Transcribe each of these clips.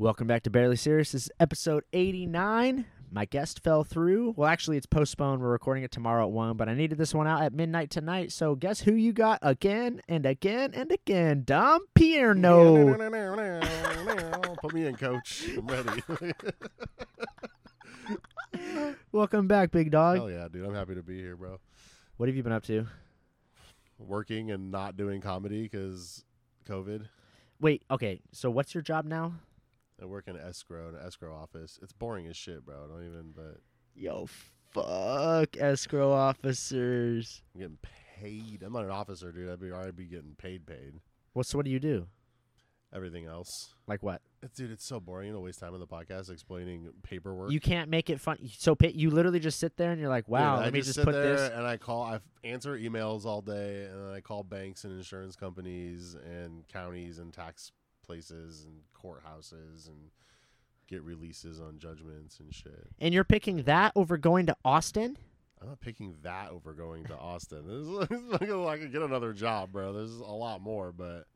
Welcome back to Barely Serious. This is episode 89. My guest fell through. Well, actually, it's postponed. We're recording it tomorrow at 1, but I needed this one out at midnight tonight. So, guess who you got again and again and again? Dom Pierno. Put me in, coach. I'm ready. Welcome back, big dog. Hell yeah, dude. I'm happy to be here, bro. What have you been up to? Working and not doing comedy because COVID. Wait, okay. So, what's your job now? I work in escrow, in an escrow office. It's boring as shit, bro. I Don't even, but Yo, fuck escrow officers. I'm getting paid. I'm not an officer, dude. I'd be already be getting paid, paid. What, so what do you do? Everything else. Like what? It's, dude, it's so boring. You know, waste time on the podcast explaining paperwork. You can't make it fun. So, pa- you literally just sit there and you're like, Dude, wow, I me just, just sit put there this. and I call. I answer emails all day, and then I call banks and insurance companies and counties and tax places and courthouses and get releases on judgments and shit. And you're picking that over going to Austin? I'm not picking that over going to Austin. This is, like I could get another job, bro. There's a lot more, but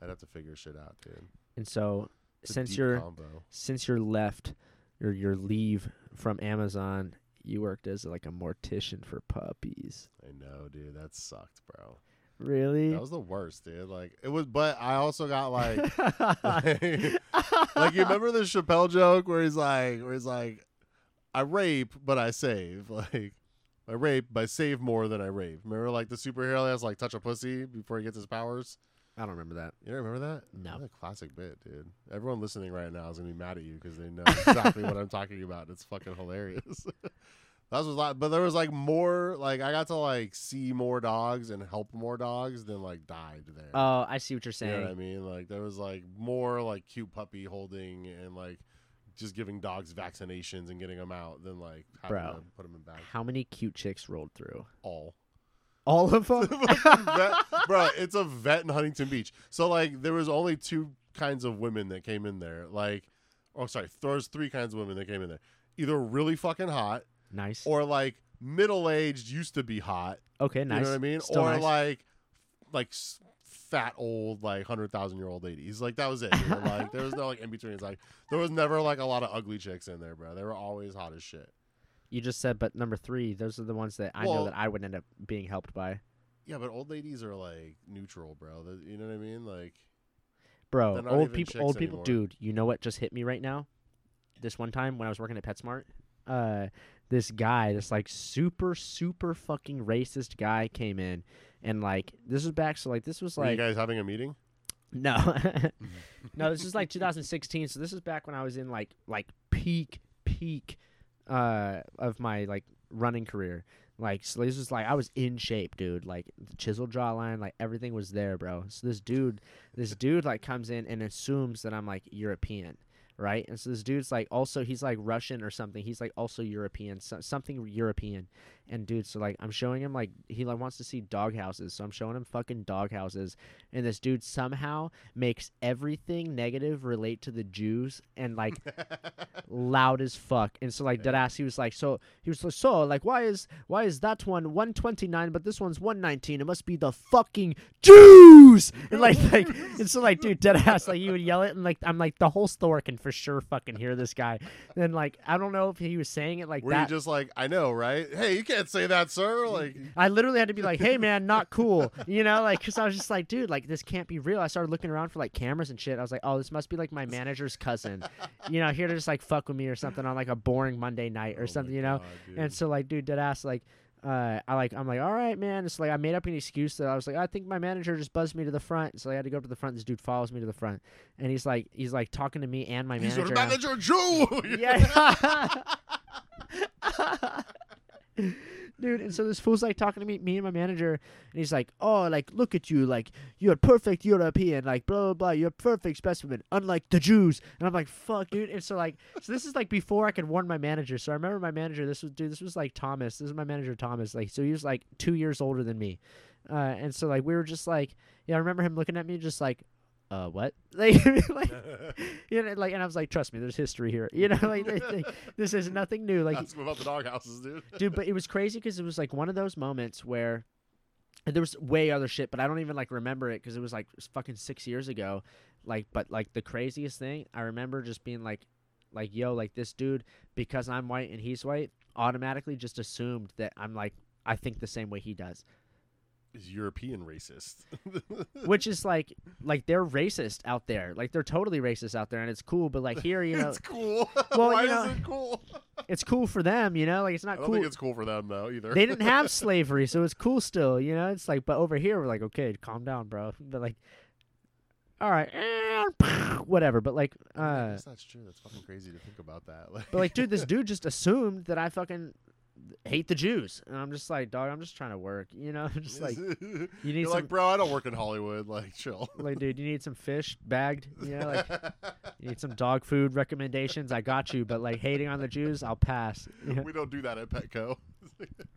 I'd have to figure shit out, dude. And so, It's since you're combo. since you're left or your leave from Amazon, you worked as like a mortician for puppies. I know, dude. That sucked, bro. Really? That was the worst, dude. Like it was, but I also got like. like you remember the Chappelle joke where he's like, where he's like, I rape but I save. Like I rape but I save more than I rape. Remember like the superhero that has like touch a pussy before he gets his powers. I don't remember that. You don't remember that? No. That's a classic bit, dude. Everyone listening right now is gonna be mad at you because they know exactly what I'm talking about. It's fucking hilarious. That was a lot, but there was like more. Like I got to like see more dogs and help more dogs than like died there. Oh, I see what you're You saying. know what I mean? Like there was like more like cute puppy holding and like just giving dogs vaccinations and getting them out than like having Bro. to put them in bags. How many cute chicks rolled through? All. All of them. bro, it's a vet in Huntington Beach. So like there was only two kinds of women that came in there. Like oh sorry, there was three kinds of women that came in there. Either really fucking hot nice. or like middle aged used to be hot. okay, nice. You know what I mean? Still or nice. like like fat old like hundred thousand year old ladies. Like that was it. dude. like there was no like in between. It's like there was never like a lot of ugly chicks in there, bro. They were always hot as shit. you just said, but number three, those are the ones that I know that I would end up being helped by. Yeah, but old ladies are like neutral, bro. You know what I mean? Like Bro, old people, old people, anymore. dude. You know what just hit me right now? This one time when I was working at PetSmart, uh, this guy, this like super, super fucking racist guy came in, and like this was back. So like this was were you guys having a meeting? no, no, this is like 2016. So this is back when I was in like like peak peak uh of my like running career. Like so this was like I was in shape, dude. Like the chisel jawline, like everything was there, bro. So this dude, this dude like comes in and assumes that I'm like European, right? And so this dude's like also he's like Russian or something. He's like also European, so, something European. And dude, so like I'm showing him like he like wants to see dog houses, so I'm showing him fucking dog houses. And this dude somehow makes everything negative relate to the Jews and like loud as fuck. And so like deadass, he was like, so he was like, so like why is why is that one one twenty nine but this one's one nineteen? It must be the fucking Jews. And like like and so like dude deadass like you would yell it and like I'm like the whole store can for sure fucking hear this guy. And like I don't know if he was saying it like Were that. you just like, I know, right? Hey, you can't say that, sir. Like I literally had to be like, "Hey, man, not cool," you know, like because I was just like, "Dude, like this can't be real." I started looking around for like cameras and shit. I was like, "Oh, this must be like my manager's cousin," you know, here to just like fuck with me or something on like a boring Monday night oh or my something, you know. God. And so like, dude, dead ass, like, uh, I like, I'm like, all right, man. It's like I made up an excuse that I was like, I think my manager just buzzed me to the front, so I had to go up to the front. This dude follows me to the front, and he's like, he's like talking to me and my He's manager. your manager, Jew. Yeah. Dude, and so this fool's like talking to me, me and my manager, and he's like, "Oh, like look at you, like you're a perfect European, like blah blah blah, you're a perfect specimen, unlike the Jews." And I'm like, "Fuck, dude!" And so like, so this is like before I could warn my manager. So I remember my manager. This was dude. This was like Thomas. This is my manager Thomas. Like, so he was like two years older than me, uh, and so like we were just like, yeah, I remember him looking at me just like, uh, what? Like, like you know, like, and I was like, trust me, there's history here. You know, like, this is nothing new. Like, Ask him about the dog houses, dude. dude, but it was crazy because it was like one of those moments where and there was way other shit, but I don't even like remember it because it was like fucking six years ago. Like, but like the craziest thing, I remember just being like, like, yo, like this dude, because I'm white and he's white, automatically just assumed that I'm like, I think the same way he does. Is European racist. Which is like, like they're racist out there. Like they're totally racist out there, and it's cool. But like here, you know, it's cool. Well, Why you know, is it cool? it's cool for them. You know, like it's I not don't cool. think it's cool for them though either. they didn't have slavery, so it's cool still. You know, it's like, but over here we're like, okay, calm down, bro. But like, all right, whatever. But like, I I uh, that's true. That's fucking crazy to think about that. Like, but like, dude, this dude just assumed that I fucking hate the Jews, and I'm just like, dog, I'm just trying to work. You know, I'm just like, you need some- like, bro, I don't work in Hollywood. Like, chill. like, dude, you need some fish bagged. You know, like, you need some dog food recommendations. I got you. But like, hating on the Jews, I'll pass. You know? we don't do that at Petco.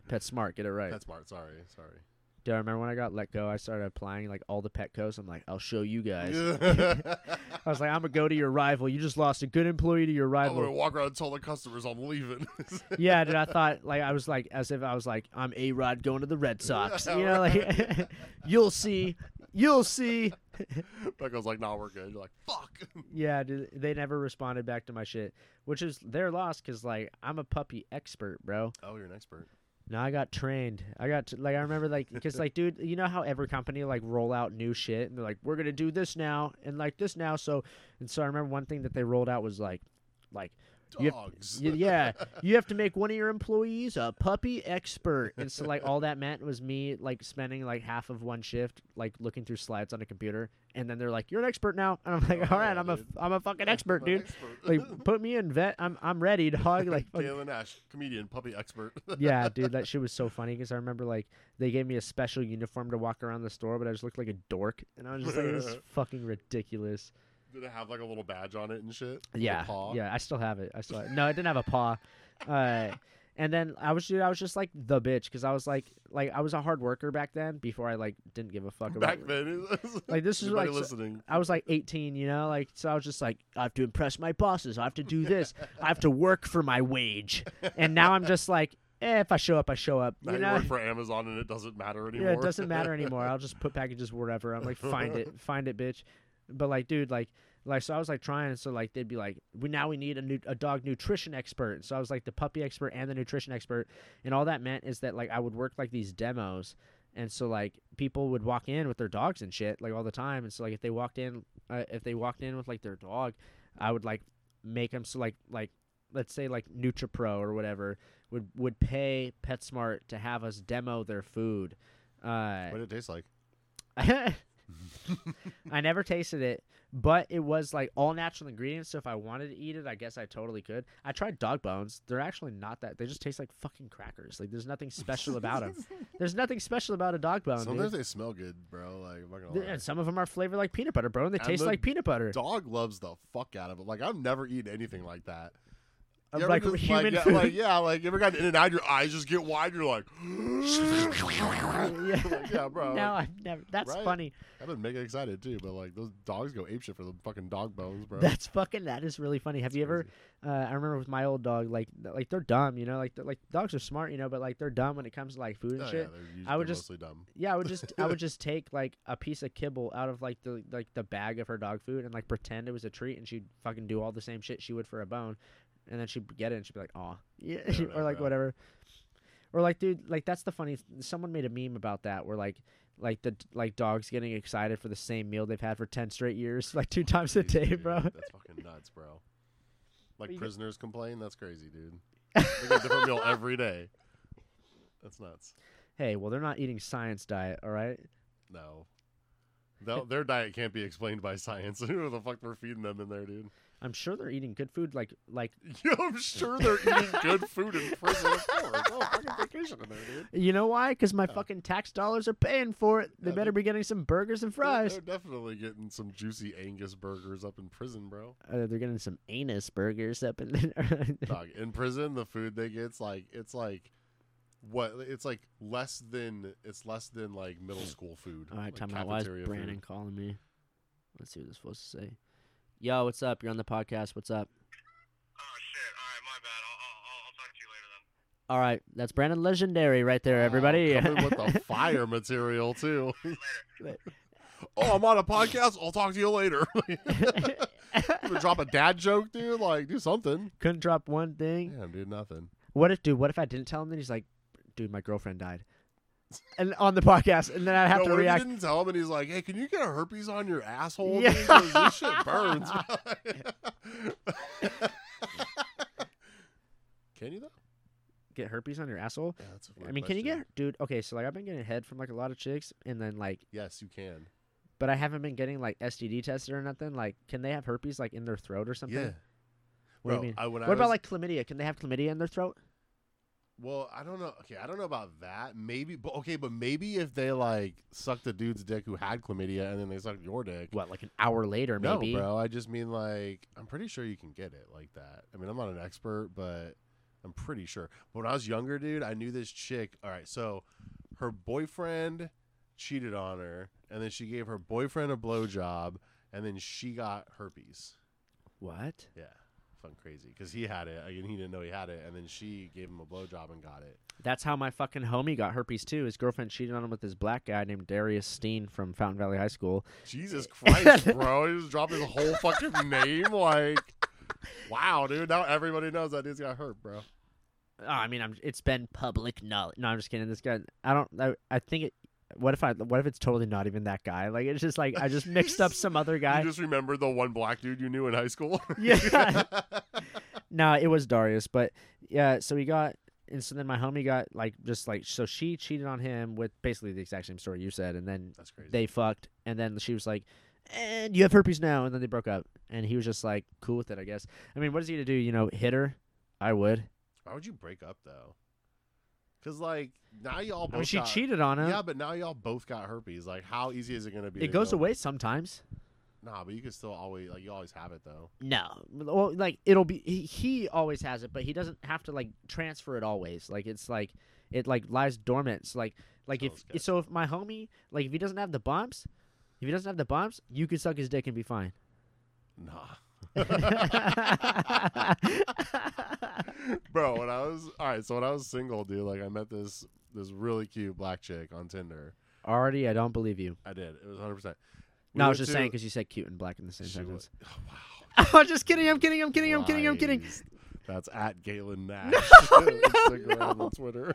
Pet smart, get it right. That's smart. Sorry, sorry. Dude, I remember when I got let go, I started applying like all the Petcos. I'm like, I'll show you guys. I'm was like, I'm gonna go to your rival. You just lost a good employee to your rival. I'm gonna walk around and tell the customers I'm leaving. yeah, dude. I thought like I was like as if I was like I'm a Rod going to the Red Sox. You know, like you'll see, you'll see. Petco's like, nah, we're good. You're like, fuck. Yeah, dude. They never responded back to my shit, which is their loss because like I'm a puppy expert, bro. Oh, you're an expert. No, I got trained. I got t- like I remember like because like dude, you know how every company like roll out new shit and they're like we're gonna do this now and like this now. So and so I remember one thing that they rolled out was like like You have- yeah. You have to make one of your employees a puppy expert. And so like all that meant was me like spending like half of one shift like looking through slides on a computer. And then they're like you're an expert now. And I'm like Oh, all right yeah, I'm a dude. I'm a fucking expert I'm dude. expert. like put me in vet I'm I'm ready dog. Like Galen Nash, comedian, puppy expert. yeah, dude, that shit was so funny because I remember like they gave me a special uniform to walk around the store, but I just looked like a dork, and I was just like, this is fucking ridiculous. Did it have like a little badge on it and shit? Yeah, yeah, I still have it. I still no, it didn't have a paw. Uh, and then I was, dude, I was just like the bitch because I was like, like I was a hard worker back then before I like didn't give a fuck about. Back then, Like, this is like- listening. I was like 18, you know, like so I was just like, I have to impress my bosses. I have to do this. I have to work for my wage. And now I'm just like, eh, if I show up, I show up. Now You you work for Amazon and it doesn't matter anymore. Yeah, it doesn't matter anymore. I'll just put packages wherever. I'm like, find it, find it, bitch. But like, dude, like, like, so I was like trying. So like, they'd be like, we now we need a new a dog nutrition expert. So I was like the puppy expert and the nutrition expert, and all that meant is that like I would work like these demos. And so like people would walk in with their dogs and shit like all the time. And so like if they walked in, uh, if they walked in with like their dog, I would like make them so like like let's say like NutriPro or whatever would would pay PetSmart to have us demo their food. Uh, What did it taste like? I never tasted it, but it was like all natural ingredients. So if I wanted to eat it, I guess I totally could. I tried dog bones. They're actually not that. They just taste like fucking crackers. Like there's nothing special about them. There's nothing special about a dog bone. Sometimes Dude. they smell good, bro. Like, I'm not gonna lie. And some of them are flavored like peanut butter, bro, and they And taste the like peanut butter. Dog loves the fuck out of it. Like, I've never eaten anything like that. Like just, human yeah, food. like, yeah, like, you ever got in and out, your eyes just get wide, you're like, yeah. Like, yeah, bro. No, I've never. That's Right? funny. I've been mega excited too, but like, those dogs go apeshit for the fucking dog bones, bro. That's fucking. That is really funny. Have you ever? Uh, I remember with my old dog, like, like they're dumb, you know, like, like dogs are smart, you know, but like they're dumb when it comes to like food and Oh, yeah, shit. they're usually, I would just- mostly dumb. Yeah, I would just I would just take like a piece of kibble out of like the like the bag of her dog food and like pretend it was a treat and she'd fucking do all the same shit she would for a bone, and then she'd get it and she'd be like, "Aw," yeah, Yeah, or like whatever, or like dude, like that's the funny. Someone made a meme about that where like like the like dogs getting excited for the same meal they've had for ten straight years, like two times a day, dude. bro. That's fucking nuts, bro. Like you get- prisoners complain. That's crazy, dude. They get a different meal every day. That's nuts. Hey, well they're not eating science diet, all right? No. Their diet can't be explained by science. Who the fuck we're feeding them in there, dude? I'm sure they're eating good food, like like Yeah, I'm sure they're eating good food in prison, of course. Oh, fucking vacation in there, dude. you know why? Because my Yeah. fucking tax dollars are paying for it. They Yeah, better be getting some burgers and They're- fries. They're, definitely getting some juicy Angus burgers up in prison, bro. Uh, they're getting some anus burgers up in. Dog, in prison, the food they get's like it's like what it's like less than it's less than like middle school food. All right, like time out. Why is Brandon food. calling me? Let's see what it's supposed to say. Yo, what's up? You're on the podcast. What's up? Oh shit! All right, my bad. I'll, I'll, I'll talk to you later then. All right, that's Brandon Legendary right there, Oh, everybody. coming with the fire material too. Later. oh, I'm on a podcast. I'll talk to you later. Drop a dad joke, dude. Like, do something. Couldn't drop one thing. Damn, dude, nothing. What if, dude? What if I didn't tell him? Then he's like, dude, my girlfriend died, and on the podcast, and then I have to react. didn't tell him, and he's like, "Hey, can you get a herpes on your asshole? Yeah. dude? this shit burns." can you though? Get herpes on your asshole? Yeah, that's I mean, can you question. get, dude? Okay, so like I've been getting head from like a lot of chicks, and then like, Yes, you can. but I haven't been getting like STD tested or nothing. Like, can they have herpes like in their throat or something? Yeah. What Bro, do you mean? I, when I what about was- like chlamydia? Can they have chlamydia in their throat? Well, I don't know. Okay, I don't know about that. Maybe, but okay, but maybe if they like sucked a dude's dick who had chlamydia and then they sucked your dick. What, like an hour later, maybe? No, bro. I just mean like I'm pretty sure you can get it like that. I mean, I'm not an expert, but I'm pretty sure. But when I was younger, dude, I knew this chick. All right, so her boyfriend cheated on her, and then she gave her boyfriend a blowjob, and then she got herpes. What? Yeah, fucking crazy because he had it, and he didn't know he had it, and then she gave him a blowjob and got it. That's how my fucking homie got herpes too. His girlfriend cheated on him with this black guy named Darius Steen from Fountain Valley High School. Jesus Christ, bro! He just dropped his whole fucking name. Like, wow, dude. Now everybody knows that dude's got hurt, bro. Oh, I mean, I'm. It's been public knowledge. No, I'm just kidding. This guy. I don't. I, I think it. What if I? What if it's totally not even that guy? Like it's just like I just mixed up some other guy. You just remember the one black dude you knew in high school? Yeah. No, it was Darius, but yeah. So he got, and so then my homie got like just like so she cheated on him with basically the exact same story you said, and then That's crazy. they fucked, and then she was like, "And you have herpes now," and then they broke up, and he was just like cool with it, I guess. I mean, what is he to do? You know, hit her? I would. Why would you break up though? Because like now y'all both I mean, she got- cheated on him. Yeah, but now y'all both got herpes. Like, how easy is it gonna be? it to goes go- away sometimes. Nah, but you can still always like you always have it though. No, well, like it'll be he, he always has it, but he doesn't have to like transfer it always. Like it's like it like lies dormant. So, like like if so if my homie like if he doesn't have the bumps, if he doesn't have the bumps, you can suck his dick and be fine. Nah. Bro, when I was all right, so when I was single, dude, like I met this this really cute black chick on Tinder. Already, I don't believe you. I did. It was 100. percent no, I was just saying because you said cute and black in the same sentence. was- oh, I'm just kidding. I'm kidding. I'm kidding. I'm kidding. I'm kidding. That's at Galen Nash. No, no, Instagram no. Twitter.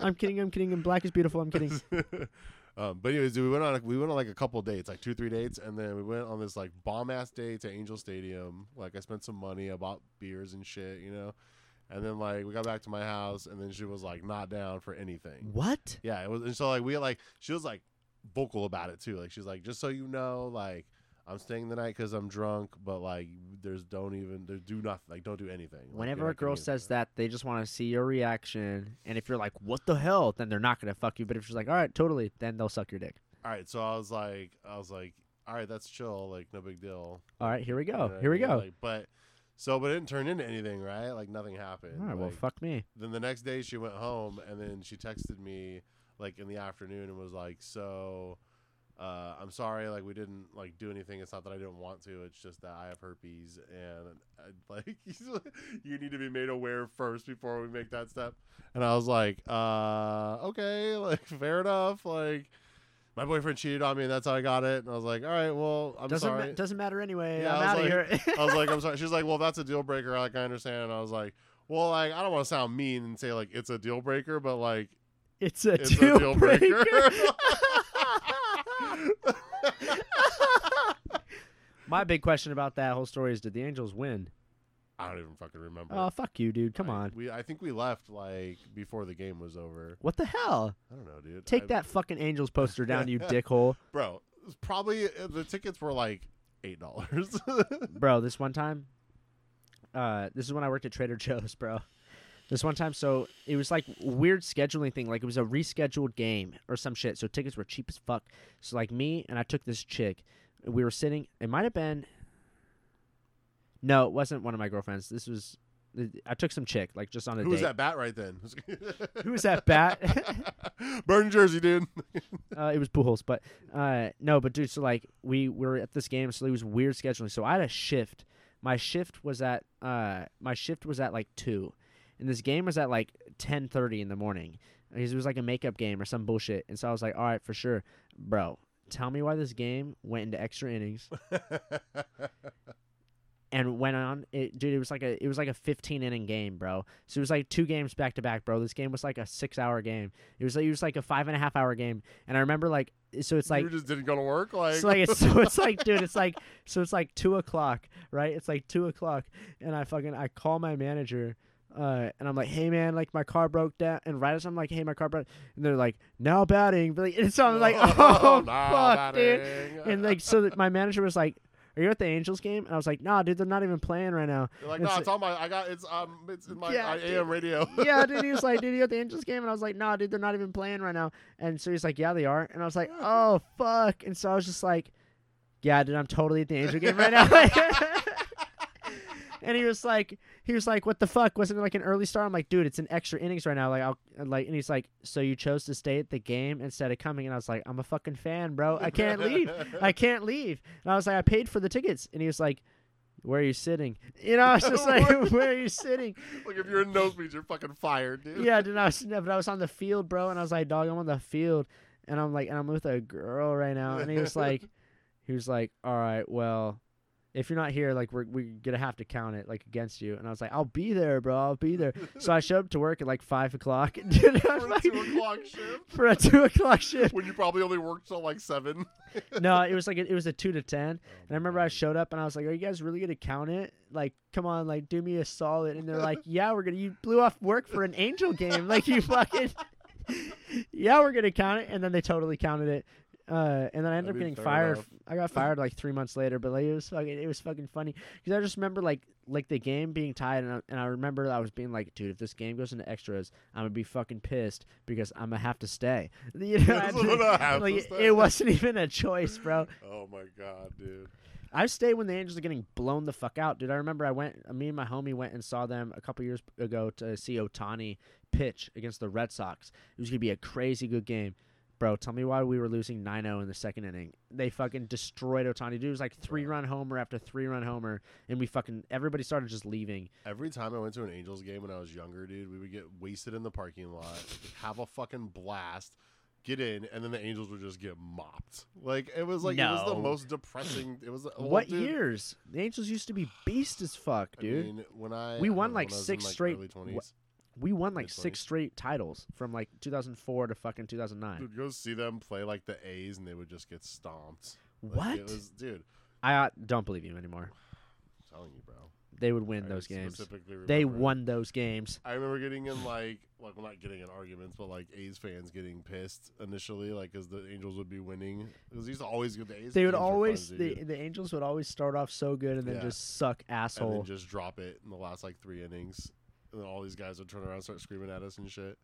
I'm kidding. I'm kidding. And black is beautiful. I'm kidding. Um, but anyways, dude, we went on we went on like a couple dates, like two three dates, and then we went on this like bomb ass day to Angel Stadium. Like I spent some money, I bought beers and shit, you know. And then like we got back to my house, and then she was like not down for anything. What? Yeah, it was. And so like we like she was like vocal about it too. Like she's like, just so you know, like I'm staying the night because I'm drunk, but like there's don't even there do nothing. Like don't do anything. Whenever you're a girl says that, they just want to see your reaction. And if you're like, "What the hell?" then they're not gonna fuck you. But if she's like, "All right, totally," then they'll suck your dick. all right. So I was like, I was like, all right, that's chill. Like no big deal. All right, here we You know go. Here we mean? go. Like, but so, but it didn't turn into anything, right? Like nothing happened. All right, well, fuck me. then the next day she went home, and then she texted me like in the afternoon and was like, so. Uh, I'm sorry, like we didn't like do anything. It's not that I didn't want to. It's just that I have herpes, and I, like you need to be made aware first before we make that step. And I was like, uh, okay, like fair enough. Like my boyfriend cheated on me, and that's how I got it. And I was like, all right, well, I'm doesn't sorry. ma- doesn't matter anyway. Yeah, I'm out of here. I was like, I'm sorry. She's like, well, that's a deal breaker. Like, I understand. And I was like, well, like, I don't want to sound mean and say like it's a deal breaker, but like it's a it's deal, a deal breaker. breaker. My big question about that whole story is: Did the Angels win? I don't even fucking remember. Oh, fuck you, dude. Come I- on. We I think we left like before the game was over. What the hell? I don't know, dude. Take I- that fucking Angels poster down, you dickhole. bro. it was Probably uh, the tickets were like eight dollars. bro this one time uh this is when i worked at trader joe's bro this one time so it was like weird scheduling thing like it was a rescheduled game or some shit so tickets were cheap as fuck so like me and i took this chick we were sitting it might have been no it wasn't one of my girlfriends this was i took some chick like just on a date. Who was that bat right then? Who was that bat? Burn jersey, dude. uh, it was Pujols, but uh, no, but dude, so like we were at this game, so it was weird scheduling. So I had a shift. My shift was at uh, my shift was at like two, and this game was at like ten thirty in the morning. Because it was like a makeup game or some bullshit, and so I was like, all right, for sure, bro. Tell me why this game went into extra innings and went on. It, dude, it was like a it was like a 15 inning game, bro. So it was like two games back to back, bro. This game was like a six hour game. It was like it was like a five and a half hour game. And I remember like so it's like you just didn't go to work. Like, so like it's so it's like dude it's like so it's like two o'clock right it's like two o'clock and i fucking i call my manager uh, and I'm like, hey man, like my car broke down, and right as I'm like, hey, my car broke, and they're like, now batting, but like, and so I'm like, oh Nah, fuck, dude, and like, so that my manager was like, are you at the Angels game? And I was like, nah, dude, they're not even playing right now. You're like, no, like- it's on my. I got it's um, it's in my Yeah, I- AM radio. yeah, dude. He was like, dude, you at the Angels game? And I was like, nah, dude, they're not even playing right now. And so he's like, yeah, they are. And I was like, oh, fuck. And so I was just like, yeah, dude, I'm totally at the Angel game right now. And he was like, he was like, what the fuck? Wasn't it like an early start? I'm like, dude, it's an extra innings right now. Like, I'll like, and he's like, so you chose to stay at the game instead of coming? And I was like, I'm a fucking fan, bro. I can't leave. I can't leave. And I was like, I paid for the tickets. And he was like, where are you sitting? You know, I was just like, where are you sitting? like if you're in nosebleeds, you're fucking fired, dude. yeah, dude, I was, but I was on the field, bro, and I was like, dog, I'm on the field, and I'm like, and I'm with a girl right now, and he was like, he was like, all right, well, if you're not here, like, we're we're gonna have to count it like against you, and I was like, I'll be there, bro, I'll be there. So I showed up to work at like five o'clock, dude, For a like- two o'clock shift. for a two o'clock shift. When you probably only worked till like seven. No, it was like a, it was a two to ten, oh and I remember I showed up and I was like, "Are you guys really gonna count it? Like, come on, like, do me a solid." And they're like, "Yeah, we're gonna." You blew off work for an Angel game, like you fucking. yeah, we're gonna count it, and then they totally counted it. Uh, and then I ended up getting fired. enough. I got fired like three months later, but like it was fucking, it was fucking funny because I just remember like like the game being tied, and I, and I remember I was being like, dude, if this game goes into extras, I'm gonna be fucking pissed because I'm gonna have to stay. You know, I have to like, stay. it wasn't even a choice, bro. Oh my god, dude. I stayed when the Angels are getting blown the fuck out, dude. I remember I went, me and my homie went and saw them a couple years ago to see Ohtani pitch against the Red Sox. It was gonna be a crazy good game, bro. Tell me why we were losing 9-0 in the second inning. They fucking destroyed Ohtani. Dude, it was like three run homer after three run homer, and we fucking everybody started just leaving. Every time I went to an Angels game when I was younger, dude, we would get wasted in the parking lot, have a fucking blast, get in, and then the Angels would just get mopped. Like it was like it was the No. most depressing. It was well, oh, what dude, years? The Angels used to be beast as fuck, I dude. mean, when I We won, like, I six straight- early wha- 20s. We won like six straight titles from like 2004 to fucking 2009. Dude, go see them play like the A's, and they would just get stomped. Like, what? Was, dude. I uh, don't believe you anymore. I'm telling you, bro. They would win I those games. They won those games. I remember getting in like, like, well, not getting in arguments, but like A's fans getting pissed initially, like, because the Angels would be winning. Because used to always get the A's. They would games were fun always the the Angels would always start off so good and then Yeah. just suck and asshole. then just drop it in the last like three innings, and then all these guys would turn around and start screaming at us and shit.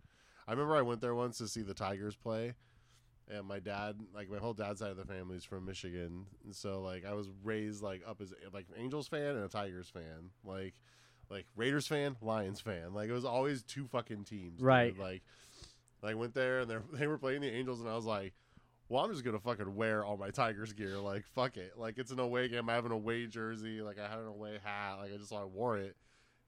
I remember I went there once to see the Tigers play, and my dad, like my whole dad's side of the family is from Michigan, and so like I was raised like up as like an Angels fan and a Tigers fan, like like Raiders fan, Lions fan. Like it was always two fucking teams, dude. Right. Like, I went there and they they were playing the Angels, and I was like. Well, I'm just gonna fucking wear all my Tigers gear. Like, fuck it. Like, it's an away game. I have an away jersey. Like, I had an away hat. Like, I just I wore it.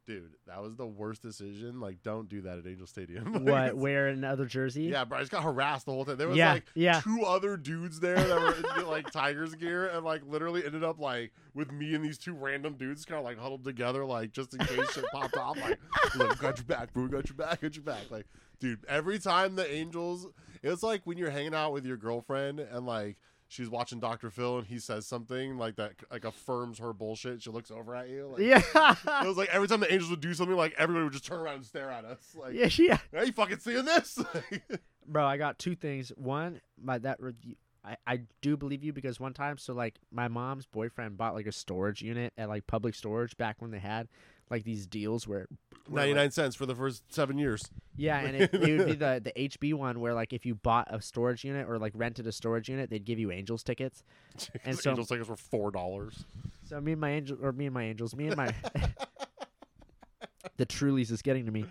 Dude, that was the worst decision. Like, don't do that at Angel Stadium. Like, what? Wear another jersey? Yeah, bro. I just got harassed the whole time. There was Yeah, like yeah. two other dudes there that were in, like Tigers gear, and like literally ended up like with me and these two random dudes kind of like huddled together, like just in case shit popped off. Like, like, got your back, bro. Got your back. Got your back. Like, dude. Every time the Angels, it was like when you're hanging out with your girlfriend and like. She's watching Dr. Phil and he says something like that, like affirms her bullshit. She looks over at you. Like, Yeah. It was like every time the Angels would do something, like everybody would just turn around and stare at us. Like, yeah, yeah. are you fucking seeing this? Bro, I got two things. One, my that review. I, I do believe you because one time, so like my mom's boyfriend bought like a storage unit at like public storage back when they had like these deals where, where, like- 99 cents for the first seven years. Yeah, and it, it would be the the HB one where like if you bought a storage unit or like rented a storage unit, they'd give you Angels tickets. And And so- Angels tickets were four dollars. So me and my angel or me and my angels, me and my the Trulies is getting to me.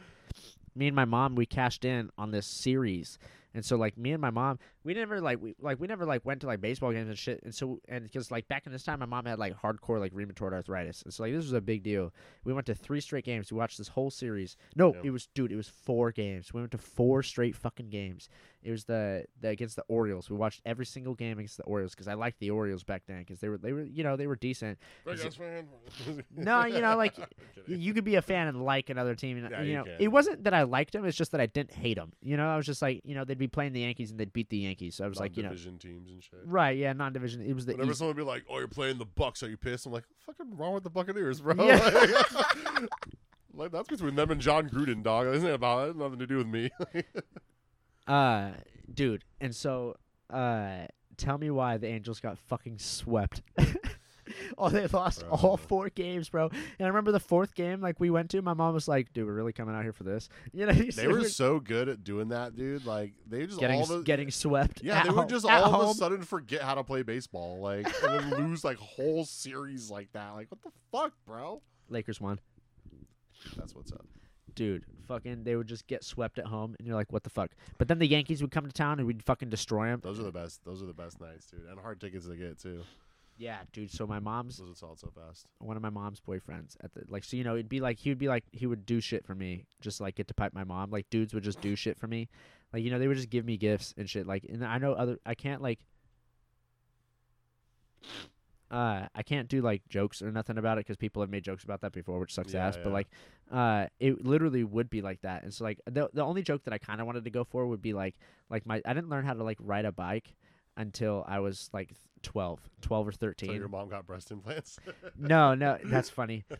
Me and my mom, we cashed in on this series, and so like me and my mom, we never like we like we never like went to like baseball games and shit. And so and because like back in this time, my mom had like hardcore like rheumatoid arthritis, and so like this was a big deal. We went to three straight games. We watched this whole series. No, Yeah. it was dude, it was four games. We went to four straight fucking games. It was the, the against the Orioles. We watched every single game against the Orioles because I liked the Orioles back then because they were they were you know they were decent. Fan. No, you know, like, I'm Y- kidding. You could be a fan and like another team. And, Yeah, you know, can. it wasn't that I liked them. It's just that I didn't hate them. You know, I was just like, you know, they'd be playing the Yankees and they'd beat the Yankees. So I was like, you know, division teams and shit. right? Yeah, non-division. It was the Whenever East- someone would be like, "Oh, you're playing the Bucks, are you pissed?" I'm like, "Fucking wrong with the Buccaneers, bro." Yeah. Like, like, that's between them and Jon Gruden, dog. Isn't it about? Nothing to do with me. uh, dude. And so, uh, tell me why the Angels got fucking swept. oh, they lost Bro. all four games, bro. And I remember the fourth game, like we went to. My mom was like, "Dude, we're really coming out here for this." You know, they were so good at doing that, dude. Like they just getting all the getting swept. yeah, they would just all of a sudden forget how to play baseball, like and then lose like whole series like that. Like what the fuck, bro? Lakers won. That's what's up. dude, fucking, they would just get swept at home, and you're like, what the fuck? But then the Yankees would come to town, and we'd fucking destroy them. Those are the best. Those are the best nights, dude, and hard tickets to get too. Yeah, dude. So my mom's Those would sell so fast. one of my mom's boyfriends at the like, so you know, it'd be like he would be like he would do shit for me, just like get to pipe my mom. Like dudes would just do shit for me, like you know, they would just give me gifts and shit. Like, and I know other, I can't like. Uh, I can't do like jokes or nothing about it because people have made jokes about that before, which sucks Yeah, ass. But yeah. like, uh, it literally would be like that. And so like the the only joke that I kind of wanted to go for would be like like my I didn't learn how to like ride a bike until I was like 12, 12 or So thirteen. your mom got breast implants. no, no, that's funny.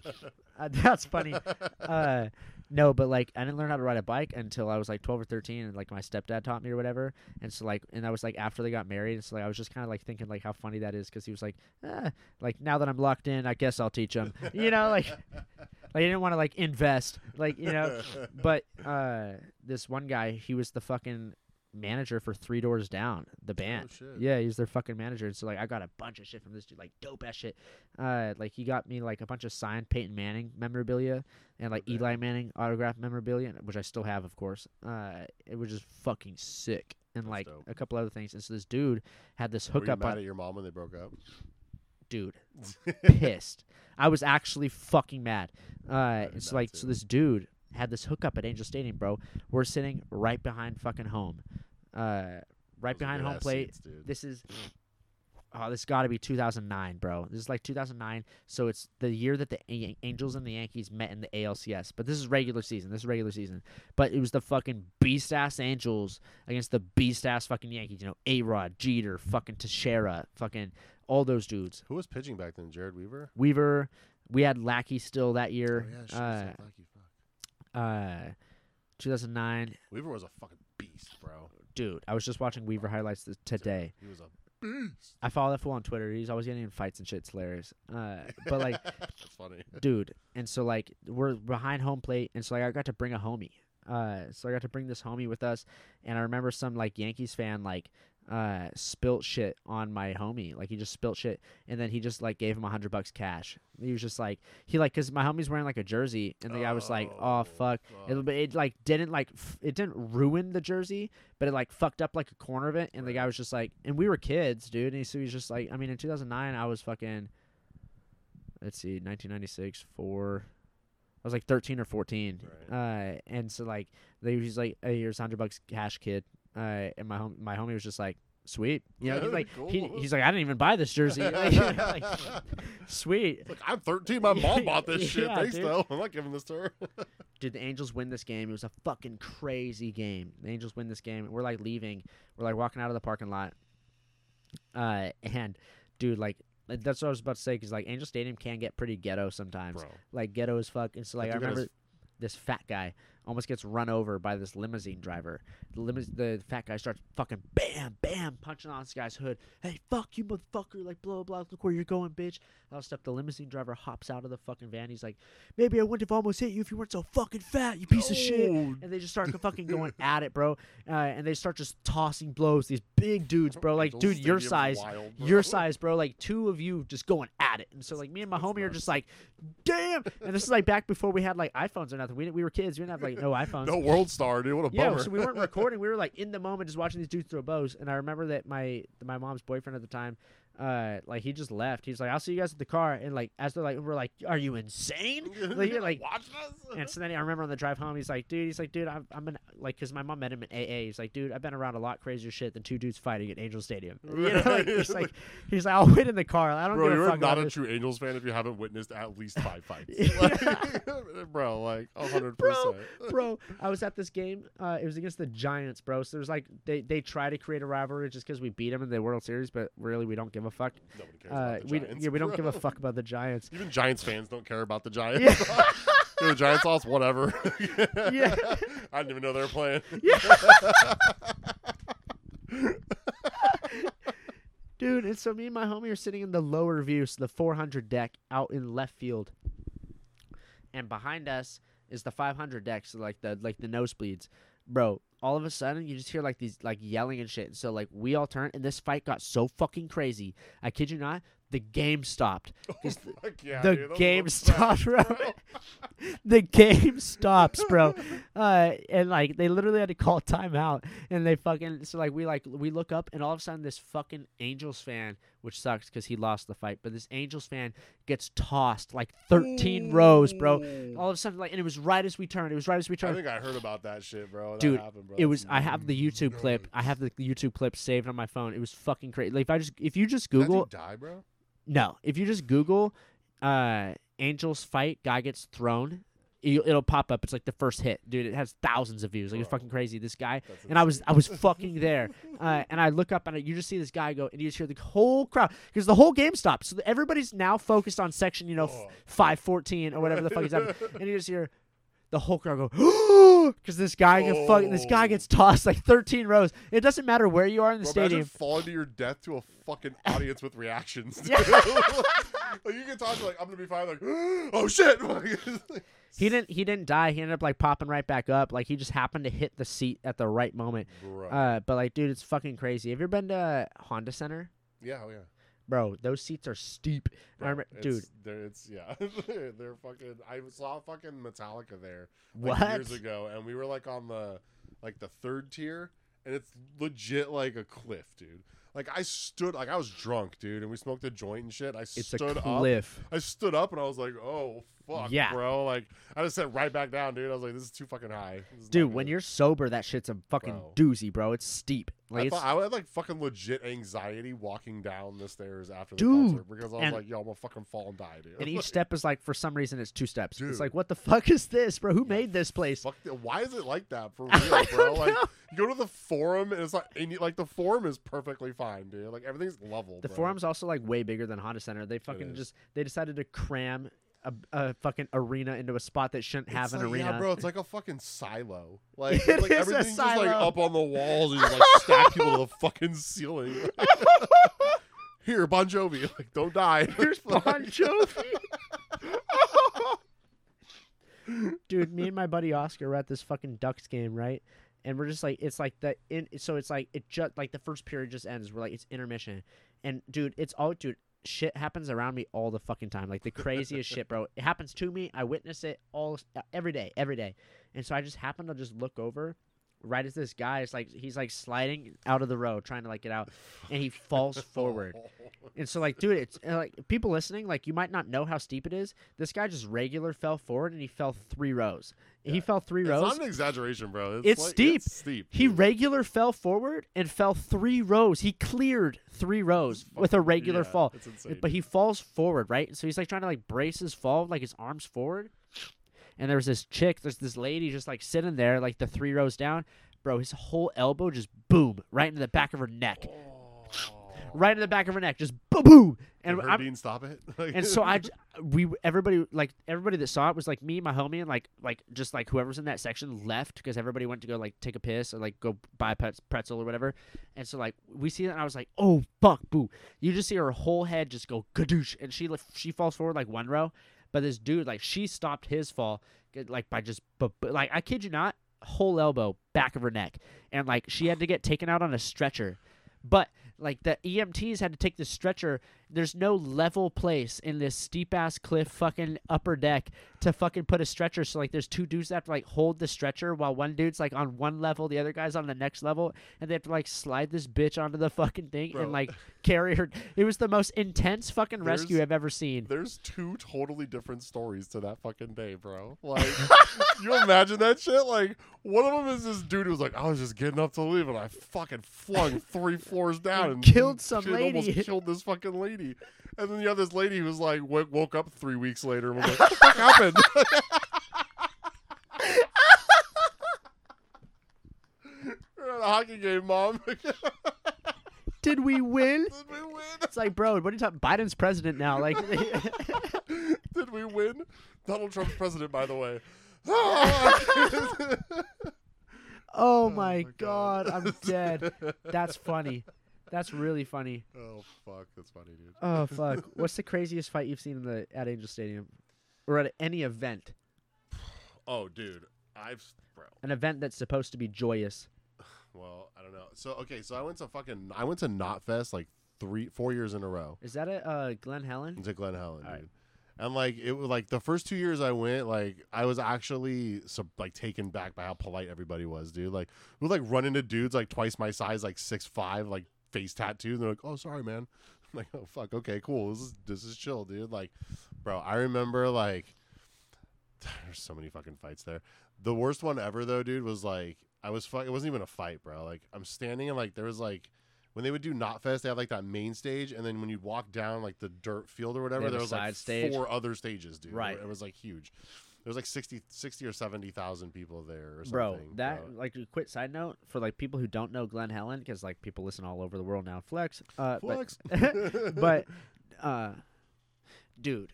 Uh, that's funny. Uh, no, but like I didn't learn how to ride a bike until I was like 12 or 13 and like my stepdad taught me or whatever. And so like and that was like after they got married and so like I was just kind of like thinking like how funny that is cuz he was like eh, like now that I'm locked in, I guess I'll teach him. You know, like like I didn't want to like invest, like, you know, but uh this one guy, he was the fucking manager for 3 Doors Down, the band. Oh. Yeah, he's their fucking manager. And so like I got a bunch of shit from this dude, like dope ass shit. Uh like he got me like a bunch of signed Peyton Manning memorabilia and like Okay. Eli Manning autograph memorabilia, which I still have of course. Uh it was just fucking sick. And That's like dope. a couple other things. And so this dude had this Were you hookup mad on at your mom when they broke up? dude pissed. I was actually fucking mad. Uh, it's like so this dude had this hookup at Angel Stadium, bro. We're sitting right behind fucking home, uh, right Those behind home plate. seats. This is oh, this got to be 2009, bro. This is like 2009. So it's the year that the A- Angels and the Yankees met in the ALCS. But this is regular season. This is regular season. But it was the fucking beast ass Angels against the beast ass fucking Yankees. You know, A Rod, Jeter, fucking Teixeira, fucking all those dudes. Who was pitching back then? Jered Weaver. Weaver. We had Lackey still that year. Oh, year. yeah, shit, uh, so lucky, fuck. Uh, 2009. Weaver was a fucking beast, bro. Dude, I was just watching Weaver highlights th- today. He was a beast. I follow that fool on Twitter. He's always getting in fights and shit. It's hilarious. Uh, but like, that's funny. dude, and so like we're behind home plate, and so like I got to bring a homie. Uh, so I got to bring this homie with us, and I remember some like Yankees fan like uh spilt shit on my homie like he just spilt shit and then he just like gave him a hundred bucks cash he was just like he like because my homie's wearing like a jersey and the guy was like oh Oh, fuck it, fuck. but it like didn't like f- it didn't ruin the jersey, but it like fucked up like a corner of it. And the guy was just like, and we were kids, dude. And he, so he's just like, I mean, in 2009, I was fucking. Let's see, 1996, four. I was like 13 or 14. Uh, and so like they was like, hey, here's hundred bucks cash, kid. Uh, and my home, my homie was just like, sweet. You know, he's like, he, he's like, I didn't even buy this jersey. like, sweet. Look, I'm 13. My mom bought this shit. Yeah, Thanks, dude. though. I'm not giving this to her. Did the Angels win this game. It was a fucking crazy game. The Angels win this game. We're like leaving. We're like walking out of the parking lot. Uh, and dude, like that's what I was about to say because like Angel Stadium can get pretty ghetto sometimes. Bro. Like ghetto as fuck. And so like I, think that is- remember this fat guy almost gets run over by this limousine driver. The limous- the fat guy starts fucking bam, bam, punching on this guy's hood. Hey, fuck you, motherfucker! Like blah blah. Look where you're going, bitch. All stuff. The limousine driver hops out of the fucking van. He's like, maybe I wouldn't have almost hit you if you weren't so fucking fat, you piece of shit. And they just start fucking going at it, bro. Uh, and they start just tossing blows. These big dudes, bro. Like, dude, your size, wild, bro. your size, bro. Like two of you just going at it. And so like me and my homie are just like, damn. And this is like back before we had like iPhones or nothing. We we were kids. We didn't have like like no iPhones. No World Star, dude. What a Yeah, bummer. so we weren't recording. We were like in the moment, just watching these dudes throw bows. And I remember that my my mom's boyfriend at the time, uh, like he just left. He's like, "I'll see you guys at the car." And like as they're like, we're like, "Are you insane?" like, you're like, watch this. and so then I remember on the drive home, he's like, "Dude, he's like, dude, I'm, I'm in like, cause my mom met him in AA. He's like, dude, I've been around a lot crazier shit than two dudes fighting at Angel Stadium. You know, like, he's like, he's like, I'll wait in the car. I don't Bro, give a you're not a this. true Angels fan if you haven't witnessed at least five fights. Like, bro, like hundred Bro, percent. bro. I was at this game. Uh, it was against the Giants, bro. So there's like they they try to create a rivalry just because we beat them in the World Series, but really we don't give a fuck. Nobody cares Uh, we Giants. yeah we don't give a fuck about the Giants. Even Giants fans don't care about the Giants. Yeah. The Giants lost, whatever. Yeah. I didn't even know they were playing. Yeah. Dude, and so me and my homie are sitting in the lower view, so the 400 deck out in left field, and behind us is the 500 deck, so like the like the nosebleeds, bro. All of a sudden, you just hear like these like yelling and shit. And So like we all turn, and this fight got so fucking crazy. I kid you not, the game stopped. the- Fuck yeah, the dude, game stopped, bro. the game stops, bro. Uh, and like they literally had to call timeout, and they fucking so like we like we look up, and all of a sudden this fucking Angels fan, which sucks because he lost the fight, but this Angels fan gets tossed like 13 rows, bro. All of a sudden, like, and it was right as we turned. It was right as we turned. I think I heard about that shit, bro. That Dude, happened, bro. It was. I have the YouTube clip. I have the YouTube clip saved on my phone. It was fucking crazy. Like if I just if you just Google die, bro? No, if you just Google uh, Angels fight, guy gets thrown, it'll, pop up. It's like the first hit, dude. It has thousands of views. Like it's fucking crazy. This guy, and I was. I was fucking there, uh, and I look up and I, you just see this guy go, and you just hear the whole crowd because the whole game stops. So everybody's now focused on section, you know, Oh. five fourteen or whatever the fuck is happening, and you just hear. The whole crowd go, because this guy get fuck, this guy Oh. gets tossed like 13 rows. It doesn't matter where you are in the Bro, stadium. Falling to your death to a fucking audience with reactions. Yeah. like you can talk to like I'm gonna be fine. Like oh shit. He didn't. He didn't die. He ended up like popping right back up. Like he just happened to hit the seat at the right moment. Uh, but like, dude, it's fucking crazy. Have you ever been to Honda Center, yeah, oh yeah. Bro? Those seats are steep. Bro, remember, dude. it's, they're, it's yeah, they're fucking. I saw fucking Metallica there like, What? years ago, and we were like on the like the third tier, and it's legit like a cliff, dude. Like I stood, like I was drunk, dude, and we smoked a joint and shit. I It's stood a up. cliff. I stood up and I was like, "Oh fuck, Yeah. bro!" Like I just sat right back down, dude. I was like, "This is too fucking high." This is not Dude, when good." you're sober, that shit's a fucking Bro. doozy, bro. It's steep. Like I, it's, I had like fucking legit anxiety walking down the stairs after the Dude, concert because I was and- like, "Yo, I'm gonna fucking fall and die, dude." and each step is like for some reason it's two steps. Dude. It's like what the fuck is this, bro? Who made this place? Fuck the- why is it like that for real, bro? Like go to the forum and it's like and you, like the forum is perfectly fine, dude. Like everything's level. The bro. forum's also like way bigger than Honda Center. They fucking just they decided to cram a, a fucking arena into a spot that shouldn't have It's an like, arena. Yeah, bro, it's like a fucking silo. Like, like everything's just like up on the walls and you like stack people to the fucking ceiling. Here, Bon Jovi, like don't die. Here's Bon Jovi. Dude, me and my buddy Oscar were at this fucking Ducks game, right? And we're just like, it's like the in, so it's like it just like the first period just ends. We're like, it's intermission, and dude, it's all dude. Shit happens around me all the fucking time, like the craziest shit, bro. It happens to me. I witness it all every day, every day, and so I just happen to just look over, right as this guy is like he's like sliding out of the road, trying to like get out, and he falls forward. And so, like, dude, it's uh, like people listening, like, you might not know how steep it is. This guy just regular fell forward and he fell three rows. He fell three It's rows. not an exaggeration, bro. It's, It's like- steep. It's steep. He dude. regular fell forward and fell three rows. He cleared three rows with a regular yeah, fall. But he falls forward, right? So he's like trying to like brace his fall, like his arms forward. And there was this chick, there's this lady just like sitting there, like the three rows down. Bro, his whole elbow just boom right into the back of her neck. Right in the back of her neck, just boom, boom. And her I'm, stop it? And so I, we, everybody, like everybody that saw it was like me, my homie, and like, like just like whoever's in that section left because everybody went to go like take a piss or like go buy a pretzel or whatever. And so like we see that, and I was like, oh fuck, boo! You just see her whole head just go gadoosh, and she like she falls forward like one row, but this dude like she stopped his fall like by just but, like I kid you not, whole elbow back of her neck, and like she had to get taken out on a stretcher, but like the EMTs had to take the stretcher there's no level place in this steep ass cliff fucking upper deck to fucking put a stretcher. So like there's two dudes that have to like hold the stretcher while one dude's like on one level, the other guy's on the next level, and they have to like slide this bitch onto the fucking thing Bro. and like carry her. It was the most intense fucking rescue There's- I've ever seen. There's two totally different stories to that fucking day, bro. Like, you imagine that shit? Like, one of them is this dude who's like, I was just getting up to leave, and I fucking flung three floors down and killed some lady. Almost killed this fucking lady. And then you have this lady who's like, w- woke up three weeks later and was like, what the fuck happened? We're at a hockey game, mom. Did we win? Did we win? It's like, bro, what are you talking? Biden's president now. Like, Did we win? Donald Trump's president, by the way. Oh, oh my my God. god, I'm dead. That's funny. That's really funny. oh fuck, that's funny, dude. Oh fuck. What's the craziest fight you've seen in the at Angel Stadium, or at any event? Oh, dude, I've bro. An event that's supposed to be joyous. Well, I don't know. So okay, so I went to fucking I went to Knotfest like three, four years in a row. Is that at uh, Glen Helen? to Glen Helen, All right. dude. And like it was like the first two years I went, like I was actually so, like taken back by how polite everybody was, dude. Like we would like run into dudes like twice my size, like six five, like face tattoo. And they're like, "Oh, sorry, man." I'm like, "Oh, fuck. Okay, cool. This is this is chill, dude." Like, bro, I remember like there's so many fucking fights there. The worst one ever though, dude, was like I was fu- it wasn't even a fight, bro. Like I'm standing and like there was like when they would do Knotfest, they had like that main stage, and then when you walk down like the dirt field or whatever, there was like stage? four other stages, dude. Right. It was like huge. There was like 60, 60 or seventy thousand people there, or something. Bro, that bro. like a quick side note for like people who don't know Glen Helen because like people listen all over the world now. Flex, uh, but- Flex. but uh dude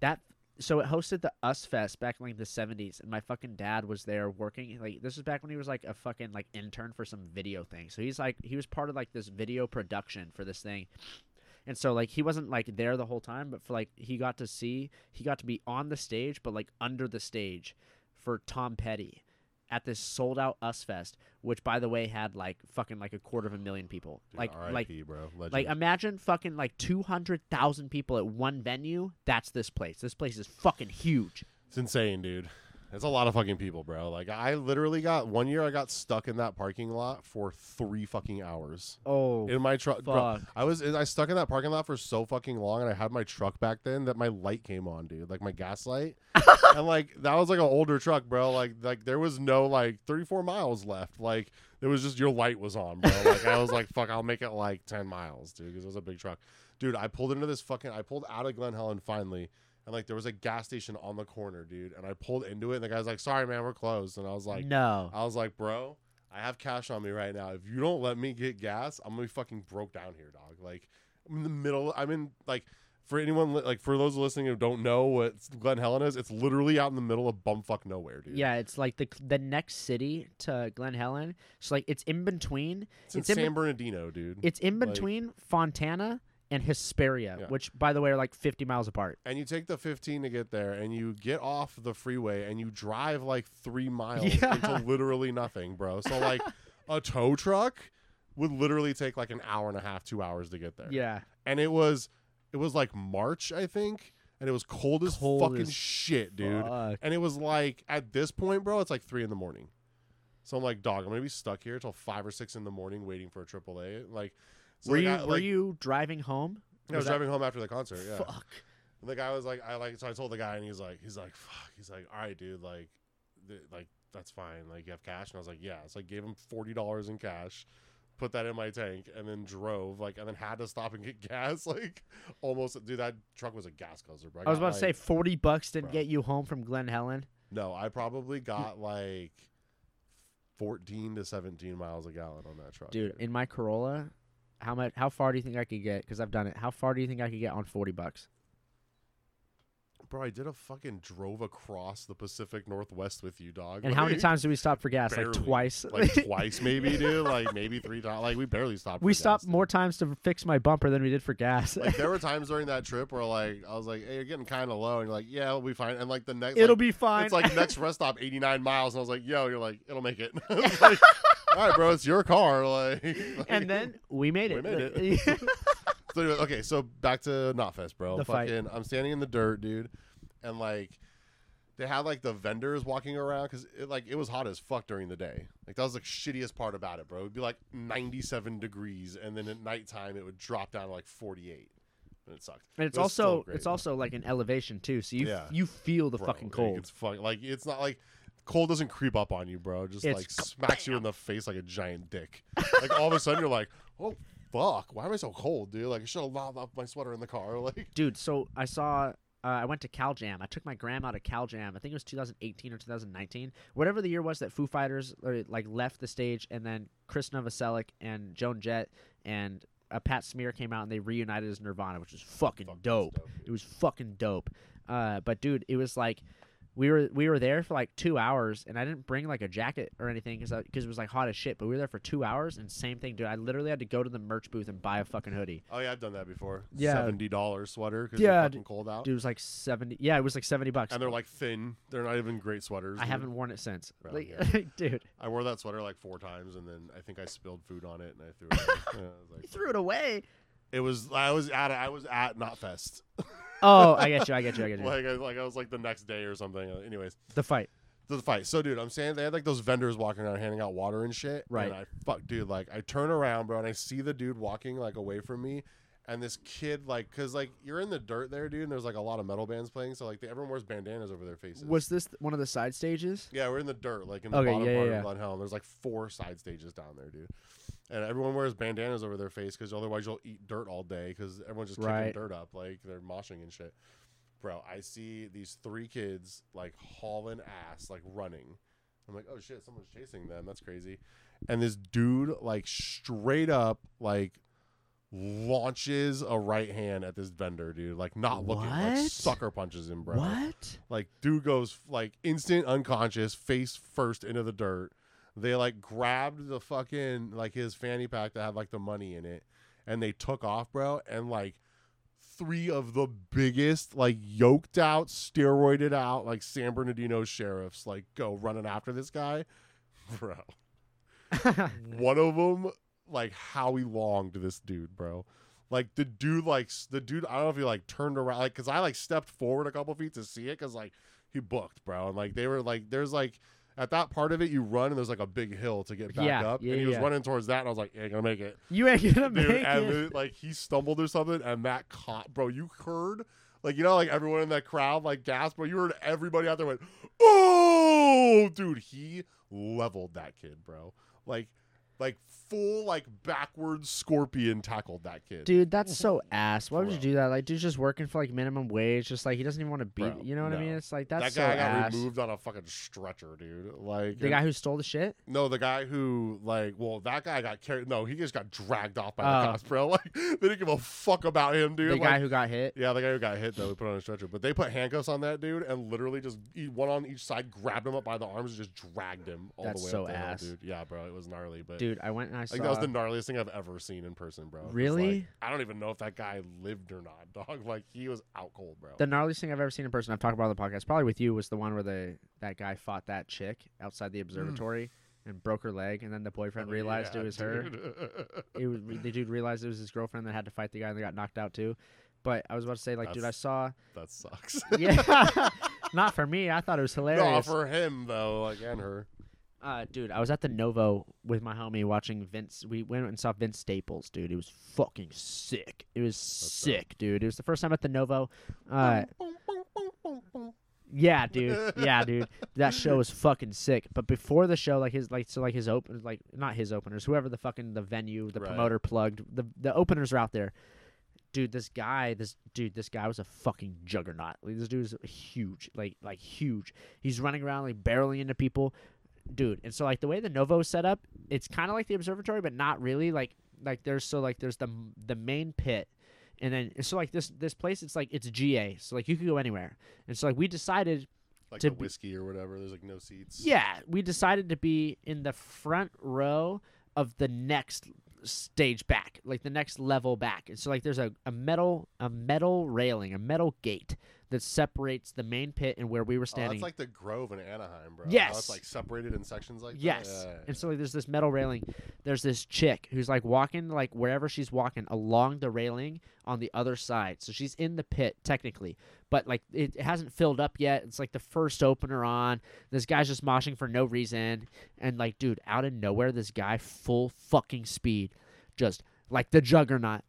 that so it hosted the us fest back in like the 70s and my fucking dad was there working like this is back when he was like a fucking like intern for some video thing so he's like he was part of like this video production for this thing and so like he wasn't like there the whole time but for like he got to see he got to be on the stage but like under the stage for tom petty at this sold out us fest which by the way had like fucking like a quarter of a million people Dude, like like bro. Legend. like imagine fucking like two hundred thousand people at one venue. That's this place. This place is fucking huge. It's insane, dude. It's a lot of fucking people, bro. Like I literally got one year I got stuck in that parking lot for three fucking hours. Oh In my truck, bro! I was I stuck in that parking lot for so fucking long, and I had my truck back then that my light came on, dude, like my gas light, and like that was like an older truck, bro. Like like there was no like 34 miles left. Like it was just your light was on, bro. Like I was like, fuck, I'll make it like 10 miles, dude, because it was a big truck, dude. I pulled into this fucking, I pulled out of Glen Helen finally. And like there was a gas station on the corner, dude, and I pulled into it, and the guy's like, "Sorry, man, we're closed." And I was like, no, I was like, bro, I have cash on me right now. If you don't let me get gas, I'm gonna be fucking broke down here, dog. Like, I'm in the middle. I'm in like, for anyone li- like for those listening who don't know what Glen Helen is, it's literally out in the middle of bumfuck nowhere, dude. yeah, it's like the the next city to Glen Helen. So like it's in between. it's in it's in San Bernardino, dude. It's in Like- between Fontana and Hesperia, Yeah. which by the way are like fifty miles apart. and you take the 15 to get there, and you get off the freeway, and you drive like three miles Yeah. into literally nothing, bro. So like, a tow truck would literally take like an hour and a half, two hours to get there. Yeah, and it was it was like March, I think, and it was cold as Cold fucking as shit, dude. Fuck. And it was like at this point, bro, it's like three in the morning. So I'm like, dog, I'm gonna be stuck here till five or six in the morning waiting for a AAA. Like, so were you guy- were you driving home? I was driving home after the concert. Yeah. Fuck. And the guy was like, I like, so I told the guy, and he's like, he's like, fuck. He's like, all right, dude, like, th- like that's fine. Like, you have cash, and I was like, yeah. So I gave him forty dollars in cash, put that in my tank, and then drove. Like, and then had to stop and get gas. Like, almost, dude, that truck was a gas guzzler, bro. I was got, about to say forty bucks didn't Bro. get you home from Glen Helen. no, I probably got like fourteen to seventeen miles a gallon on that truck, Dude, in my Corolla, how much? How far do you think I could get? Because I've done it. How far do you think I could get on forty bucks? Bro, I did a fucking drove across the Pacific Northwest with you, dog. And how many times did we stop for gas? Barely. Like twice. like twice maybe, dude. Like maybe three times. Like we barely stopped. we for gas, stopped dude. more times to fix my bumper than we did for gas. Like there were times during that trip where like I was like, "Hey, you're getting kind of low," and you're like, "Yeah, we'll be fine." And like the next, It'll like, be fine. It's like next rest stop, 89 miles, and I was like, "Yo," you're like, "It'll make it." Like, All right, bro, it's your car. Like, and then we made it. We made it. So anyway, okay, so back to Knotfest, bro. The fight. I'm standing in the dirt, dude, and like they had like the vendors walking around because it like it was hot as fuck during the day. Like that was the shittiest part about it, bro. It'd be like 97 degrees, and then at nighttime it would drop down to like 48, and it sucked. And it's It also great, it's also like an elevation too, so you Yeah. you feel the Bro, fucking like, cold. it's fuck, like it's not like cold doesn't creep up on you, bro. Just It's like smacks you in the face like a giant dick. like all of a sudden you're like, oh fuck, why am I so cold, dude? Like I should have lobbed off my sweater in the car. Like Dude, so I saw. Uh, I went to Cal Jam. I took my grandma to Cal Jam. I think it was 2018 or 2019, whatever the year was that Foo Fighters uh, like left the stage, and then Chris Novoselic and Joan Jett and uh, Pat Smear came out and they reunited as Nirvana, which was fucking fuck, that's dope. dude. It was fucking dope. Uh, but dude, it was like we were we were there for like two hours, and I didn't bring like a jacket or anything because because it was like hot as shit. But we were there for two hours, and same thing, dude. I literally had to go to the merch booth and buy a fucking hoodie. Oh yeah, I've done that before. Yeah. seventy dollars sweater because Yeah, fucking cold out, Dude, it was like seventy. Yeah, it was like seventy bucks. and they're like thin. They're not even great sweaters. I dude. haven't worn it since. Like, yeah. dude, I wore that sweater like four times, and then I think I spilled food on it, and I threw it. away. Yeah, I was like, you threw it away. It was I was at I was at Knotfest. Oh, I get you. I get you. I get you. like I, like I was like the next day or something. Uh, anyways, the fight. the fight. So, dude, I'm saying they had like those vendors walking around handing out water and shit. Right. And I fuck, dude. Like, I turn around, bro, and I see the dude walking like away from me, and this kid, like, cause like you're in the dirt there, dude, and there's like a lot of metal bands playing, so like they, everyone wears bandanas over their faces. Was this one of the side stages? yeah, we're in the dirt, like in the Okay, bottom yeah, part yeah, of Glen Helen. There's like four side stages down there, dude. And everyone wears bandanas over their face because otherwise you'll eat dirt all day because everyone's just Right. kicking dirt up, like they're moshing and shit. Bro, I see these three kids like hauling ass, like running. I'm like, oh shit, someone's chasing them. That's crazy. And this dude, like, straight up, like, launches a right hand at this vendor, dude. Like, not looking, like, sucker punches him, bro. What? Like, dude goes like instant unconscious, face first into the dirt. They like grabbed the fucking like his fanny pack that had like the money in it, and they took off, bro. And like three of the biggest, like yoked out, steroided out, like San Bernardino sheriffs, like go running after this guy, bro. One of them, like Howie Long to this dude, bro. Like the dude, like the dude. I don't know if he like turned around, like, cause I like stepped forward a couple feet to see it, cause like he booked, bro, and like they were like, there's like at that part of it, you run and there's like a big hill to get back Yeah, up, yeah, and he was yeah. running towards that, and I was like, ain't gonna make it, you ain't gonna dude. make and it. like he stumbled or something, and that caught, bro. You heard. Like you know, like everyone in that crowd, like gasped, bro. You heard everybody out there went, "Oh, dude!" He leveled that kid, bro. Like, like full, like backwards scorpion tackled that kid. Dude, that's so ass. Why would you do that? Like, dude's just working for like minimum wage. Just like he doesn't even want to beat. Bro, you know what I mean? It's like that's that guy so got ass. removed on a fucking stretcher, dude. Like The and- guy who stole the shit. No, the guy who like, well, that guy got carried. No, he just got dragged off by Oh. the cops, bro. Like they didn't give a fuck about him, dude. The Like, guy who got hit. Yeah, the guy who got hit though, we put on a stretcher. But they put handcuffs on that dude and literally just one on each side, grabbed him up by the arms, and just dragged him all That's the way so up the hill, ass. dude. Yeah, bro, it was gnarly. But Dude, I went and I saw. like that was the gnarliest thing I've ever seen in person, bro. Really? like, I don't even know if that guy lived or not, dog. Like he was out cold, bro. The gnarliest thing I've ever seen in person, I've talked about on the podcast, probably with you, was the one where the that guy fought that chick outside the observatory mm. and broke her leg, and then the boyfriend Oh, realized yeah, it was her. It was the dude realized it was his girlfriend that had to fight the guy, and they got knocked out too. But I was about to say, like, dude, I saw. that sucks. Yeah, not for me. I thought it was hilarious. no, for him though, like and her. Uh, dude, I was at the Novo with my homie watching Vince. We went and saw Vince Staples, dude. It was fucking sick. It was dope. sick, dude. It was the first time at the Novo. Uh, yeah, dude. Yeah, dude. That show was fucking sick. But before the show, like his like so like his open like not his openers, whoever the fucking the venue, the Right. promoter plugged, the the openers are out there. Dude, this guy, this dude, this guy was a fucking juggernaut. Like, this dude is huge, like like huge. He's running around like barreling into people, dude. And so like the way the Novo is set up, it's kind of like the observatory, but not really. Like like there's so like there's the the main pit, and then so like this this place, it's like it's GA, so like you could go anywhere. And so like we decided like to the be- whiskey or whatever. There's like no seats. yeah, we decided to be in the front row of the next stage back, like the next level back. And so like there's a, a metal a metal railing, a metal gate that separates the main pit and where we were standing. Oh, that's like the Grove in Anaheim, bro. How Yes. it's like separated in sections like Yes. that. Yeah, yeah, And so like, there's this metal railing. There's this chick who's like walking like wherever she's walking along the railing on the other side. So she's in the pit technically, but like it hasn't filled up yet. It's like the first opener on. This guy's just moshing for no reason, and like, dude, out of nowhere, this guy full fucking speed, just like the juggernaut.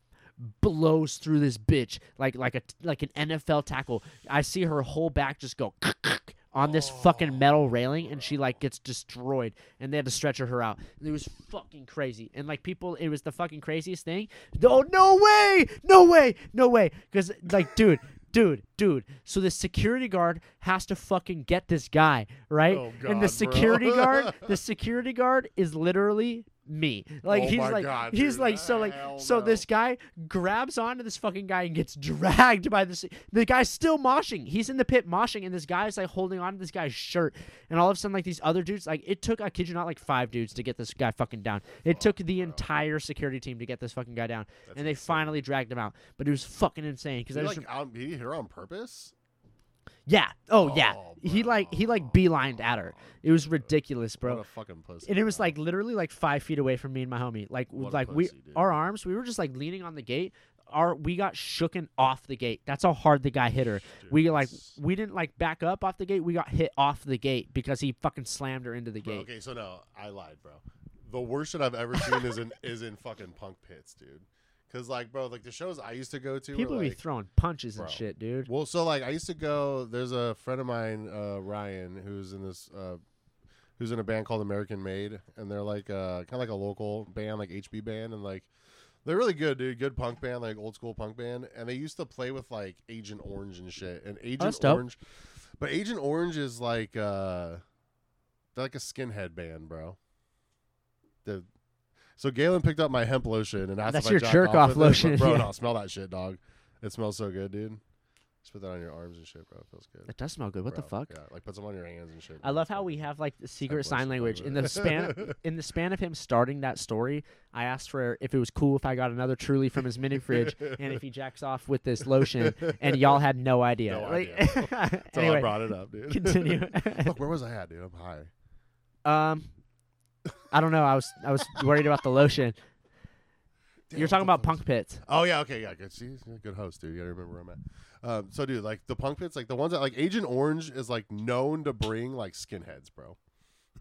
Blows through this bitch like like a like an NFL tackle. I see her whole back just go on this fucking oh. metal railing, and she like gets destroyed and they had to stretcher her out. It was fucking crazy. And like people, it was the fucking craziest thing. No, no way, no way, no way. Because like, dude, dude, dude. So the security guard has to fucking get this guy right, Oh, God, and the security guard, the security guard is literally me. Like Oh he's like God, he's dude. like so like Hell so no. this guy grabs onto this fucking guy and gets dragged by this the guy's still moshing. He's in the pit moshing and this guy's like holding on to this guy's shirt and all of a sudden like these other dudes like it took I kid you not like five dudes to get this guy fucking down. It oh, took the entire security team to get this fucking guy down That's and they insane. finally dragged him out. But it was fucking insane because I just like out, um, did he hit her on purpose? Yeah oh yeah Oh, he like he like beelined at her. It was ridiculous, bro. What a fucking pussy. and it was like literally like five feet away from me and my homie. Like What like we dude. our arms, we were just like leaning on the gate. Our we got shooken off the gate. That's how hard the guy hit her. we like we didn't like back up off the gate. We got hit off the gate because he fucking slammed her into the Bro, gate. okay, so no, I lied, bro. The worst shit I've ever seen is in is in fucking punk pits, dude. Cause like, bro, like the shows I used to go to, were, People be throwing punches and shit, dude. Well, so like I used to go. There's a friend of mine, uh, Ryan, who's in this, uh, who's in a band called American Made, and they're like uh, kind of like a local band, like HB band, and like they're really good, dude. Good punk band, like old school punk band, and they used to play with like Agent Orange and shit. And Agent dope. Orange, but Agent Orange is like uh, they're like a skinhead band, bro. The so Galen picked up my hemp lotion and asked That's if I your jacked jerk off with it, but lotion, bro. yeah. No, smell that shit, dog. It smells so good, dude. Just put that on your arms and shit, bro. It feels good. It does smell good. What the Bro, fuck? Yeah, like put some on your hands and shit. I bro. love how we have like the secret sign language in the span in the span of him starting that story. I asked for if it was cool if I got another Truly from his mini fridge and if he jacks off with this lotion, and y'all had no idea. No Like- idea. I anyway, brought it up, dude. continue. Look, where was I at, dude? I'm high. um, I don't know. I was I was worried about the lotion. Damn, You're talking about punk pits. Oh yeah, okay, yeah, good. See, good host, dude. You gotta remember where I'm at. Um, so, dude, like the punk pits, like the ones that like Agent Orange is like known to bring like skinheads, bro,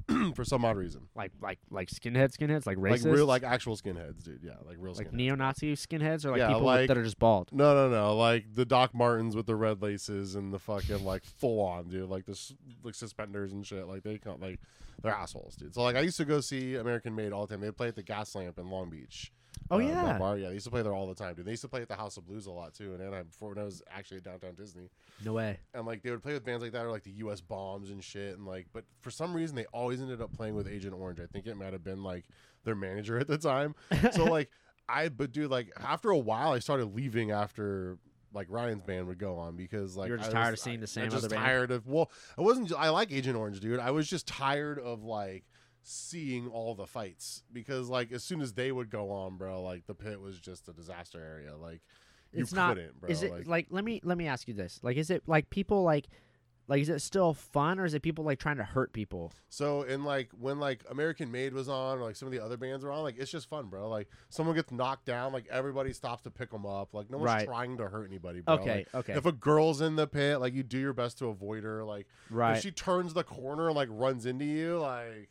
for some odd reason. Like like like skinhead skinheads, like racist, Like real, like actual skinheads, dude. Yeah, like real like skinheads. neo-Nazi skinheads, or like Yeah, people like- that are just bald. No, no, no. Like the Doc Martens with the red laces and the fucking like full on, dude. Like this, like suspenders and shit. Like they come, like they're assholes, dude. So like I used to go see American Made all the time. They play at the Gaslamp in Long Beach. Oh uh, yeah, bar. Yeah, they used to play there all the time, dude. They used to play at the House of Blues a lot too. And then I before when I was actually at downtown Disney, no way. and like they would play with bands like that or like the U.S. Bombs and shit. And like, but for some reason they always ended up playing with Agent Orange. I think it might have been like their manager at the time. So like I, but dude, like after a while, I started leaving after like Ryan's band would go on because like You were just I tired was- of seeing the I- same I'm just other band? tired of. Well, I wasn't. I like Agent Orange, dude. I was just tired of like seeing all the fights because like as soon as they would go on, bro, like the pit was just a disaster area. Like you it's not. couldn't, bro. is it like, like, let me let me ask you this? Like, is it like people like like is it still fun or is it people like trying to hurt people? So in like when like American Made was on or like some of the other bands were on, like it's just fun, bro. Like someone gets knocked down, like everybody stops to pick them up. Like no one's Right. trying to hurt anybody, bro. Okay, Like, okay, If a girl's in the pit, like you do your best to avoid her. Like right. if she turns the corner and like runs into you, like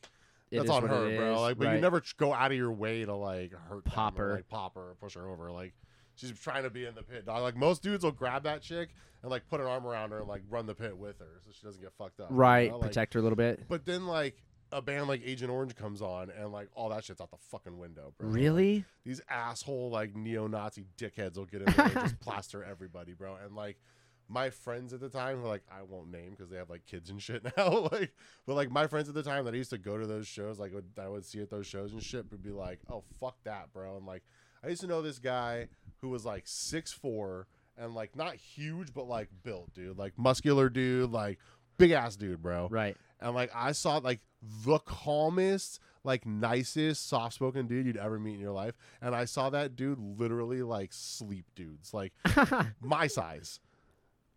that's on her, bro. is, Like, but right. you never go out of your way to like hurt Pop her. like pop her, or push her over. Like she's trying to be in the pit, dog. Like most dudes will grab that chick and like put an arm around her and like run the pit with her so she doesn't get fucked up. you right, know? Like, protect her a little bit. but then like a band like Agent Orange comes on and like all that shit's out the fucking window, bro. Like, Really? these asshole like neo-Nazi dickheads will get in there and just plaster everybody, bro. And like my friends at the time were like, I won't name because they have like kids and shit now. like, but like my friends at the time that I used to go to those shows, like would, I would see at those shows and shit, would be like, oh fuck that, bro. And like I used to know this guy who was like six four and like not huge, but like built, dude, like muscular dude, like big ass dude, bro. Right. And like I saw like the calmest, like nicest, soft spoken dude you'd ever meet in your life. And I saw that dude literally like sleep dudes, like my size.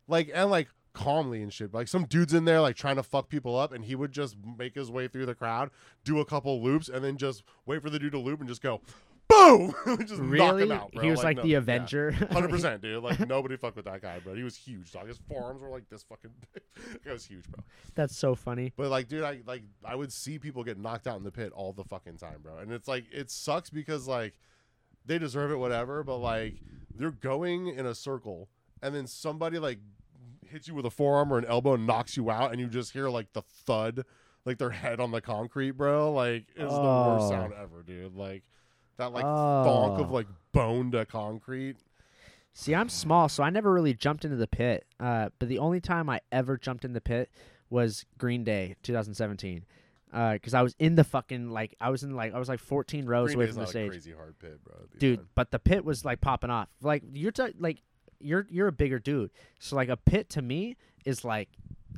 Like and like calmly and shit. Like some dudes in there like trying to fuck people up, and he would just make his way through the crowd, do a couple loops, and then just wait for the dude to loop and just go, boom, just knock him out. Bro. he was like, no- the. Avenger. Hundred percent, dude. Like nobody fucked with that guy, bro. He was huge, dog. His forearms were like this fucking. It was huge, bro. That's so funny. But like, dude, I like I would see people get knocked out in the pit all the fucking time, bro. And it's like it sucks because like they deserve it, whatever. But like they're going in a circle, and then somebody like hits you with a forearm or an elbow and knocks you out, and you just hear like the thud, like their head on the concrete, bro. Like it's the worst Oh. sound ever, dude. Like that like thonk of Oh. like bone to concrete. See, I'm small, so I never really jumped into the pit. Uh, but the only time I ever jumped in the pit was Green Day 2017. Because I was in the fucking like I was in like I was like 14 rows Green away Day's from the stage, crazy hard pit, bro. Dude. fine. But the pit was like popping off. Like you're t- like you're you're a bigger dude, so like a pit to me is like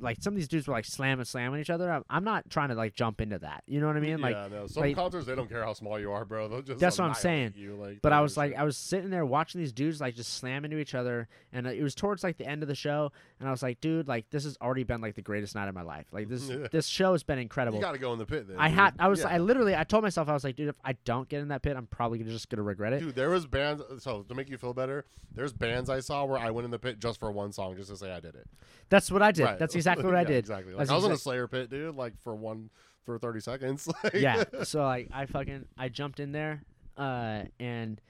like some of these dudes were like slamming slamming each other. I'm, I'm not trying to like jump into that. You know what I mean? Like yeah, no. Some like- concerts they don't care how small you are, bro. They'll just That's what I'm saying. You, like, But I was like, shit. I was sitting there watching these dudes like just slam into each other, and uh, it was towards like the end of the show, and I was like, dude, like this has already been like the greatest night of my life. Like this, Yeah. this show has been incredible. you got to go in the pit. Then, I dude. had, I was, Yeah. I literally, I told myself, I was like, dude, if I don't get in that pit, I'm probably just gonna regret it. Dude, there was bands. So to make you feel better, there's bands I saw where I went in the pit just for one song, just to say I did it. That's what I did. Right. That's exactly what I did. Exactly. Like, I was in a Slayer pit, dude. Like for one for thirty seconds. Like, yeah. So like, I fucking, I jumped in there, uh, and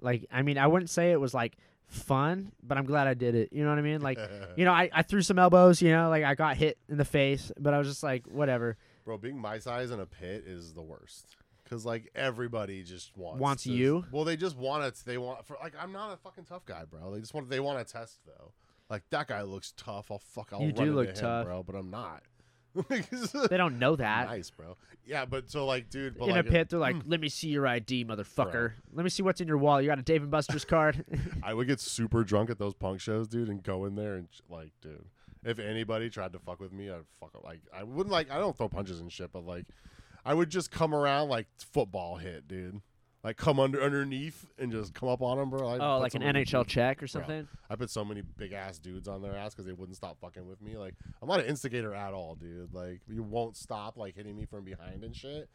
like, I mean, I wouldn't say it was like fun, but I'm glad I did it. You know what I mean? Like, you know, I, I threw some elbows. You know, like I got hit in the face, but I was just like, whatever. Bro, being my size in a pit is the worst. Cause like everybody just wants Wants to- you? Well, they just want it. They want for like I'm not a fucking tough guy, bro. They just want they want to test though. Like that guy looks tough. I'll fuck. I'll You run do into look him, tough. bro. But I'm not. They don't know that. nice, bro. Yeah, but so like, dude, in like, a pit, they're like, mm. "Let me see your ID, motherfucker. Let me see what's in your wallet. You got a Dave and Buster's card." I would get super drunk at those punk shows, dude, and go in there and like, dude, if anybody tried to fuck with me, I'd fuck up. Like, I wouldn't like, I don't throw punches and shit, but like, I would just come around like football hit, dude. Like come under underneath and just come up on them, bro. I oh, like so an many- NHL check or something. I put so many big ass dudes on their ass because they wouldn't stop fucking with me. Like I'm not an instigator at all, dude. Like you won't stop like hitting me from behind and shit.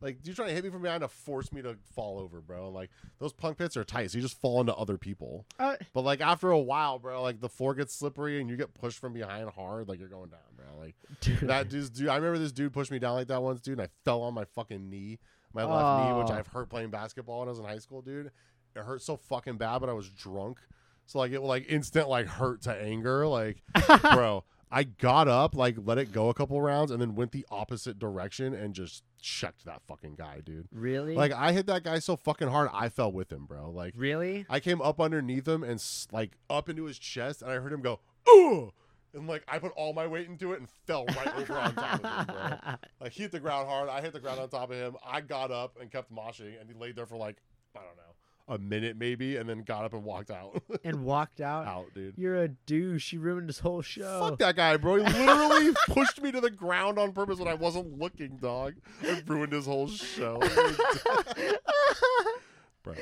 Like you're trying to hit me from behind to force me to fall over, bro. And, like those punk pits are tight, so you just fall into other people. Uh, But like after a while, bro, like the floor gets slippery and you get pushed from behind hard, like you're going down, bro. Like dude. that dude, dude. I remember this dude pushed me down like that once, dude, and I fell on my fucking knee, my left knee, which Oh. I've hurt playing basketball when I was in high school, dude. It hurt so fucking bad, but I was drunk, so like it like instant like hurt to anger, like bro. I got up, like let it go a couple rounds, and then went the opposite direction and just checked that fucking guy, dude. really? Like I hit that guy so fucking hard, I fell with him, bro. Like really? I came up underneath him and like up into his chest, and I heard him go, "Ooh!" And like I put all my weight into it and fell right over on top of him, bro. Like he hit the ground hard. I hit the ground on top of him. I got up and kept moshing, and he laid there for like I don't know a minute maybe, and then got up and walked out. and walked out. out, dude. You're a douche. You ruined his whole show. Fuck that guy, bro. He literally pushed me to the ground on purpose when I wasn't looking, dog. It ruined his whole show. bro.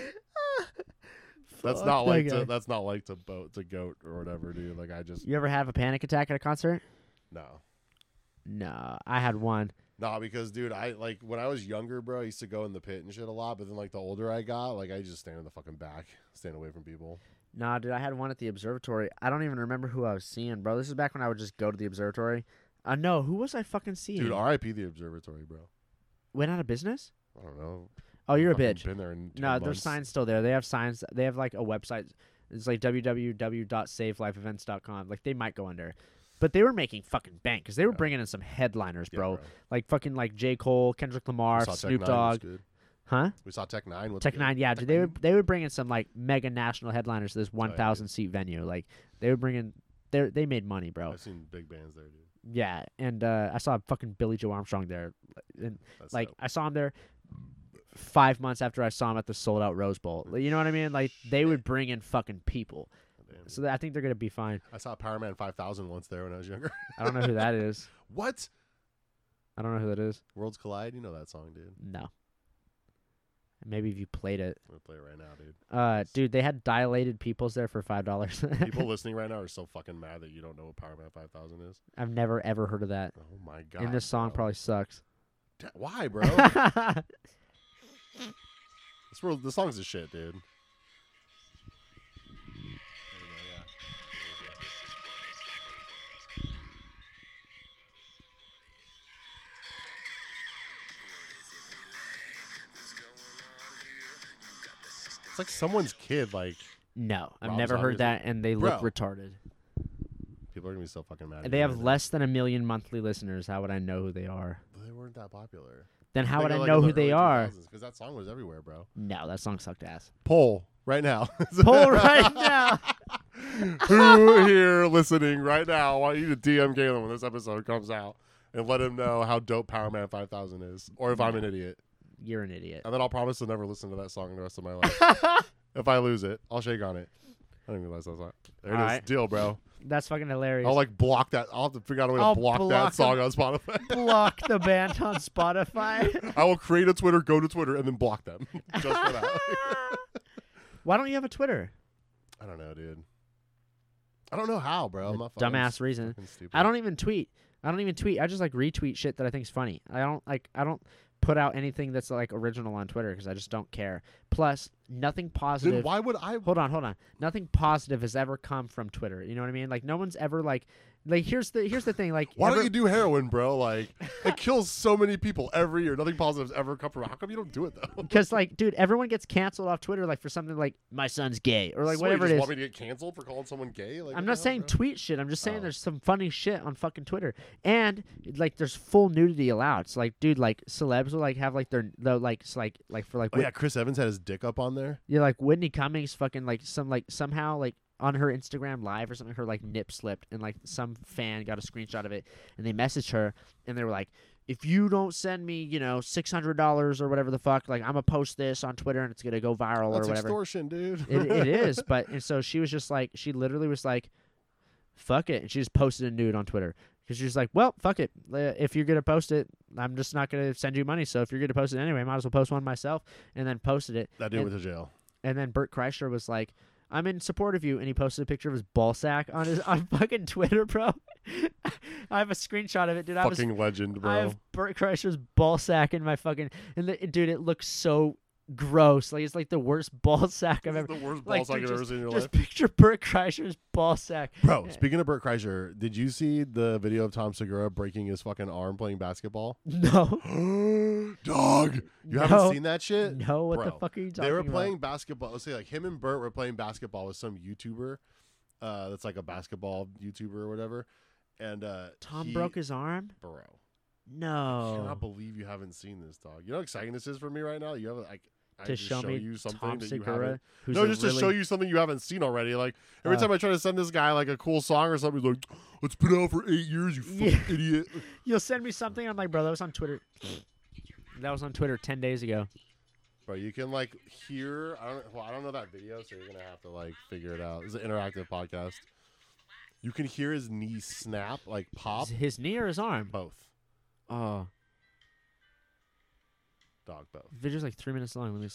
That's not that like guy. to that's not like to boat to goat or whatever, dude. Like I just You ever have a panic attack at a concert? no. No, I had one. Nah, because dude, I like when I was younger, bro, I used to go in the pit and shit a lot, but then like the older I got, like I just stand in the fucking back, stand away from people. Nah, dude, I had one at the observatory. I don't even remember who I was seeing, bro. This is back when I would just go to the observatory. Uh, no, who was I fucking seeing? Dude, RIP the observatory, bro. Went out of business? I don't know. Oh, you're a bitch. Been there in 10 No, there's signs still there. They have signs. They have like a website. It's like www.savelifeevents.com. Like they might go under, but they were making fucking bank because they were Yeah. bringing in some headliners, Yeah, bro. Like fucking like J Cole, Kendrick Lamar, We saw Tech Snoop Dogg, huh? We saw Tech N9ne. What's Tech good? Nine, yeah, Tech dude. They would they would bring in some like mega national headliners to this yeah, 1,000 seat venue. Like they would bring in. They they made money, bro. I've seen big bands there, dude. Yeah, and uh, I saw fucking Billie Joe Armstrong there, and That's like dope. I saw him there five months after I saw him at the sold out Rose Bowl. You know what I mean? Like they would bring in fucking people, so I think they're gonna be fine. I saw Powerman 5000 once there when I was younger. I don't know who that is. what? I don't know who that is. Worlds Collide? You know that song, dude. No, Maybe if you played it. I'm gonna play it right now, dude. Uh, dude, they had dilated peoples there for five dollars. People listening right now are so fucking mad that you don't know what Powerman 5000 is. I've never ever heard of that. Oh my god. and this song bro. probably sucks. Why, bro? This, world, this song's a shit, dude. It's like someone's kid. Like no, I've Rob never Zombie heard that, and they look retarded. people are gonna be so fucking mad. at they have right less than a million monthly listeners. How would I know who they are? They weren't that popular. Then how would I Like, know who they are? Because that song was everywhere, bro. No, that song sucked ass. Poll right now. Pull right now. Who here listening right now? I want you to DM Galen when this episode comes out and let him know how dope Powerman 5000 is, or if I'm an idiot. You're an idiot. And then I'll promise to never listen to that song the rest of my life. if I lose it, I'll shake on it. I didn't realize that song. There it is. Alright. Deal, bro. That's fucking hilarious. I'll like block that. I'll have to figure out a way to I'll block, block that song on Spotify. block the band on Spotify. I will create a Twitter, go to Twitter, and then block them just for that. Why don't you have a Twitter? I don't know, dude. I don't know how, bro. I'm not dumbass reason. I don't even tweet. I don't even tweet. I just like retweet shit that I think's funny. I don't like. I don't put out anything that's like original on Twitter because I just don't care. Plus, nothing positive. why would I? hold on, hold on. Nothing positive has ever come from Twitter. You know what I mean? Like no one's ever like, like here's the here's the thing. Like Why ever- don't you do heroin, bro? Like it kills so many people every year. Nothing positive's ever come from. it. How come you don't do it though? Because like, dude, everyone gets canceled off Twitter like for something like my son's gay or like So whatever you just is. Want me to get canceled for calling someone gay? Like, I'm not saying tweet shit. I'm just saying Oh. there's some funny shit on fucking Twitter, and like there's full nudity allowed. So like, dude, like celebs will like have like their the like like like for like Oh Whit- yeah, Chris Evans had his dick up on there. yeah like Whitney Cummings fucking like some like somehow like on her Instagram live or something her like nip slipped and like some fan got a screenshot of it and they messaged her and they were like. If you don't send me, you know, six hundred dollars or whatever the fuck, like I'm gonna post this on Twitter and it's gonna go viral That's or whatever. extortion, dude. it, it is but and so she was just like she literally was like fuck it and she just posted a nude on twitter because she's like well fuck it if you're gonna post it i'm just not gonna send you money so if you're gonna post it anyway might as well post one myself and then posted it that dude And- went to jail. and then bert kreischer was like i'm in support of you. And he posted a picture of his ball sack on his on fucking twitter bro. I have a screenshot of it dude. I was Fucking legend, bro. I have Bert Kreischer's ball sack in my fucking and the, dude, it looks so gross. Like it's like the worst ball sack I've ever. the worst like, ball sack dude, I've ever just- seen in your Just life. picture Bert Kreischer's ball sack. Bro, speaking of Bert Kreischer, did you see the video of Tom Segura breaking his fucking arm playing basketball? No, Dog, you No. haven't seen that shit? no. What the fuck are you talking about? They were about? playing basketball. Let's say like him and Bert were playing basketball with some YouTuber, uh, that's like a basketball YouTuber or whatever. And uh, Tom he- broke his arm. bro. No, I No. cannot believe you haven't seen this, dog. You know how exciting this is for me right now. You have like to just show me you something Tom that you Segura, haven't. No, just really, to show you something you haven't seen already. Like every Uh. time I try to send this guy like a cool song or something, he's like, "It's been out for eight years, you fucking Yeah. idiot." You'll send me something. I'm like, bro, that was on Twitter. that was on Twitter ten days ago. Bro, you can like hear. I don't. Well, I don't know that video, so you're gonna have to like figure it out. It's an interactive podcast. You can hear his knee snap, like pop. His, his knee or his arm? Both, Oh, dog, both. video's like three minutes long. Let me.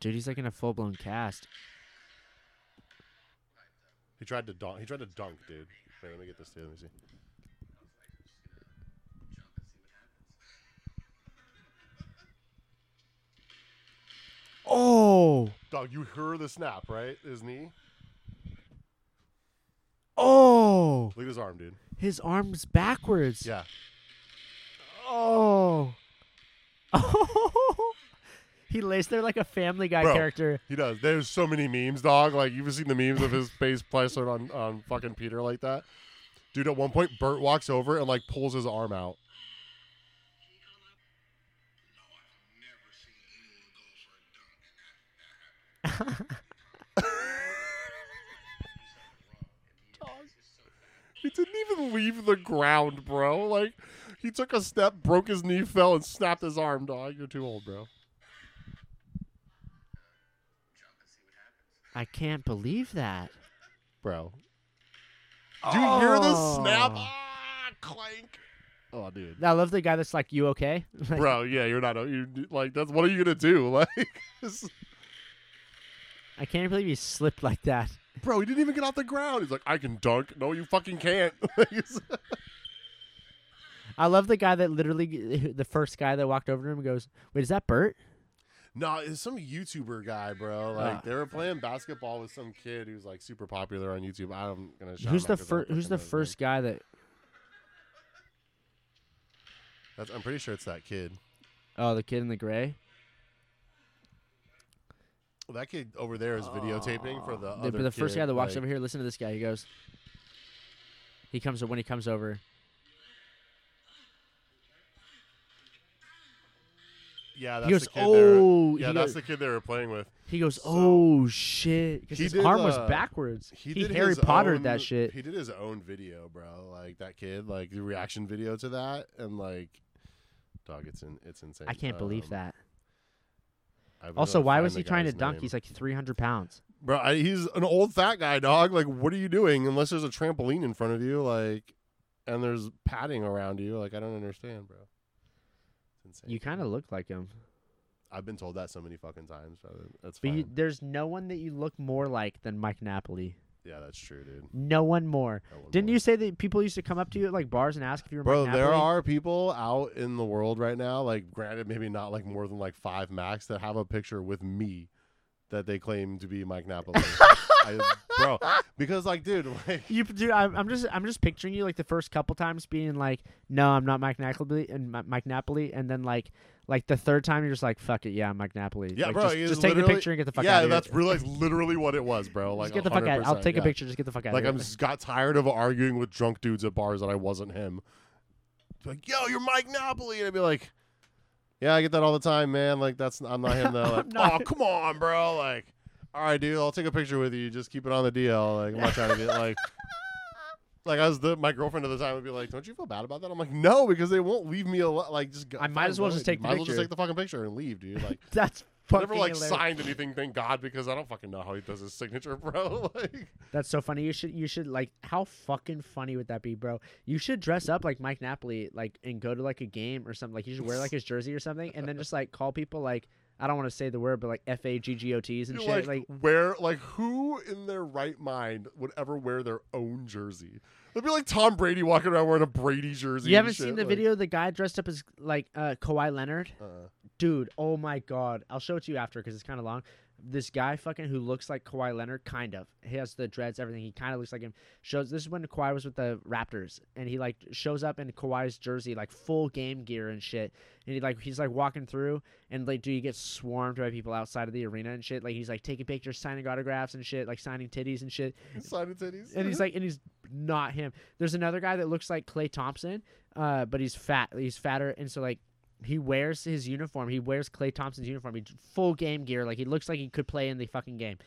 Dude, he's like in a full blown cast. He tried to dunk. He tried to dunk, dude. Wait, let me get this. Dude. Let me see. Oh, Dog, you heard the snap, right? His knee. oh, Look at his arm, dude. His arm's backwards. Yeah. Oh. Oh. he lays there like a Family Guy Bro. character. He does. There's so many memes, dog. Like you've seen the memes of his face plastered on on fucking Peter like that. Dude, at one point, Bert walks over and like pulls his arm out. He didn't even leave the ground, bro. Like he took a step, broke his knee, fell, and snapped his arm, dog. You're too old, bro. I can't believe that. Bro. Do you hear the snap? Oh. Ah, clank. Oh, dude. I love the guy that's like, "You okay?" Bro, yeah, you're not. You like that's what are you gonna do? Like, I can't believe you slipped like that. Bro, he didn't even get off the ground. He's like, I can dunk. No, you fucking can't. I love the guy that literally, the first guy that walked over to him goes, "Wait, is that Bert?" no, it's some YouTuber guy, bro. Like Ah. they were playing basketball with some kid who's like super popular on YouTube. I'm gonna. Who's the 'cause I don't first? Who's the first guy that? That's, I'm pretty sure it's that kid. Oh, the kid in the gray. Well, that kid over there is videotaping for the The, other. the first kid, guy that walks like- over here, listen to this guy. He goes. He comes when he comes over. Yeah, that's goes, the kid. they were- "Oh!" yeah, he that's goes, the kid they were playing with. He goes, So- "Oh shit!" Because He his did, arm was uh, backwards. He, He, did Harry his Pottered own- that shit. He did his own video, bro. Like that kid, like the reaction video to that, and like, dog, it's in, it's insane. I can't believe Um, that. I really Also, wanna why was he trying to dunk? name. He's like 300 pounds. bro, I, he's an old fat guy, dog. Like, what are you doing? Unless there's a trampoline in front of you, like, and there's padding around you, like, I don't understand, bro. It's insane. You kind of look like him. I've been told that so many fucking times. But that's But fine. you, there's no one that you look more like than Mike Napoli. Yeah, that's true, dude. No one more. That one Didn't more. you say that people used to come up to you at like bars and ask if you were Mike Napoli? Bro, Mike there Napoli? are people out in the world right now, like granted, maybe not like more than like five max, that have a picture with me that they claim to be Mike Napoli. I, bro, because like, dude, like, You, dude, I'm, I'm just, I'm just picturing you like the first couple times being like, "No, I'm not Mike Napoli," and Mike Napoli, and then like, like the third time you're just like, "Fuck it, yeah, I'm Mike Napoli." yeah, Like, bro, just, just take the picture and get the fuck yeah, out of that's here. really like, literally what it was, bro. Like, just get the fuck out. I'll 100%, take a picture. Just get the fuck out. Like, I'm just got tired of arguing with drunk dudes at bars that I wasn't him. Like, yo, you're Mike Napoli, and I'd be like, yeah, I get that all the time, man. Like, that's I'm not him though. Like, oh, come on, bro. Like, all right, dude, I'll take a picture with you. Just keep it on the DL. Like, I'm not trying to get like. Like I was the my girlfriend at the time would be like, "Don't you feel bad about that?" I'm like, "No, because they won't leave me alone. Like, just go, I might as well just take the might as well just take the fucking picture and leave, dude. Like, That's fucking never like hilarious. signed anything, thank God, because I don't fucking know how he does his signature, bro. like, That's so funny. You should you should like how fucking funny would that be, bro? You should dress up like Mike Napoli, like and go to like a game or something. Like you should wear like his jersey or something, and then just like call people like I don't want to say the word, but like F A G G O T's and You're shit. like, Like, where like who in their right mind would ever wear their own jersey? It'd be like Tom Brady walking around wearing a Brady jersey. you haven't shit, seen the like- video of the guy dressed up as like uh, Kawhi Leonard, Uh-uh. dude? Oh my god, I'll show it to you after because it's kind of long. This guy fucking who looks like Kawhi Leonard, kind of. He has the dreads, everything. He kind of looks like him. Shows this is when Kawhi was with the Raptors, and he like shows up in Kawhi's jersey, like full game gear and shit. And he like he's like walking through, and like, dude, he gets swarmed by people outside of the arena and shit. Like he's like taking pictures, signing autographs and shit, like signing titties and shit. Sided titties. And he's like, and he's not him. There's another guy that looks like Klay Thompson, uh, but he's fat. He's fatter, and so like he wears his uniform. He wears Klay Thompson's uniform. He full game gear. Like he looks like he could play in the fucking game.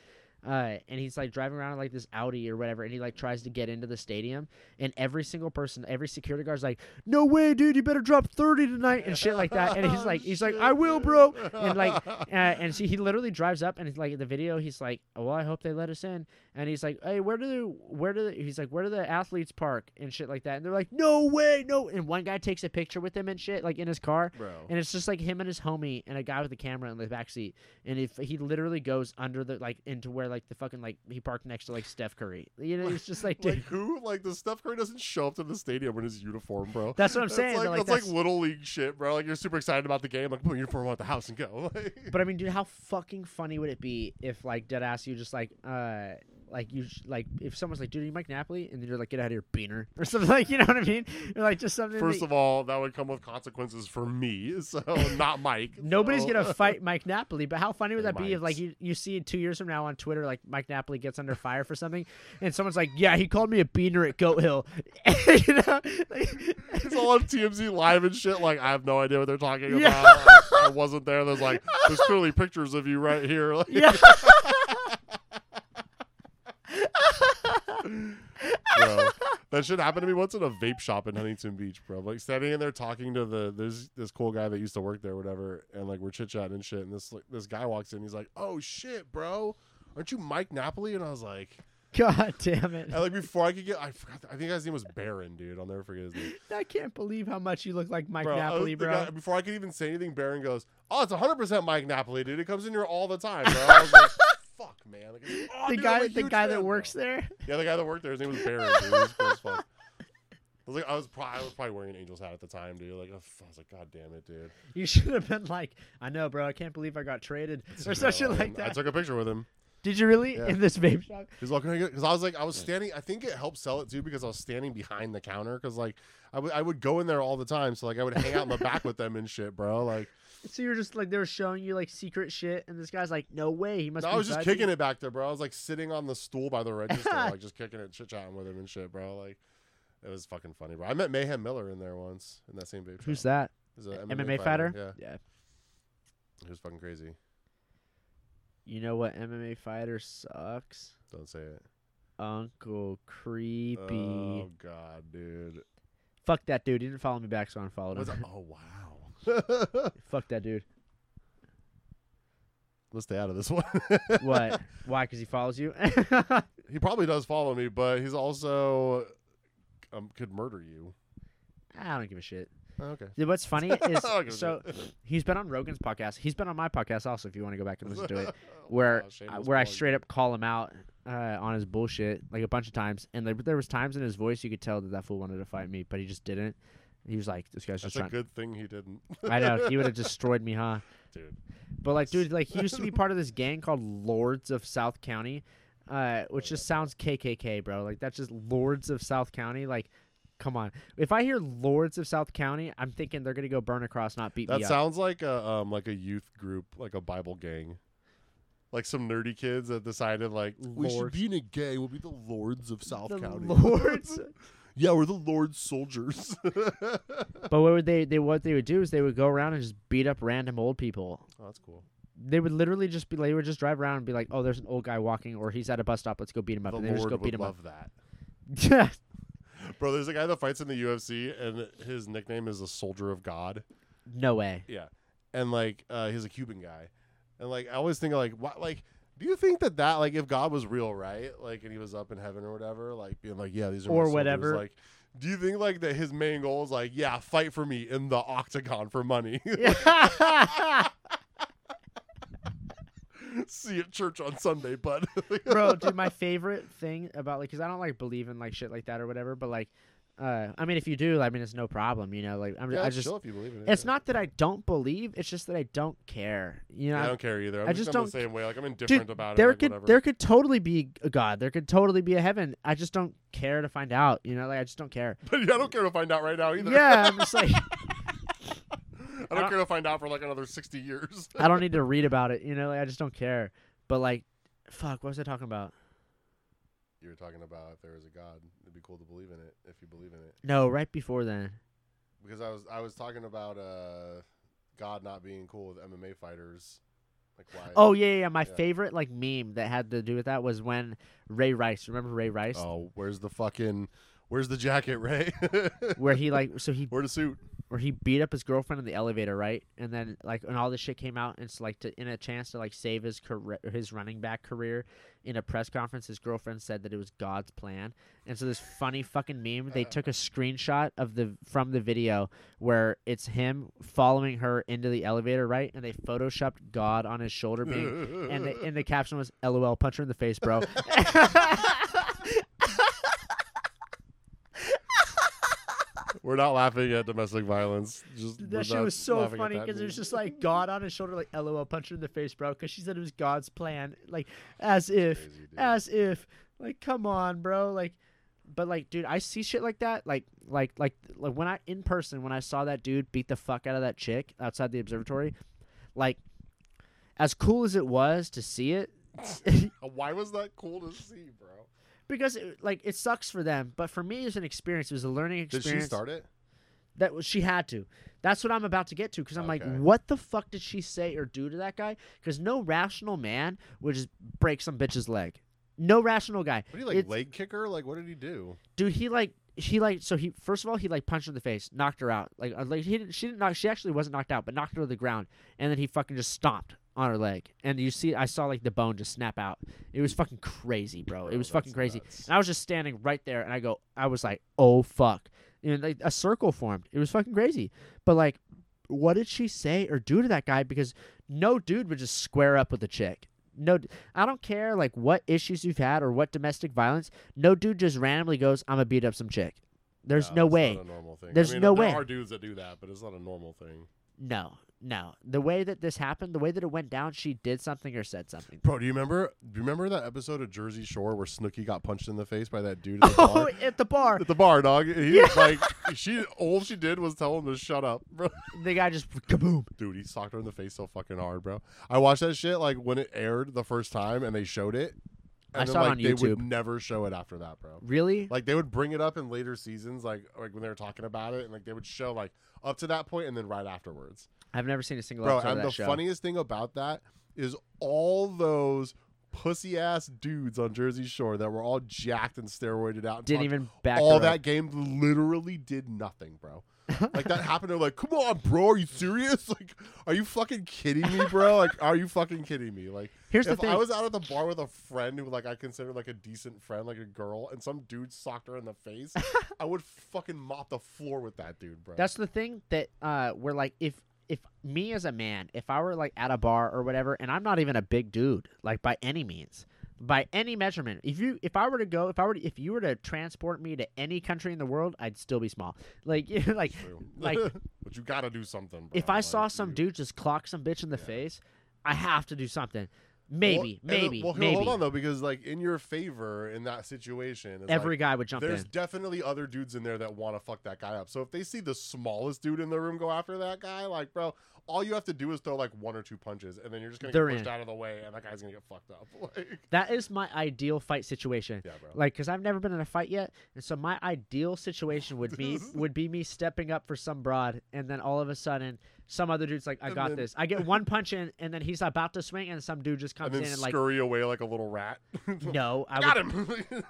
Uh, and he's like driving around in, like this Audi or whatever, and he like tries to get into the stadium, and every single person, every security guard's like, "No way, dude! You better drop thirty tonight," and shit like that. And he's like, he's like, "I will, bro," and like, uh, and see, he literally drives up, and he's like, the video, he's like, "Oh, well, I hope they let us in," and he's like, "Hey, where do the, where do the, he's like, where do the athletes park and shit like that?" And they're like, "No way, no!" And one guy takes a picture with him and shit, like in his car, bro. and it's just like him and his homie and a guy with a camera in the back seat. And if he literally goes under the like into where like the fucking like he parked next to like Steph Curry. You know, it's just like, dude, like who? Like the Steph Curry doesn't show up to the stadium in his uniform, bro. that's what I'm That's saying. Like, like, that's, that's- like little league shit, bro. Like you're super excited about the game. Like put your uniform on at the house and go. But I mean, dude, how fucking funny would it be if like dead ass you just like uh like you sh- like if someone's like, dude, you Mike Napoli, and then you're like, get out of here, beaner, or something like, you know what I mean? Or like just something. First that- of all, that would come with consequences for me, so not Mike. Nobody's so- gonna fight Mike Napoli, but how funny would that be if like you, you see two years from now on Twitter like Mike Napoli gets under fire for something and someone's like, Yeah, he called me a beaner at Goat Hill you know? Like- It's all on TMZ live and shit. Like I have no idea what they're talking Yeah. about. Like, I wasn't there. There's like there's clearly pictures of you right here. Like, yeah. Bro. That should happen to me once in a vape shop in Huntington Beach, bro. Like standing in there talking to the there's this cool guy that used to work there, whatever, and like we're chit chatting and shit. And this like, this guy walks in, he's like, "Oh shit, bro, aren't you Mike Napoli?" And I was like, God damn it! And like before I could get, I forgot. I think his name was Baron, dude. I'll never forget his name. I can't believe how much you look like Mike Bro, Napoli, bro. guy- before I could even say anything, Baron goes, "Oh, it's 100 percent Mike Napoli, dude. It comes in here all the time, bro." I was like, "Fuck, man." Like, oh, the dude, guy, the guy fan, that bro." works there. Yeah, the guy that worked there. His name was Barry. Dude. He was cool as fuck. I was like, I was probably, I was probably wearing an Angels hat at the time, dude. Like, oh, I was like, God damn it, dude. You should have been like, I know, bro. I can't believe I got traded or some shit No, like I took a picture with him. Did you really Yeah. in this vape shop? He's like, "Can Because I was like, I was standing. I think it helped sell it too because I was standing behind the counter. Because like, I would I would go in there all the time. So like, I would hang out in the back with them and shit, bro. Like, So you're just like they were showing you like secret shit, and this guy's like, no way, he must. no, be I was just budging." kicking it back there, bro. I was like sitting on the stool by the register, like just kicking it, chit chatting with him and shit, bro. Like, it was fucking funny, bro. I met Mayhem Miller in there once in that same vape Who's shop. that? He's a MMA, fighter? Yeah, Yeah. he was fucking crazy. You know what MMA fighter sucks? Don't say it. Uncle Creepy. Oh god, dude. Fuck that dude. He didn't follow me back, so I unfollowed What's him. that? Oh wow. Fuck that dude. Let's stay out of this one. What? Why? Because he follows you? He probably does follow me, but he's also um, could murder you. I don't give a shit. Oh, okay. What's funny I don't give a is so he's been on Rogan's podcast. He's been on my podcast also. If you want to go back and listen to it, Oh, where shameless where I straight up call him out uh, on his bullshit like a bunch of times, and there, there was times in his voice you could tell that that fool wanted to fight me, but he just didn't. He was like, "This guy's That's just a trying." good thing he didn't. I know he would have destroyed me, huh? dude. But like, dude, like he used to be part of this gang called Lords of South County, uh, which just sounds KKK, bro. Like that's just Lords of South County. Like, come on. If I hear Lords of South County, I'm thinking they're gonna go burn a cross, not beat That me up. sounds like a um like a youth group, like a Bible gang. Like some nerdy kids that decided like we should Lords. be in a gang. We'll be the lords of South The County. Lords. yeah, we're the Lord's soldiers. but what would they? They what they would do is they would go around and just beat up random old people. Oh, that's cool. They would literally just be. They would just drive around and be like, "Oh, there's an old guy walking, or he's at a bus stop. Let's go beat him up." The and they would just Lord go beat would him up. love that. Yeah. Bro, there's a guy that fights in the UFC, and his nickname is the Soldier of God. no way. Yeah, and like uh, he's a Cuban guy, and like I always think of like what like. Do you think that that like if God was real, right? Like, and he was up in heaven or whatever, like being like, yeah, these are my Or soldiers," whatever. Like, do you think like that his main goal is like, yeah, fight for me in the octagon for money? See you at church on Sunday, bud. bro dude my favorite thing about like because i don't like believe in like shit like that or whatever but like uh i mean if you do i mean it's no problem you know like i'm yeah, i just chill if you believe in it. it's yeah. not that i don't believe it's just that i don't care you know Yeah, I don't care either. I'm I just, just don't- the same way. Like I'm indifferent Dude, about it. there like, could whatever. there could totally be a god there could totally be a heaven i just don't care to find out you know like i just don't care But yeah, I don't care to find out right now either. yeah i'm just like I don't care to find out for like another sixty years. i don't need to read about it you know like i just don't care but like fuck what was i talking about You were talking about if there was a God, it'd be cool to believe in it if you believe in it. no right before then Because I was I was talking about uh God not being cool with MMA fighters. Like why oh yeah yeah, my Yeah. favorite like meme that had to do with that was when ray rice remember ray rice Oh, where's the fucking where's the jacket, Ray? where he like so he Where the suit? Where he beat up his girlfriend in the elevator, right? And then like when all this shit came out, and it's like to, in a chance to like save his career, his running back career, in a press conference, his girlfriend said that it was God's plan. And so this funny fucking meme, they uh. took a screenshot of the from the video where it's him following her into the elevator, right? And they photoshopped God on his shoulder being. And the, and the caption was "LOL, punch her in the face, bro." We're not laughing at domestic violence. Just That shit was so funny because it was just like God on his shoulder, like LOL, punch her in the face, bro. Because she said it was God's plan, like as if, Crazy, as if, like come on, bro, like. But like, dude, I see shit like that, like, like, like, like when I in person when I saw that dude beat the fuck out of that chick outside the observatory, like, as cool as it was to see it, Why was that cool to see, bro? Because it, like it sucks for them, but for me, it was an experience. It was a learning experience. Did she start it? That was she had to. That's what I'm about to get to because I'm like, what the fuck did she say or do to that guy? Because no rational man would just break some bitch's leg. No rational guy, What did he like It's- leg kicker? Like what did he do? dude. He like he like so he first of all he like punched her in the face, knocked her out. Like uh, like he didn't she didn't knock she actually wasn't knocked out, but knocked her to the ground, and then he fucking just stomped on her leg, and you see, I saw like the bone just snap out. It was fucking crazy, bro. it was fucking crazy. nuts. And I was just standing right there, and I go, I was like, oh fuck, and like a circle formed. It was fucking crazy. But like, what did she say or do to that guy? Because no dude would just square up with a chick. No, I don't care like what issues you've had or what domestic violence. No dude just randomly goes, "I'm gonna beat up some chick." There's Yeah, no way. Not a normal thing. There's I mean, no there way. are dudes that do that, but it's not a normal thing. No, no. The way that this happened, the way that it went down, she did something or said something. Bro, do you remember? Do you remember that episode of Jersey Shore where Snooki got punched in the face by that dude at the Oh, bar? at the bar, At the bar, dog. He was like she all she did was tell him to shut up, bro. the guy just kaboom. Dude, he socked her in the face so fucking hard, bro. I watched that shit like when it aired the first time and they showed it. And I then, saw it like, on they would YouTube. never show it after that, bro. Really? Like they would bring it up in later seasons, like like when they were talking about it, and like they would show like up to that point and then right afterwards. I've never seen a single Bro, episode and of the that show. funniest thing about that is all those pussy ass dudes on Jersey Shore that were all jacked and steroided out. And Didn't even back all her that up. game literally did nothing, bro. like that happened. They're like, "Come on, bro, are you serious? Like, are you fucking kidding me, bro? Like, are you fucking kidding me? Like, Here's the if thing. I was out at the bar with a friend who like I consider like a decent friend, like a girl, and some dude socked her in the face, I would fucking mop the floor with that dude, bro. That's the thing that uh we're like if if me as a man, if I were like at a bar or whatever, and I'm not even a big dude, like by any means, by any measurement. If you if I were to go, if I were to, if you were to transport me to any country in the world, I'd still be small. Like like True. like but you gotta do something. Bro. if I Like, saw some you- dude just clock some bitch in the Yeah. face, I have to do something. Well, Maybe, and then- maybe, well, maybe. hold on though, because like in your favor in that situation, Every like, guy would jump in. there's in. definitely other dudes in there that want to fuck that guy up. So if they see the smallest dude in the room go after that guy, like bro, all you have to do is throw like one or two punches, and then you're just gonna They're get pushed in. out of the way, and that guy's gonna get fucked up. Like, That is my ideal fight situation. yeah, bro. Like, cause I've never been in a fight yet, and so my ideal situation would be would be me stepping up for some broad, and then all of a sudden, some other dude's like, "I And got then- this." I get one punch in, and then he's about to swing, and some dude just comes and then in and like, scurry away like a little rat. "No, I got would, him.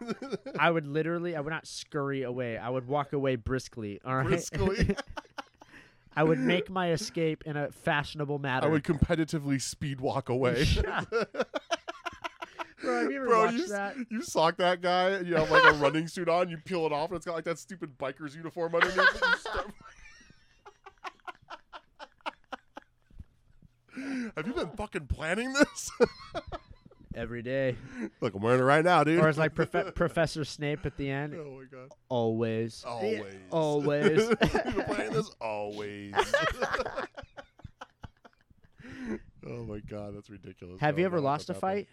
I would literally, I would not scurry away. I would walk away briskly. All right, Briskly. I would make my escape in a fashionable manner. I would competitively speed walk away. Yeah. Bro, have you ever Bro, watched you, that? you sock that guy, and you have like a running suit on, you peel it off, and it's got like that stupid biker's uniform underneath it. You start- have you been fucking planning this? Every day, Look, I'm wearing it right now, dude. or it's like Profe- Professor Snape at the end. Oh my god. Always, Always. always. you been planning this? Always. oh my god, that's ridiculous. Have bro. you ever lost a fight?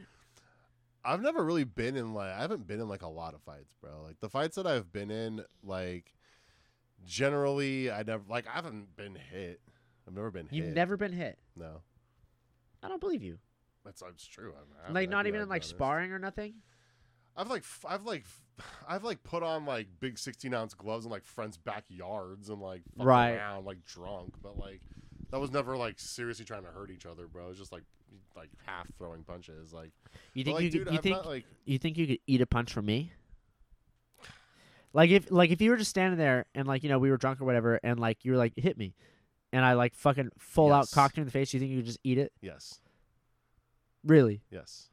I've never really been in like I haven't been in like a lot of fights, bro. Like the fights that I've been in, like generally I never like I haven't been hit. I've never been hit. You've never been hit. No. I don't believe you. That's that's true. I haven't- Like not even in like sparring or nothing. I've like I've like I've like put on like big 16 ounce gloves in like friends' backyards and like fucked Right. around like drunk, but like that was never like seriously trying to hurt each other, bro. It was just like like half throwing punches, like. You think like, you dude, could, you I'm think not, like you think you could eat a punch from me? Like if like if you were just standing there and like you know we were drunk or whatever and like you were like hit me, and I like fucking full out cocked you in the face, you think you could just eat it? yes, Really? yes.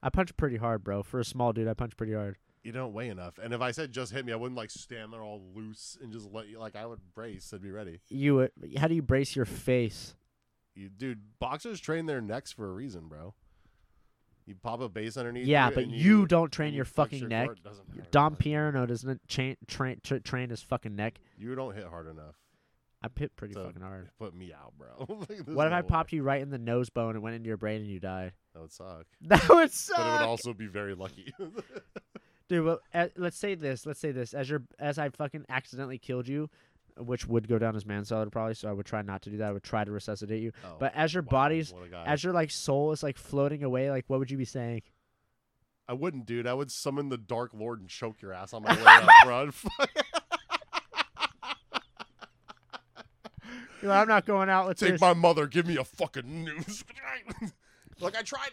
I punch pretty hard, bro. For a small dude, I punch pretty hard. You don't weigh enough, and if I said just hit me, I wouldn't like stand there all loose and just let you. Like I would brace and be ready. You would, how do you brace your face? You, dude, boxers train their necks for a reason, bro. You pop a base underneath. Yeah, but you, you don't train you your fucking your neck. doesn't Dom man. Pierno doesn't train train tra- train his fucking neck. You don't hit hard enough. I hit pretty So, fucking hard. Put me out, bro. Like, What if no I way. popped you right in the nose bone and went into your brain and you died? That would suck. That would suck. But it would also be very lucky. Dude, well, uh, let's say this. Let's say this. As your as I fucking accidentally killed you, which would go down as manslaughter probably. So I would try not to do that. I would try to resuscitate you. Oh, But as your wow, body's what a guy. as your like soul is like floating away, like what would you be saying? I wouldn't, dude. I would summon the Dark Lord and choke your ass on my way up, bro. You're like, I'm not going out with Take this. my mother. Give me a fucking noose. like I tried.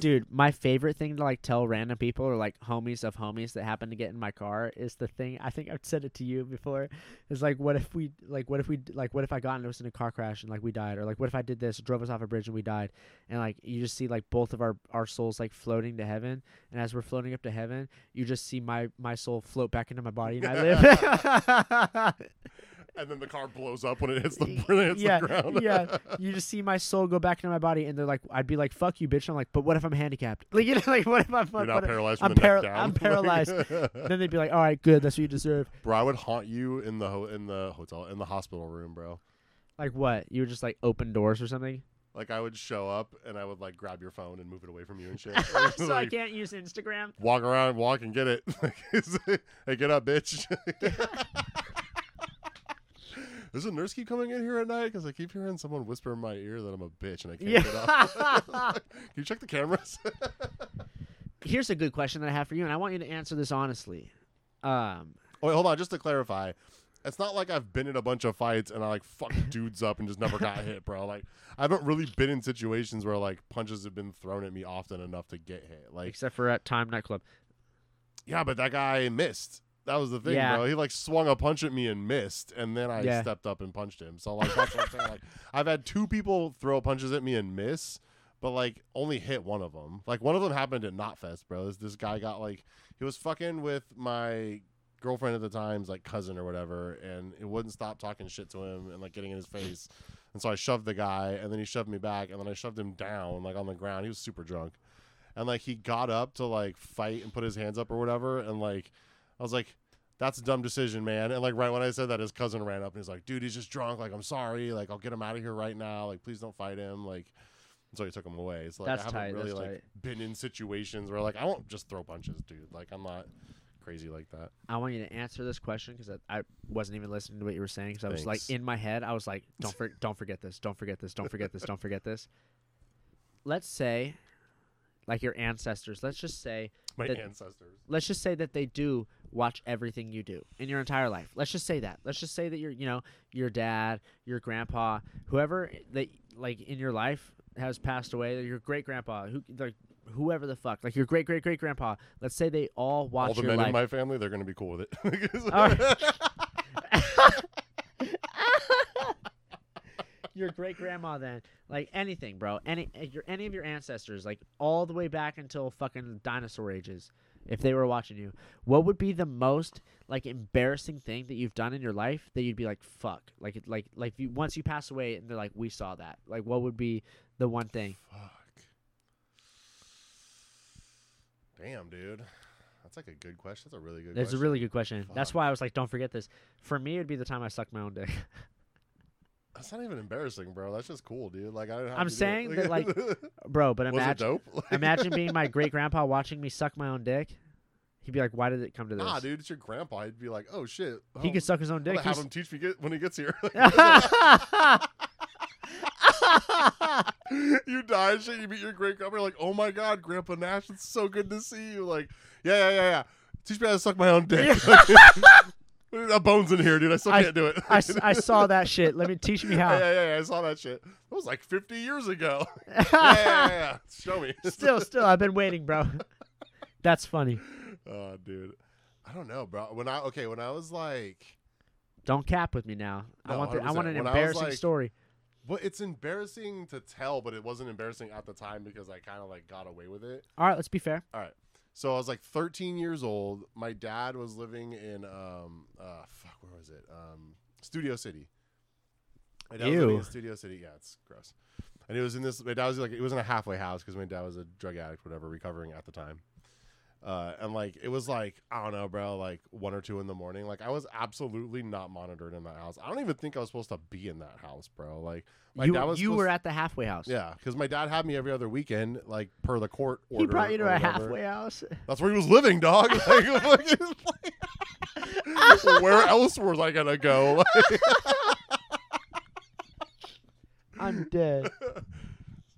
Dude, my favorite thing to like tell random people or like homies of homies that happen to get in my car is the thing. I think I've said it to you before. Is like, what if we like, what if we like, what if I got into us in a car crash and like we died, or like, what if I did this, drove us off a bridge and we died, and like you just see like both of our our souls like floating to heaven, and as we're floating up to heaven, you just see my my soul float back into my body and I live. and then the car blows up when it hits the, when it hits yeah, the ground. yeah. You just see my soul go back into my body, and they're like, I'd be like, "Fuck you, bitch." I'm like, but what if I'm handicapped? Like, you know, like, what if I'm? You're not paralyzed I'm para-. I'm paralyzed. then they'd be like, "All right, good. That's what you deserve." bro, I would haunt you in the ho- in the hotel in the hospital room, bro. Like what? You would just like open doors or something, Like I would show up and I would like grab your phone and move it away from you and shit. so I can't use Instagram. walk around, walk and get it. hey, get up, bitch. Does a nurse keep coming in here at night? Because I keep hearing someone whisper in my ear that I'm a bitch and I can't Yeah. get off. Can you check the cameras? Here's a good question that I have for you, and I want you to answer this honestly. Um, oh, wait, hold on. Just to clarify, it's not like I've been in a bunch of fights and I like fuck dudes up and just never got hit, bro. Like I haven't really been in situations where like punches have been thrown at me often enough to get hit. Like except for at Time Nightclub. Yeah, but that guy missed. That was the thing, Yeah. bro. He like swung a punch at me and missed, and then I Yeah. stepped up and punched him. So like that's what I'm saying. Like I've had two people throw punches at me and miss, but like only hit one of them. Like one of them happened at Knotfest, bro. This this guy got like he was fucking with my girlfriend at the time's like cousin or whatever, and it wouldn't stop talking shit to him and like getting in his face. And so I shoved the guy, and then he shoved me back, and then I shoved him down like on the ground. He was super drunk and like he got up to like fight and put his hands up or whatever and like i was like that's a dumb decision man. And like right when i said that his cousin ran up and he's like dude he's just drunk. Like i'm sorry. Like i'll get him out of here right now. Like please don't fight him. Like and so he took him away. So like That's i haven't tight, really like been in situations where like i won't just throw punches dude. Like i'm not crazy like that. I want you to answer this question because I, I wasn't even listening to what you were saying. Because I was like in my head. I was like, don't for, don't forget this, don't forget this, don't forget this, don't forget this. Let's say, like your ancestors. Let's just say, my That- ancestors. let's just say that they do watch everything you do in your entire life. Let's just say that. Let's just say that your, you know, your dad, your grandpa, whoever that like in your life has passed away. Your great grandpa, who like whoever the fuck, like your great great great grandpa. Let's say they all watch all the your men life. in my family they're gonna be cool with it your great grandma then like anything bro any your any of your ancestors like all the way back until fucking dinosaur ages if they were watching you what would be the most like embarrassing thing that you've done in your life that you'd be like fuck like like like you, once you pass away and they're like we saw that like what would be the one thing Fuck. Damn, dude. That's like a good question. That's a really good that's question. a really good question that's why i was like don't forget this for me it'd be the time i sucked my own dick That's not even embarrassing, bro. That's just cool, dude. Like I didn't have I'm to do it. saying that, like, bro but was it imagine dope? Like- Imagine being my great grandpa watching me suck my own dick. He'd be like, "Why did it come to this?" Nah, dude, it's your grandpa. He'd be like, "Oh shit, He oh, could suck his own dick. have He's- him teach me get, when he gets here." you die and shit. You meet your great grandpa. Like, "Oh my god, Grandpa Nash, it's so good to see you." Like, yeah, yeah, yeah, yeah. Teach me how to suck my own dick. A bones in here, dude. I still I- can't do it. I saw that shit. Let me teach me how. yeah, yeah, yeah, I saw that shit. That was like 50 years ago. yeah, yeah, yeah, yeah. Show me. still, still, I've been waiting, bro. That's funny. Oh, dude. I don't know, bro. When I okay, when I was like, Don't cap with me now. I want the, I want an When embarrassing like- story. well, it's embarrassing to tell, but it wasn't embarrassing at the time because I kind of like got away with it. All right, let's be fair. All right. So I was like 13 years old. My dad was living in um uh fuck where was it um Studio City. My dad was living in Studio City. Yeah, it's gross. And it was in this. My dad was like it was in a halfway house because my dad was a drug addict, whatever, recovering at the time. Uh, and like it was like I don't know, bro, like one or two in the morning. Like I was absolutely not monitored in that house. I don't even think I was supposed to be in that house, bro. Like my you dad was you supposed- were at the halfway house. yeah, because my dad had me every other weekend, like per the court order. He brought you to a whatever. halfway house. That's where he was living, dog. Like, fucking- where else was I gonna go? I'm dead.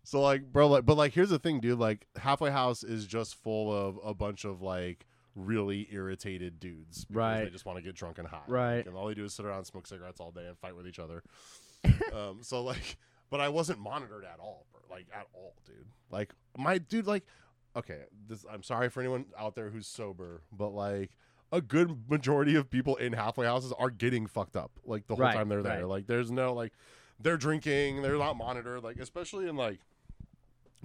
So like, bro, like, but like, here's the thing, dude. Like, halfway house is just full of a bunch of like really irritated dudes, Right. They just want to get drunk and high, Right. Like, and all they do is sit around, and smoke cigarettes all day, and fight with each other. um, so like, but I wasn't monitored at all, bro. like at all, dude. Like my dude, like okay, this I'm sorry for anyone out there who's sober, but like a good majority of people in halfway houses are getting fucked up like the whole Right, time they're there. right. Like there's no like they're drinking, they're not monitored, like especially in like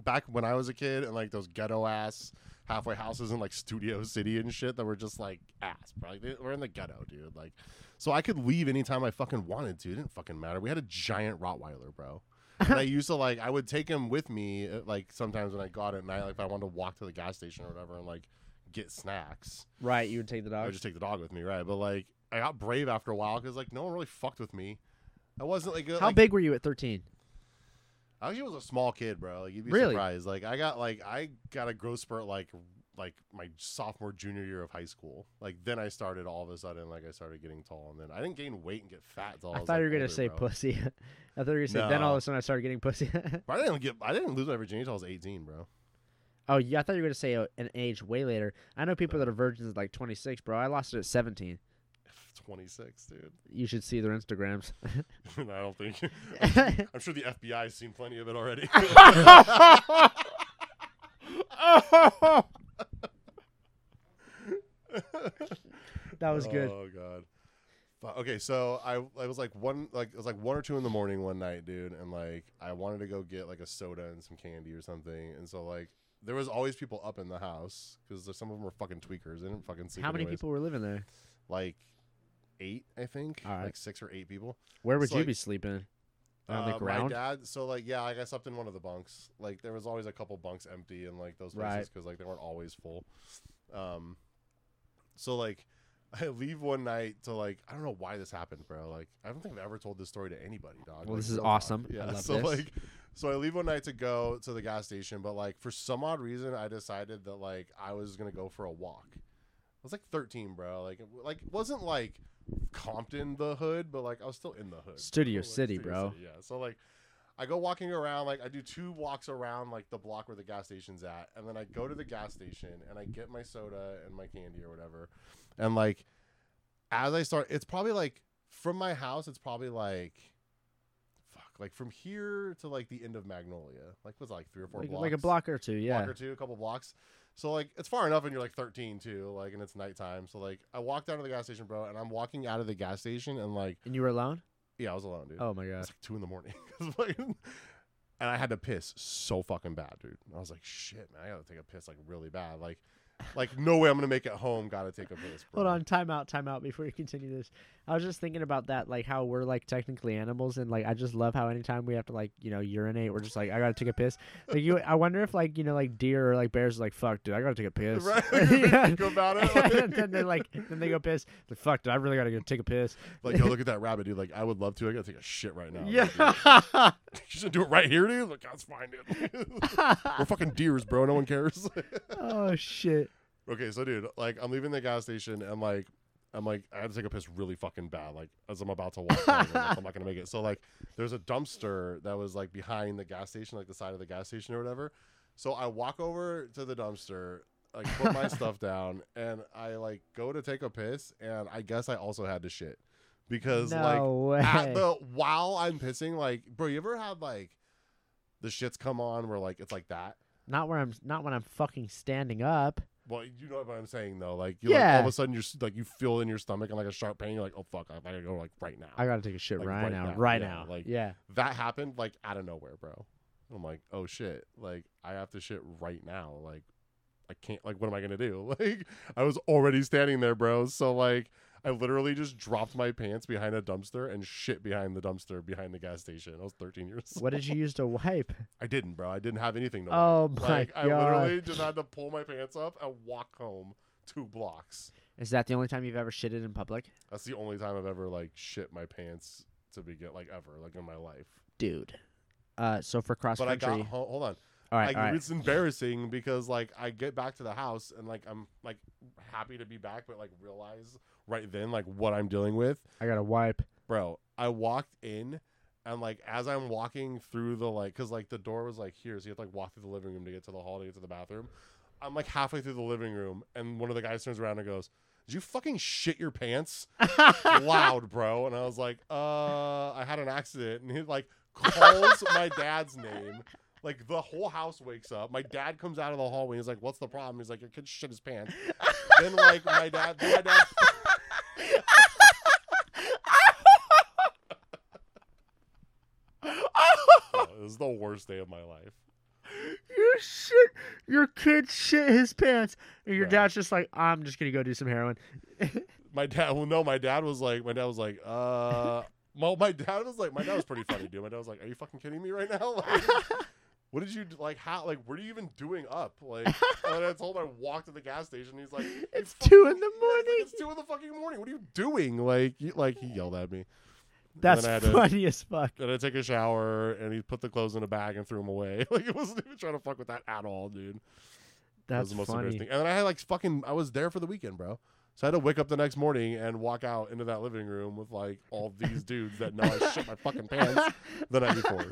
back when I was a kid and like those ghetto ass halfway houses in like Studio City and shit that were just like ass, bro. Like, they, we're in the ghetto, dude. Like, so I could leave anytime I fucking wanted to. It didn't fucking matter. We had a giant Rottweiler, bro. and I used to like, I would take him with me, uh, like sometimes when I got at night, like if I wanted to walk to the gas station or whatever and like get snacks. Right, you would take the dog. I would just take the dog with me, right? But like, I got brave after a while because like no one really fucked with me. I wasn't like, How like, big were you at 13? I actually was a small kid, bro. Like you'd be really? surprised. Like I got like I got a growth spurt like like my sophomore junior year of high school. Like then I started all of a sudden like I started getting tall, and then I didn't gain weight and get fat. Until I, I thought like, you were gonna older, say bro. pussy. I thought you were gonna say no. then all of a sudden I started getting pussy. but I didn't get I didn't lose my virginity until I was eighteen, bro. Oh yeah, I thought you were gonna say uh, an age way later. I know people that are virgins at like twenty six, bro. I lost it at seventeen. 26, dude. You should see their Instagrams. I don't think. I'm, I'm sure the FBI's seen plenty of it already. that was good. Oh god. Okay, so I I was like one like it was like one or two in the morning one night, dude, and like I wanted to go get like a soda and some candy or something, and so like there was always people up in the house because some of them were fucking tweakers. They didn't fucking see. How many anyways. people were living there? Like eight, I think. All right. Like six or eight people. Where would So, you like, be sleeping? On the Uh, ground? My dad. So like, yeah, like I slept in one of the bunks. Like there was always a couple bunks empty in like those places Right. because like they weren't always full. Um, so like, I leave one night to like I don't know why this happened, bro. Like I don't think I've ever told this story to anybody, dog. Well, Like, this is awesome. I Yeah. so this. like, so I leave one night to go to the gas station, but like for some odd reason, I decided that like I was gonna go for a walk. I was like 13, bro. Like, like it wasn't like Compton the hood, but like I was still in the hood. Studio Like, City, Studio bro. City, yeah. So like, I go walking around. Like I do two walks around like the block where the gas station's at, and then I go to the gas station and I get my soda and my candy or whatever. And like, as I start, it's probably like from my house. It's probably like. Fuck, like from here to like the end of Magnolia, like was like three or four Like, blocks, like a block or two, yeah. block or two, a couple blocks. So like it's far enough, and you're like 13 too, like and it's nighttime. So like I walk down to the gas station, bro, and I'm walking out of the gas station, and like And you were alone? yeah, I was alone, dude. Oh my god. It's like two in the morning, and I had to piss so fucking bad, dude. I was like, shit, man, I gotta take a piss like really bad, like. Like no way I'm gonna make it home. Gotta take a piss. Bro. Hold on, time out, time out before you continue this. I was just thinking about that, like how we're like technically animals, and like I just love how anytime we have to like you know urinate, we're just like I gotta take a piss. Like you, I wonder if like you know like deer or like bears are like fuck, dude, I gotta take a piss. Right? Yeah. Think about it. and then they're like, then they go piss. Like fuck, dude, I really gotta go take a piss. Like, yo, look at that rabbit, dude. Like, I would love to. I gotta take a shit right now. Yeah. Like, you should do it right here, dude. Like, that's fine, dude. We're fucking deers, bro. No one cares. oh shit. Okay, so dude, like, I'm leaving the gas station, and like, I'm like, I had to take a piss really fucking bad. Like, as I'm about to walk, I'm, like, I'm not gonna make it. So like, there's a dumpster that was like behind the gas station, like the side of the gas station or whatever. So I walk over to the dumpster, like put my stuff down, and I like go to take a piss, and I guess I also had to shit because like No way. at the while I'm pissing, like, bro, you ever had like the shits come on where like it's like that? not where I'm. Not when I'm fucking standing up. Well, you know what I'm saying though. Like, you like Yeah. all of a sudden you're like you feel in your stomach and like a sharp pain. You're like, oh fuck, I gotta go like right now. I gotta take a shit Like, right, right now. now, Right yeah, now. like- yeah. that happened like out of nowhere, bro. I'm like, oh shit, like I have to shit right now. Like, I can't. Like, what am I gonna do? Like, I was already standing there, bro. So like. I literally just dropped my pants behind a dumpster and shit behind the dumpster behind the gas station. I was 13 years old. What did you use to wipe? I didn't, bro. I didn't have anything to Oh wipe. my like, I literally just had to pull my pants up and walk home two blocks. Is that the only time you've ever shitted in public? That's the only time I've ever like shit my pants to begin like ever like in my life. Dude. Uh, so for cross But I country. got ho- hold on. all right, like all right. it's embarrassing because like I get back to the house and like I'm like happy to be back, but like realize right then like what I'm dealing with. I gotta wipe. Bro, I walked in and like as I'm walking through the like cuz like the door was like here so you have to like walk through the living room to get to the hall to get to the bathroom. I'm like halfway through the living room and one of the guys turns around and goes, "Did you fucking shit your pants?" Loud, bro. And I was like, "Uh, I had an accident." And he like calls my dad's name Like the whole house wakes up. My dad comes out of the hallway. He's like, "What's the problem?" He's like, "Your kid shit his pants." then like my dad, then my dad. Oh, it was the worst day of my life. Your shit, your kid shit his pants, and your Right. dad's just like, I'm just gonna go do some heroin. My dad, well, no, my dad was like, my dad was like, uh, well, my dad was like, my dad was pretty funny, dude. My dad was like, "Are you fucking kidding me right now?" Like, what did you like? How like? What are you even doing up? Like, and I told him I walked to the gas station. He's like, "You It's two in the morning. like, it's two in the fucking morning. What are you doing? Like, you, like he yelled at me. That's then I had to- funny as fuck. Then I take a shower and he put the clothes in a bag and threw them away. Like, he wasn't even trying to fuck with that at all, dude. That That's was the most funny. embarrassing. And then I had like fucking, I was there for the weekend, bro. So I had to wake up the next morning and walk out into that living room with like all these dudes that know I shit my fucking pants the night before.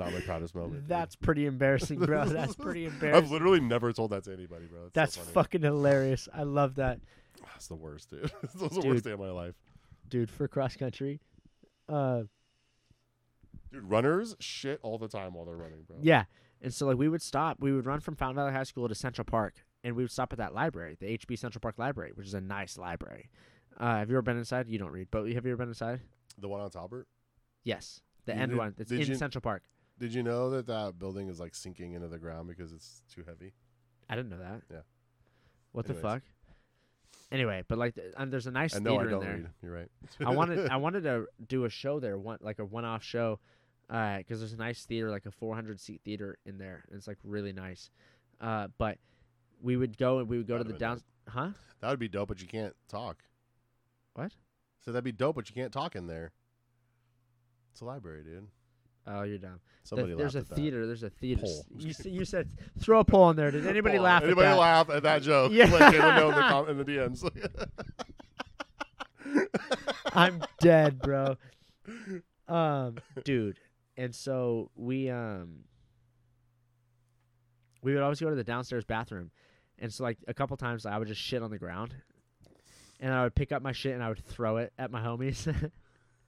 Not my proudest moment. dude. That's pretty embarrassing, bro. That's pretty embarrassing. I've literally never told that to anybody, bro. It's That's funny. fucking hilarious. I love that, That's the worst, dude. that was the Dude. worst day of my life. dude. For cross country, uh, Dude, runners shit all the time while they're running, bro. yeah. And so like we would stop. We would run from Fountain Valley High School to Central Park, and we would stop at that library, the HB Central Park Library, which is a nice library. Uh, have you ever been inside? You don't read, but have you ever been inside? The one on Talbert. Yes, the You end did- one. That's in you- Central Park. Did you know that that building is like sinking into the ground because it's too heavy? I didn't know that. Yeah. What the fuck? Anyway, but like, th- and there's a nice no, I theater don't in there. read. You're right. I wanted I wanted to do a show there, one like a one-off show, because there's a nice theater, like a 400 seat theater in there, and it's like really nice. Uh, but we would go and we would go to That'd the have been down, huh? that would be dope, but you can't talk. What? So that'd be dope, but you can't talk in there. It's a library, dude. Oh, you're dumb. The- Somebody there's a at that. theater. There's a theater. Poll. S- You, you said throw a poll in there. Did anybody Paul, laugh Anybody at that? laugh at that joke? Yeah. Let Taylor know in the, com- in the DMs. I'm dead, bro. Um, dude. And so we um we would always go to the downstairs bathroom. And so like a couple times I would just shit on the ground. And I would pick up my shit and I would throw it at my homies.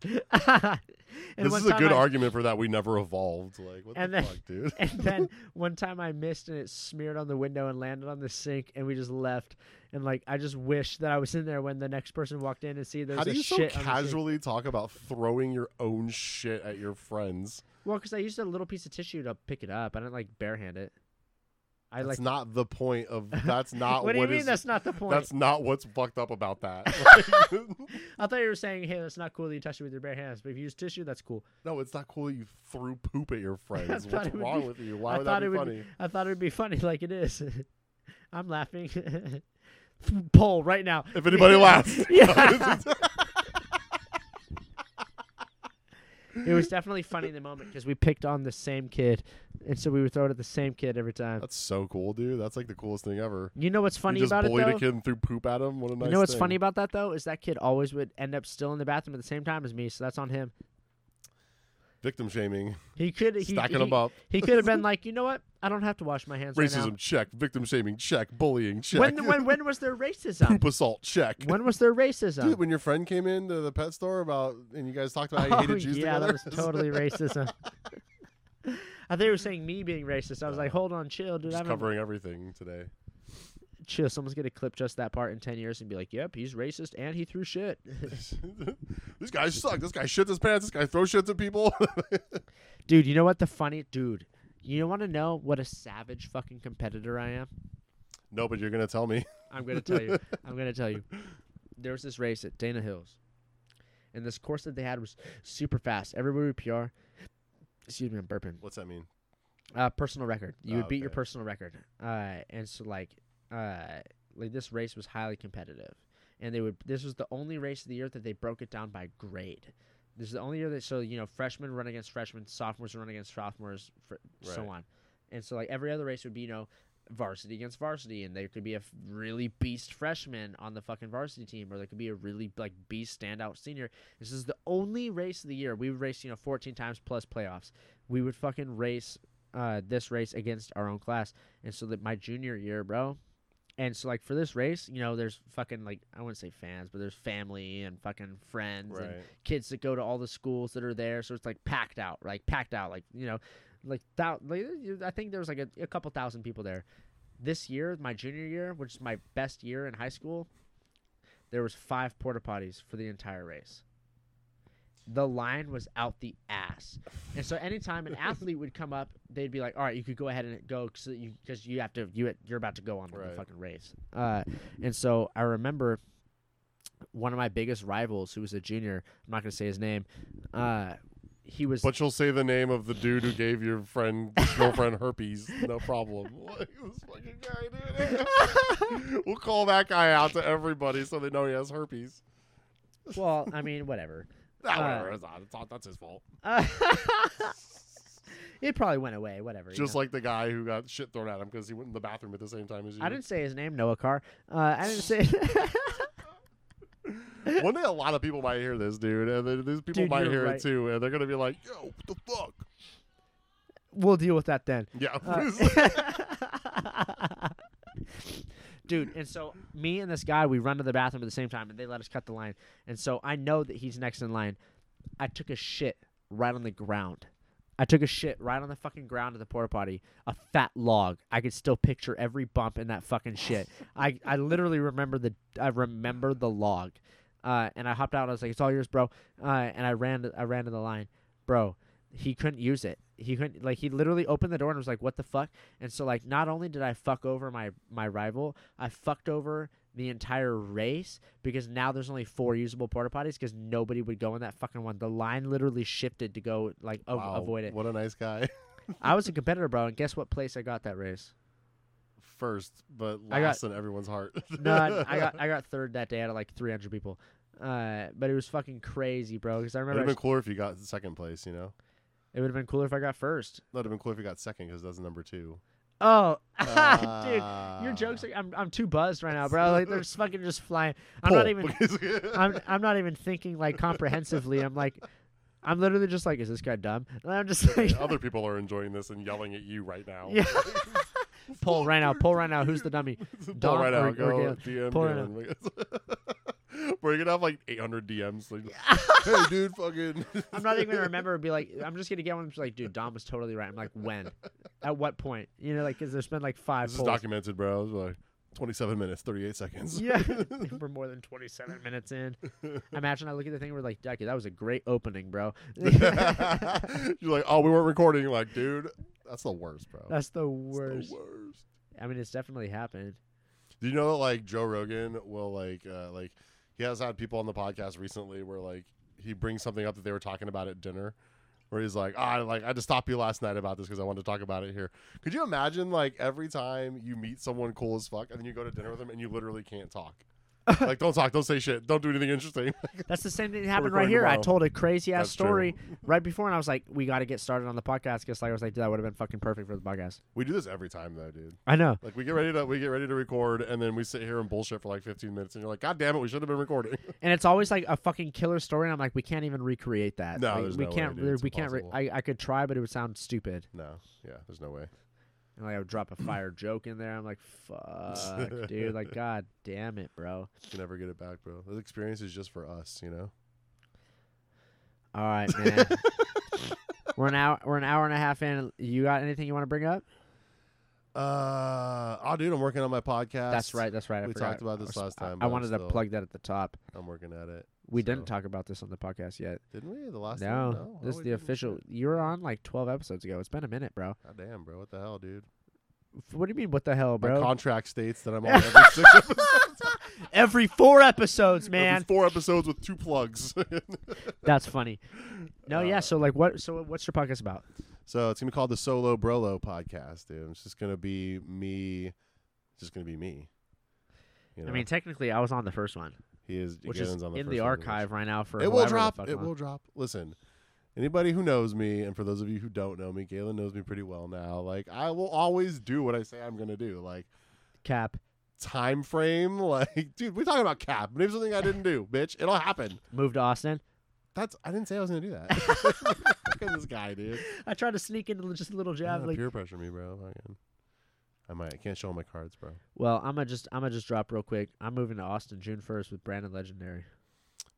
this is a good I- argument for that we never evolved. Like, what the then- fuck, dude? And then one time I missed and it smeared on the window and landed on the sink and we just left. And like I just wish that I was in there when the next person walked in and see there's How do you so shit on the sink. casually talk about throwing your own shit at your friends? Well, because I used a little piece of tissue to pick it up. I didn't like barehand it. I That's like. not the point of. That's not what do you what mean? is- that's not the point. That's not what's fucked up about that. I thought you were saying, "Hey, that's not cool that you touched it with your bare hands." But if you use tissue, that's cool. no, it's not cool that you threw poop at your friends. What's wrong be- with you? Why I would thought that be would funny? I thought it would be funny, like it is. I'm laughing. Poll right now. If anybody laughs. Yeah. It was definitely funny in the moment because we picked on the same kid, and so we would throw it at the same kid every time. That's so cool, dude. That's like the coolest thing ever. You know what's funny you just about it bullied though? a kid and threw poop at him. What a nice you know what's thing. funny about that though is that kid always would end up still in the bathroom at the same time as me, so that's on him. Victim shaming, He could he, stacking he, them up. He could have been like, you know what? I don't have to wash my hands right Racism now. check. Victim shaming check. Bullying check. When when when was there racism? poop assault check. when was there racism? Dude, when your friend came into the pet store about and you guys talked about how you hated oh, Jews yeah, together. that was totally racism. I thought you were saying me being racist. I was like, hold on, chill, dude. Just I'm covering everything today. Chill. Someone's gonna clip just that part in ten years and be like, "Yep, he's racist and he threw shit." These guys suck. This guy shits his pants. This guy throws shit at people. dude, you know what the funny dude? You want to know what a savage fucking competitor I am? no, but you're gonna tell me. I'm gonna tell you. I'm gonna tell you. There was this race at Dana Hills, and this course that they had was super fast. Everybody would PR. Excuse me, I'm burping. What's that mean? Uh, personal record. You Oh, would beat your personal record. Uh, and so like, uh, like this race was highly competitive, and they would. This was the only race of the year that they broke it down by grade. This is the only year that so you know freshmen run against freshmen, sophomores run against sophomores, fr- so on. And so like every other race would be you know varsity against varsity, and there could be a f- really beast freshman on the fucking varsity team, or there could be a really like beast standout senior. This is the only race of the year. We would race you know 14 times plus playoffs. We would fucking race uh, this race against our own class. And so that my junior year, bro, and so like for this race, you know, there's fucking like I wouldn't say fans, but there's family and fucking friends and kids that go to all the schools that are there. So it's like packed out, like packed out, like you know, like that. Like, I think there was like a, a couple thousand people there. This year, my junior year, which is my best year in high school, there was five porta potties for the entire race. The line was out the ass, and so anytime an athlete would come up, they'd be like, "All right, you could go ahead and go because you, you have to you you're about to go on the fucking race." Uh, and so I remember one of my biggest rivals, who was a junior. I'm not gonna say his name. Uh, he was But you'll say the name of the dude who gave your friend girlfriend herpes, no problem. This fucking guy, dude. we'll call that guy out to everybody so they know he has herpes. well, I mean, whatever. Ah, Uh, whatever, it's not, it's not- that's his fault. Uh, it probably went away. Whatever. you Just know. like the guy who got shit thrown at him because he went in the bathroom at the same time as you. I didn't say his name, Noah Carr. Uh, I didn't say. One day, a lot of people might hear this, dude, and these people Dude, might hear right. it too, and they're gonna be like, "Yo, what the fuck?" we'll deal with that then. Yeah, Uh, Dude, and so me and this guy, we run to the bathroom at the same time, and they let us cut the line. And so I know that he's next in line. I took a shit right on the ground. I took a shit right on the fucking ground of the porta potty. A fat log. I could still picture every bump in that fucking shit. I, I literally remember the I remember the log. Uh, and I hopped out. I was like, "It's all yours, bro." Uh, and I ran I ran to the line, bro. He couldn't use it. He couldn't like he literally opened the door and was like, "What the fuck?" And so like not only did I fuck over my my rival, I fucked over the entire race because now there's only four usable porta potties because nobody would go in that fucking one. The line literally shifted to go like Wow, avoid it. What a nice guy. I was a competitor, bro, and guess what place I got that race? First, but I got- in everyone's heart. No, I, I got I got third that day out of like 300 people. Uh, but it was fucking crazy, bro. Because I It'd remember have I been cooler if you got second place. You know, it would have been cooler if I got first. that would have been cooler if you got second because that's number two. Oh, dude, Ah. your jokes. Are, I'm I'm too buzzed right now, bro. Like they're just fucking just flying. I'm not even. I'm I'm not even thinking like comprehensively. I'm like, I'm literally just like, is this guy dumb? And I'm just like, Other people are enjoying this and yelling at you right now. yeah. pull right now, pull right now. Who's the dummy? Pull right now. or Go? DM. Pull right Galen. We're gonna have like 800 DMs. Like, hey, dude, fucking. I'm not even gonna remember. Be like, I'm just gonna get one. Just like, dude, Dom was totally right. I'm like, when? At what point? You know, like, cause there's been like five. This is documented, bro. It's like 27 minutes, 38 seconds. Yeah, we're more than 27 minutes in. I imagine I look at the thing. and We're like, Ducky, that was a great opening, bro. You're like, oh, we weren't recording. You're like, dude, that's the worst, bro. That's the worst. the worst. I mean, it's definitely happened. Do you know that like Joe Rogan will like uh like he has had people on the podcast recently where like he brings something up that they were talking about at dinner where he's like, ah, like I had to stop you last night about this because I wanted to talk about it here. Could you imagine like every time you meet someone cool as fuck and then you go to dinner with them and you literally can't talk? like don't talk, don't say shit, don't do anything interesting. That's the same thing that happened right here. I told a crazy ass That's true. story right before, and I was like, "We got to get started on the podcast." Because like I was like, "Dude, that would have been fucking perfect for the podcast." we do this every time though, dude. I know. Like we get ready to we get ready to record and then we sit here and bullshit for like 15 minutes and you're like, God damn it, we should have been recording. And it's always like a fucking killer story, and I'm like, we can't even recreate that. No, Like, there's we no way, can't. dude. It's we can't. Re- I. I could try, but it would sound stupid. no, yeah, there's no way. And like I would drop a fire joke in there. I'm like, fuck, dude. Like, god damn it, bro. You can never get it back, bro. This experience is just for us, you know. All right, man. we're an hour. We're an hour and a half in. You got anything you want to bring up? Uh, oh, dude, I'm working on my podcast. That's right. That's right. I We forgot. talked about this last time, I, I wanted to still- plug that at the top. I'm working at it. We didn't talk about this on the podcast yet. Didn't we? The last No, time? No. this Oh, is the official. You were on like 12 episodes ago. It's been a minute, bro. God damn, bro. What the hell, dude? What do you mean? What the hell, My bro? contract states that I'm on every six episodes. Every four episodes, Every man. four episodes with two plugs. That's funny. No, yeah. Uh, So like, what? So what's your podcast about? so it's gonna be called the Solo Brolo podcast, dude. It's just gonna be me. It's just gonna be me. You know? I mean, technically, I was on the first one, he is which is on the in the archive right now for. It will drop. It will drop. Listen, anybody who knows me, and for those of you who don't know me, Galen knows me pretty well now. Like I will always do what I say I'm gonna do. Like Cap time frame, like dude, we're talking about cap. Name something I didn't do, bitch. It'll happen. Move to Austin. That's I didn't say I was gonna do that. Look at this guy, dude. I tried to sneak into just a little jab, Yeah, like peer pressure me, bro. Fucking- I might. I can't show my cards, bro. Well, I'm gonna just I'm gonna just drop real quick. I'm moving to Austin June 1st with Brandon Legendary.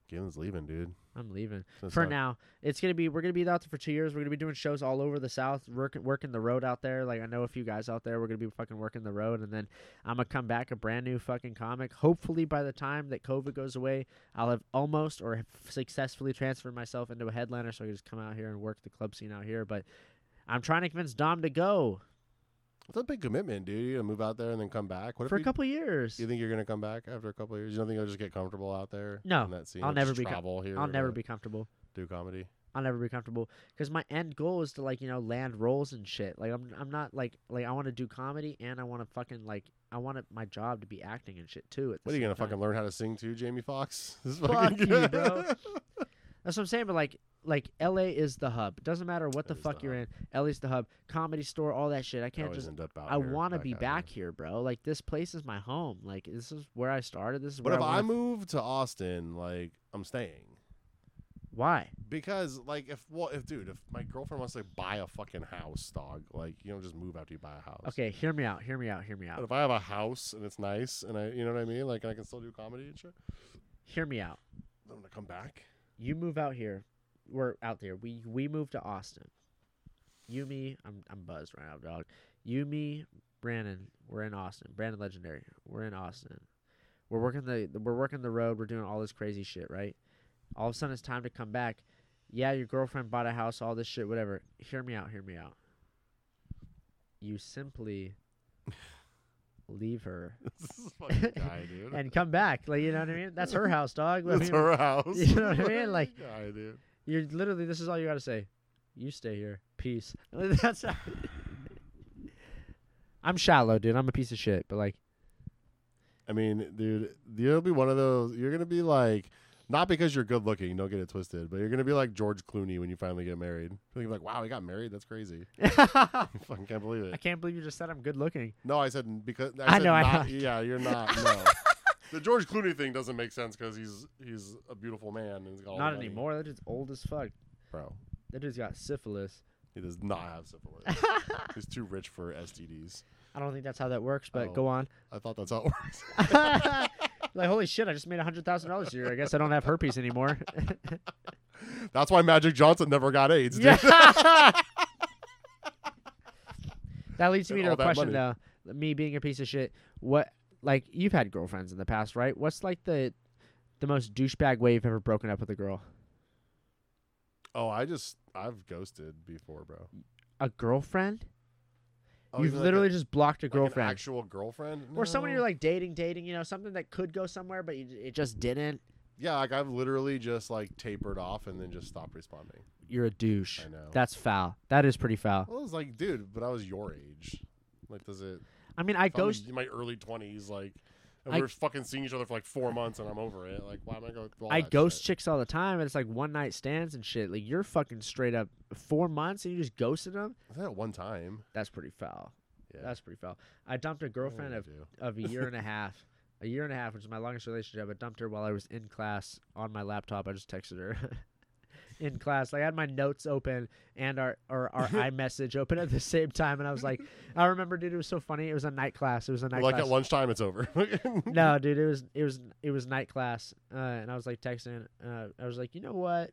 Galen's leaving, dude. I'm leaving So for not- now. It's gonna be we're gonna be out there for two years. We're gonna be doing shows all over the South, working working the road out there. Like I know a few guys out there. We're gonna be fucking working the road, and then I'm gonna come back a brand new fucking comic. Hopefully by the time that COVID goes away, I'll have almost or have successfully transferred myself into a headliner, so I can just come out here and work the club scene out here. But I'm trying to convince Dom to go It's a big commitment, dude. You gonna move out there and then come back. What for if a you, couple years. you think you're gonna come back after a couple of years? You don't think you'll just get comfortable out there? No, in that scene? I'll never be com- here. I'll never be comfortable. do comedy. I'll never be comfortable because my end goal is to like you know land roles and shit. Like I'm I'm not like like I want to do comedy and I want to fucking like I want my job to be acting and shit too. At What are you gonna time. fucking learn how to sing too, Jamie Foxx? Is Fuck fucking you, bro. That's what I'm saying. But like like L.A. is the hub. Doesn't matter what the is the fuck you're hub. in. L.A.'s the hub. Comedy store, all that shit. I I can't always just. end up out I want to be back here. bro. Like this place is my home. Like this is where I started. This is But where if I, I move to Austin, like I'm staying. Why? Because like if well if dude if my girlfriend wants to like, buy a fucking house, dog, like you don't just move after you buy a house. Okay, hear me out. Hear me out. Hear me out. But if I have a house and it's nice and I you know what I mean, like and I can still do comedy and shit, Hear me out. I'm gonna come back. you move out here. We're out there. We we move to Austin. You, me, I'm I'm buzzed right now, dog. You, me, Brandon, we're in Austin. Brandon Legendary, we're in Austin. We're working the we're working the road. We're doing all this crazy shit, right? All of a sudden, it's time to come back. Yeah, your girlfriend bought a house, all this shit, whatever. Hear me out. Hear me out. You simply leave her this is fucking guy, dude. and come back. Like you know what I mean? That's her house, dog. I That's mean, her house. you know what I mean? Like- guy, dude. You're literally this is all you gotta say. You stay here. Peace. That's how- I'm shallow, dude. I'm a piece of shit, but like I mean, dude, you'll be one of those. You're gonna be like, not because you're good looking. Don't get it twisted. But you're gonna be like George Clooney when you finally get married. You're like, wow, he got married. That's crazy. I I fucking can't believe it. I can't believe you just said I'm good looking. No, I said because I, I said know, I Not, know. Yeah, you're not. No. The George Clooney thing doesn't make sense because he's he's a beautiful man and he's got Not anymore. That dude's old as fuck. bro. That dude's got syphilis. He does not have syphilis. he's too rich for STDs. I don't think that's how that works, but Oh. go on. I thought that's how it works. like holy shit, I just made a hundred thousand dollars a year. I guess I don't have herpes anymore. that's why Magic Johnson never got AIDS. Dude. yeah. that leads me And to all a that question money. though. Me being a piece of shit. What like you've had girlfriends in the past, right? What's like the the most douchebag way you've ever broken up with a girl? Oh, I just I've ghosted before, bro. A girlfriend? Oh, You've even like literally a- just blocked a like an girlfriend. actual girlfriend, or someone you're like dating, dating, you know, something that could go somewhere, but you, it just didn't. Yeah, like I've literally just like tapered off and then just stopped responding. You're a douche. I know. That's foul. That is pretty foul. well, I was like, dude, but I was your age. Like, does it? I mean, I ghost. in my early twenties, like, and I- we're fucking seeing each other for like four months, and I'm over it. Like, why am I going? through I ghost shit? chicks all the time, and it's like one night stands and shit. Like you're fucking straight up four months and you just ghosted them. That one time. That's pretty foul. Yeah, That's pretty foul. I dumped a girlfriend of, do. of a year and a half. A year and a half, which is my longest relationship. I dumped her while I was in class on my laptop. I just texted her in class. Like I had my notes open and our or our iMessage open at the same time, and I was like, I remember, dude, it was so funny. It was a night class. It was a night like class. at lunchtime, it's over. no, dude, it was it was it was night class, uh, and I was like texting. Uh, I was like, you know what,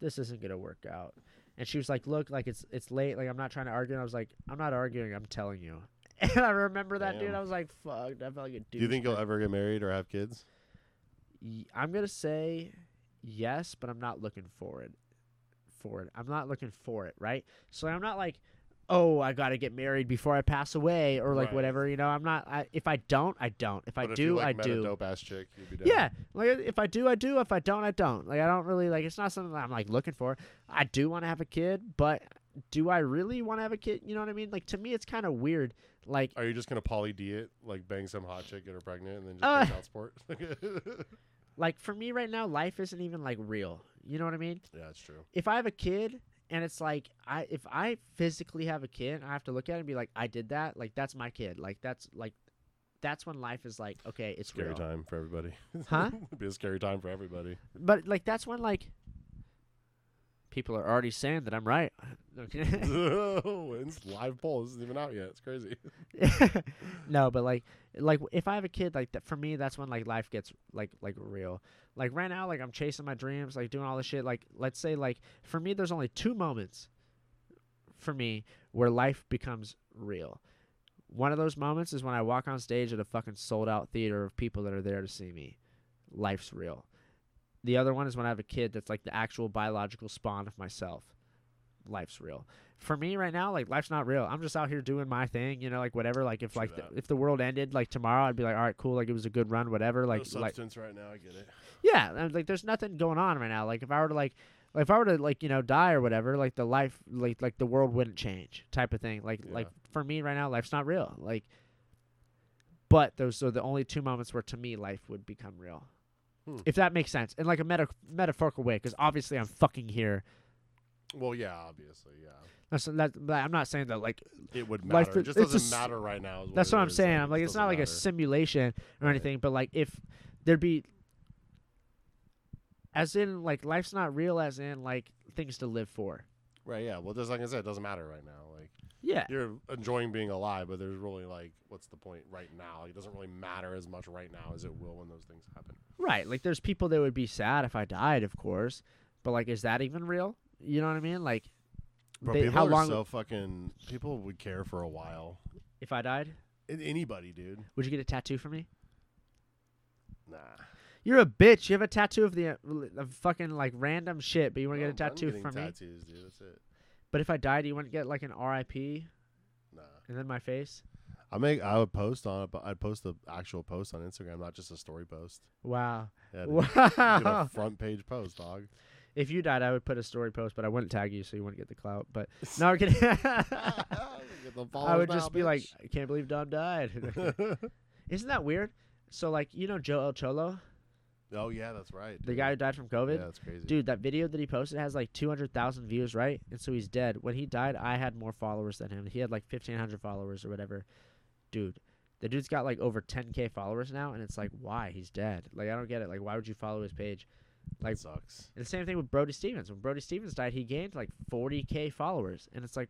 this isn't gonna work out. And she was like, look, like it's it's late. Like I'm not trying to argue. And I was like, I'm not arguing. I'm telling you. And I remember that, dude. I was like, fuck. I felt like a dude. Do you think you'll ever get married or have kids? I'm gonna say yes, but I'm not looking for it. For it, I'm not looking for it. Right. So I'm not like, oh, I gotta get married before I pass away, or like Right. whatever. You know, I'm not. I, if I don't, I don't. If I if do, you, like, I met do. A dope ass chick. You'd be. Yeah, like if I do, I do. If I don't, I don't. Like I don't really like. It's not something that I'm like looking for. I do want to have a kid, but do I really want to have a kid? You know what I mean? Like to me, it's kind of weird. Like Are you just gonna poly D it, like bang some hot chick, get her pregnant, and then just Uh, child support? like for me right now, life isn't even like real. You know what I mean? yeah, that's true. If I have a kid and it's like I if I physically have a kid, I have to look at it and be like, I did that. Like that's my kid. Like that's like that's when life is like okay, it's Scary real. time for everybody. Huh? It'd be a scary time for everybody. But like that's when like People are already saying that I'm right. It's live poll. This isn't even out yet. It's crazy. no, but like, like if I have a kid, like that for me, that's when like life gets like like real. Like right now, like I'm chasing my dreams, like doing all this shit. Like let's say, like for me, there's only two moments for me where life becomes real. One of those moments is when I walk on stage at a fucking sold out theater of people that are there to see me. Life's real. The other one is when I have a kid that's like the actual biological spawn of myself. Life's real. For me right now, like life's not real. I'm just out here doing my thing, you know, like whatever. Like if True like the, that. if the world ended like tomorrow, I'd be like, all right, cool. Like it was a good run, whatever. Like no like substance right now. I get it. yeah, and, like there's nothing going on right now. Like if I were to like if I were to like you know die or whatever, like the life like like the world wouldn't change type of thing. Like like for me right now, life's not real. Like, but those are the only two moments where to me life would become real. Hmm. If that makes sense, in like a meta- metaphorical way, because obviously I'm fucking here. Well, yeah, obviously, yeah. That's that. but I'm not saying that like It would matter. is- It just doesn't s- matter right now. that's what I'm is. saying. Like, I'm like it's not like a simulation or Right. anything, but like if there'd be, as in like life's not real, as in like things to live for. Right. Yeah. Well, just like I said, it doesn't matter right now. Like Yeah. you're enjoying being alive, but there's really like, what's the point right now? Like, it doesn't really matter as much right now as it will when those things happen. Right. Like there's people that would be sad if I died, of course. But like is that even real? You know what I mean? Like Bro, they- people how are long so fucking. People would care for a while. if I died, Anybody, dude. would you get a tattoo for me? Nah. You're a bitch. You have a tattoo of the uh, of fucking like random shit, but you want to No, get a I'm tattoo from me? tattoos, dude. That's it. But if I died, you wouldn't get like an RIP Nah. and then my face? I make. I would post on it, but I'd post the actual post on Instagram, not just a story post. Wow. Yeah, dude. Get a Wow. front page post, dog. if you died, I would put a story post, but I wouldn't tag you, so you wouldn't get the clout. But no, I'm kidding. I would now, just be like. I can't believe Dom died. Isn't that weird? So like, you know Joe El Cholo, oh yeah, that's right. the guy who died from COVID. Yeah, that's crazy. Dude, that video that he posted has like 200,000 views, right? And so he's dead. When he died, I had more followers than him. He had like 1,500 followers or whatever. Dude, the dude's got like over 10K followers now, and it's like, why? He's dead. Like, I don't get it. Like, why would you follow his page? Like, That sucks. and the same thing with Brody Stevens. When Brody Stevens died, he gained like 40K followers. And it's like,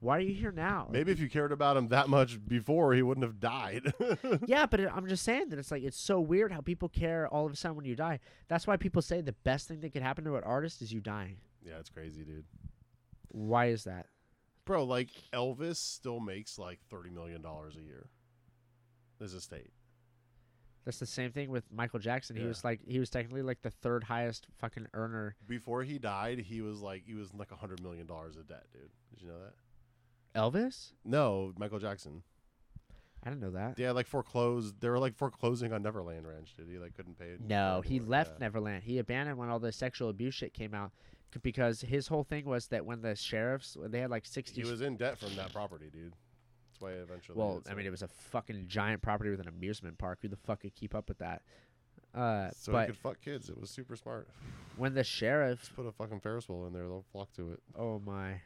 why are you here now? Maybe if you cared about him that much before, he wouldn't have died. yeah, but it, I'm just saying that it's like it's so weird how people care all of a sudden when you die. That's why people say the best thing that could happen to an artist is you dying. yeah, it's crazy, dude. Why is that? Bro, like Elvis still makes like thirty million dollars a year. His estate. That's the same thing with Michael Jackson. He Yeah. was like he was technically like the third highest fucking earner. Before he died, he was like he was like a hundred million dollars of debt, dude. Did you know that? Elvis? No, Michael Jackson. I didn't know that. Yeah, like foreclosed. They were like foreclosing on Neverland Ranch, dude. He like couldn't pay it. No, he anymore, left yeah. Neverland. He abandoned when all the sexual abuse shit came out c- because his whole thing was that when the sheriffs when they had like 60 He was in debt from that property, dude. That's why eventually. well, I mean it was a fucking giant property with an amusement park. Who the fuck could keep up with that? Uh, so he could fuck kids. It was super smart. when the sheriff, Just put a fucking Ferris wheel in there; they'll flock to it. oh my,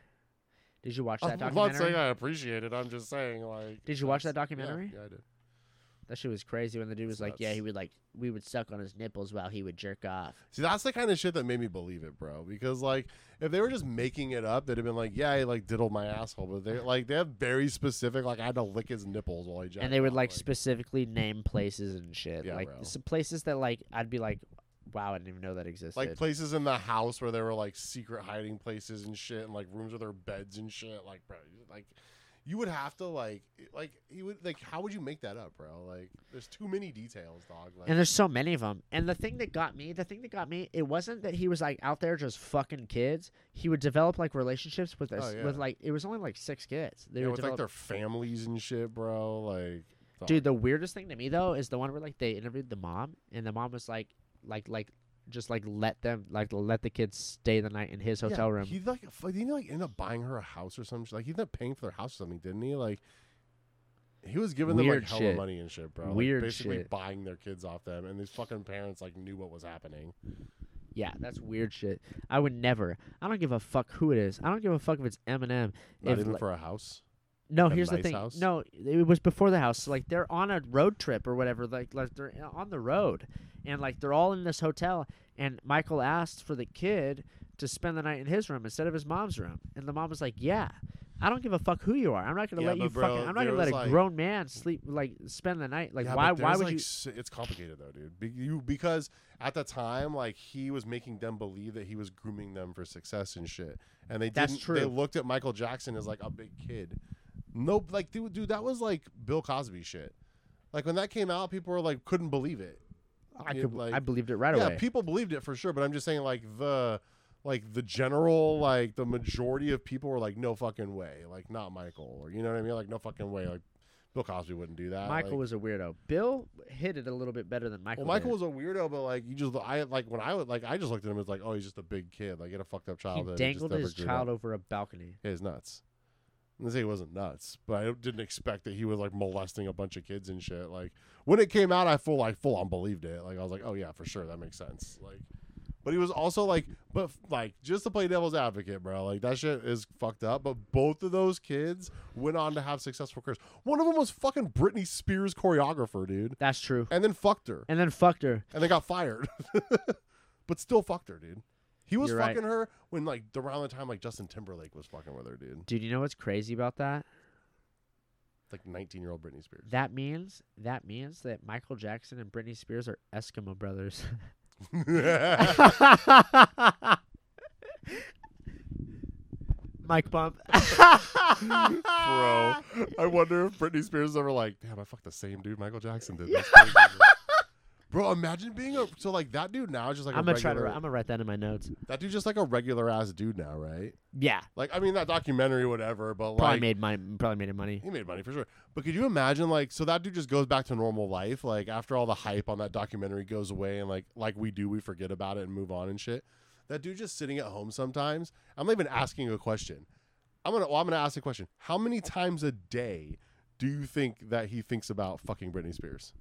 did you watch that documentary? I'm not saying I appreciate it. I'm just saying, like. Did you watch that that's- yeah, documentary? Yeah, I did. That shit was crazy when the dude was like, yeah, he would like we would suck on his nipples while he would jerk off. See, that's the kind of shit that made me believe it, bro. Because like, if they were just making it up, they'd have been like, "Yeah, he like diddled my asshole," but they like they have very specific. Like, I had to lick his nipples while he jacked and they would off, like specifically name places and shit, Yeah, like bro. some places that like I'd be like, wow, I didn't even know that existed. like places in the house where there were like secret hiding places and shit, and like rooms with their beds and shit. Like, bro, like you would have to like like he would like how would you make that up, bro? Like, there's too many details, dog. Like, and there's so many of them. And the thing that got me, the thing that got me, it wasn't that he was like out there just fucking kids. He would develop like relationships with us, Oh, yeah. with like it was only like six kids. They yeah, with like their families and shit, bro. Like. Dude, the weirdest thing to me though is the one where like they interviewed the mom, and the mom was like, like, like, just like let them like let the kids stay the night in his Yeah, hotel room. He like f- didn't he like end up buying her a house or something? Like he ended up paying for their house or something, didn't he? Like he was giving them Weird like hell shit. money and shit, bro. Like, Weird basically shit. buying their kids off them, and these fucking parents like knew what was happening. Yeah, that's weird shit. I would never. I don't give a fuck who it is. I don't give a fuck if it's Eminem. Not If, even like- for a house. No, here's the thing. house? No, it was before the house. Like they're on a road trip or whatever. Like, like they're on the road, and like they're all in this hotel. And Michael asked for the kid to spend the night in his room instead of his mom's room. And the mom was like, "Yeah, I don't give a fuck who you are. I'm not gonna Yeah, let you bro, fucking. I'm not gonna let a like- grown man sleep like spend the night. Like Yeah, why? Why would like, you? It's complicated though, dude. Be- you because at the time, like he was making them believe that he was grooming them for success and shit, and they That's didn't. They true. looked at Michael Jackson as like a big kid. Nope, like dude, dude, that was like Bill Cosby shit. Like when that came out, people were like couldn't believe it. I could. like- I believed it right yeah, away. Yeah, people believed it for sure, but I'm just saying like the like the general like the majority of people were like no fucking way, like not Michael or you know what I mean, like no fucking way, like Bill Cosby wouldn't do that. Michael like, was a weirdo. Bill hit it a little bit better than Michael. Well, Michael did. was a weirdo, but like you just, I like when I would like, I just looked at him as like, oh, he's just a big kid, like he had a fucked up He childhood. just dangled his child up. over a balcony. He's nuts. I'm say he wasn't nuts, but I didn't expect that he was like molesting a bunch of kids and shit. Like when it came out, I full like full on believed it. Like I was like, oh yeah, for sure, that makes sense. Like, but he was also like, but like just to play devil's advocate, bro. Like that shit is fucked up. But both of those kids went on to have successful careers. One of them was fucking Britney Spears choreographer, dude, That's true. and then fucked her And then fucked her. and they got fired, but still fucked her, dude. He was You're right. fucking her when like around the time like Justin Timberlake was fucking with her, dude. Dude, you know what's crazy about that? Like 19 year old Britney Spears. That means that means that Michael Jackson and Britney Spears are Eskimo brothers. Mike bump. Bro, I wonder if Britney Spears is ever like, damn, I fucked the same dude Michael Jackson did. That's crazy, bro. Imagine being a so like that dude now is just like I'm a gonna try to. regular, I'm gonna write that in my notes. that dude's just like a regular ass dude now, right? Yeah, Like I mean that documentary, whatever, but probably like made money. Probably made him money. he made money for sure. But could you imagine like so that dude just goes back to normal life like after all the hype on that documentary goes away and like like we do we forget about it and move on and shit. That dude just sitting at home sometimes. I'm not even asking a question. I'm gonna well, I'm gonna ask a question. How many times a day do you think that he thinks about fucking Britney Spears?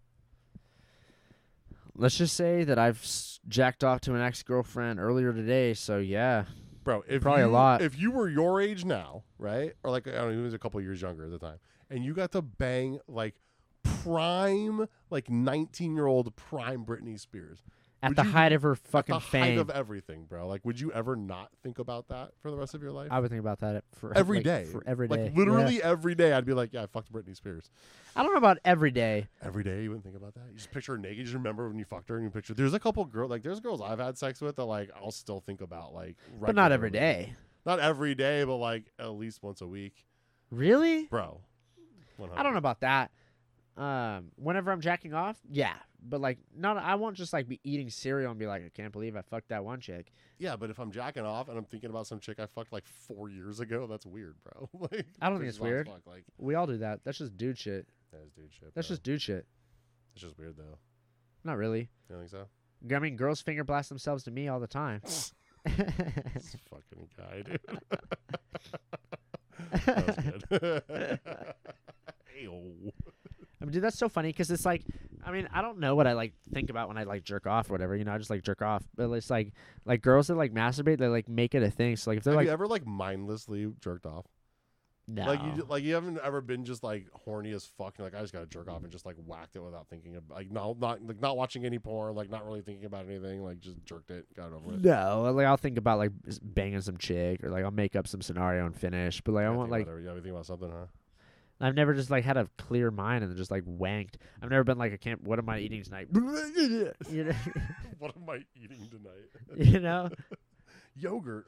Let's just say that I've jacked off to an ex girlfriend earlier today. So yeah, Bro, if Probably a you, lot. If you were your age now, right, or like I don't know, he was a couple years younger at the time, and you got to bang like prime, like 19 year old prime Britney Spears, at Would the you- height of her fucking at the fame, height of everything, bro. Like, would you ever not think about that for the rest of your life? I would think about that for Every like, day, For every day, like Yeah. literally every day, I'd be like, yeah, I fucked Britney Spears. I don't know about every day. Every day, you wouldn't think about that. You just picture her naked. You just remember when you fucked her, and you picture. There's a couple girls, like there's girls I've had sex with that like I'll still think about, like, But not every day. Not every day, but like at least once a week, Really? bro. I don't know about that. Um, whenever I'm jacking off, yeah, but like not. I won't just like be eating cereal and be like, I can't believe I fucked that one chick. Yeah, but if I'm jacking off and I'm thinking about some chick I fucked like four years ago, that's weird, bro. like, I don't think it's weird. Fuck. Like, We all do that. That's just dude shit. that is dude shit. That's bro. just dude shit. It's just weird though. Not really. You don't think so? I mean, girls finger blast themselves to me all the time. This fucking guy, dude. that was good. Ayo. I mean, dude, that's so funny because it's like, I mean, I don't know what I like think about when I like jerk off or whatever. You know, I just like jerk off. But it's like, like girls that like masturbate, they like make it a thing. So like, if they're Have like, you ever like mindlessly jerked off? no, Like you, like you haven't ever been just like horny as fuck. and, Like I just gotta jerk off and just like whacked it without thinking of like no, not like not watching any porn, like not really thinking about anything. Like just jerked it, got it over with. no, like I'll think about like banging some chick or like I'll make up some scenario and finish. But like I gotta want like it. you gotta think about something, huh? I've never just like had a clear mind and just like wanked. I've never been like I can't. What am I eating tonight? you know, what am I eating tonight? you know. Yogurt.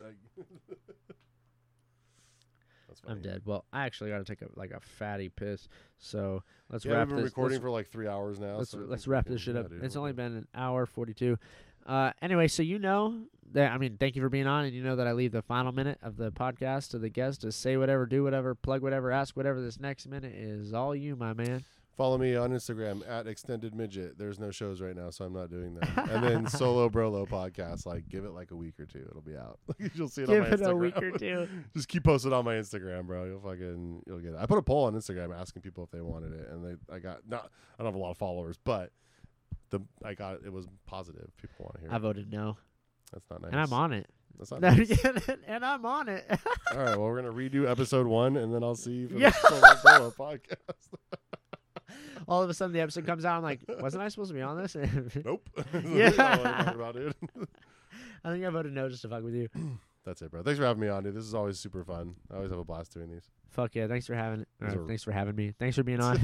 I'm dead. Well, I actually got to take a like a fatty piss. So let's Yeah, wrap we've been this. recording let's- for like three hours now. let's so let's wrap this shit up. it's only been an hour forty two. Uh, anyway, so you know that I mean, thank you for being on, and you know that I leave the final minute of the podcast to the guest to say whatever, do whatever, plug whatever, ask whatever. This next minute is all you, my man. Follow me on Instagram at extended midget. There's no shows right now, so I'm not doing that. and then solo brolo podcast. Like, give it like a week or two. It'll be out. You'll see it Give on my it Instagram. a week or two. Just keep posting on my Instagram, bro. You'll fucking you'll get it. I put a poll on Instagram asking people if they wanted it, and they I got not I don't have a lot of followers, but the I got it was positive. People want to hear. I it. voted no, That's not nice. and I'm on it. That's not nice. and I'm on it. All right, well we're gonna redo episode one, and then I'll see you for Yeah. the solo podcast. all of a sudden, the episode comes out. I'm like, wasn't I supposed to be on this? Nope. Yeah. That's not what I'm about. I think I voted no just to fuck with you. That's it, bro. Thanks for having me on, dude. This is always super fun. I always have a blast doing these. Fuck yeah! Thanks for having. Uh, thanks for having me. Thanks for being on.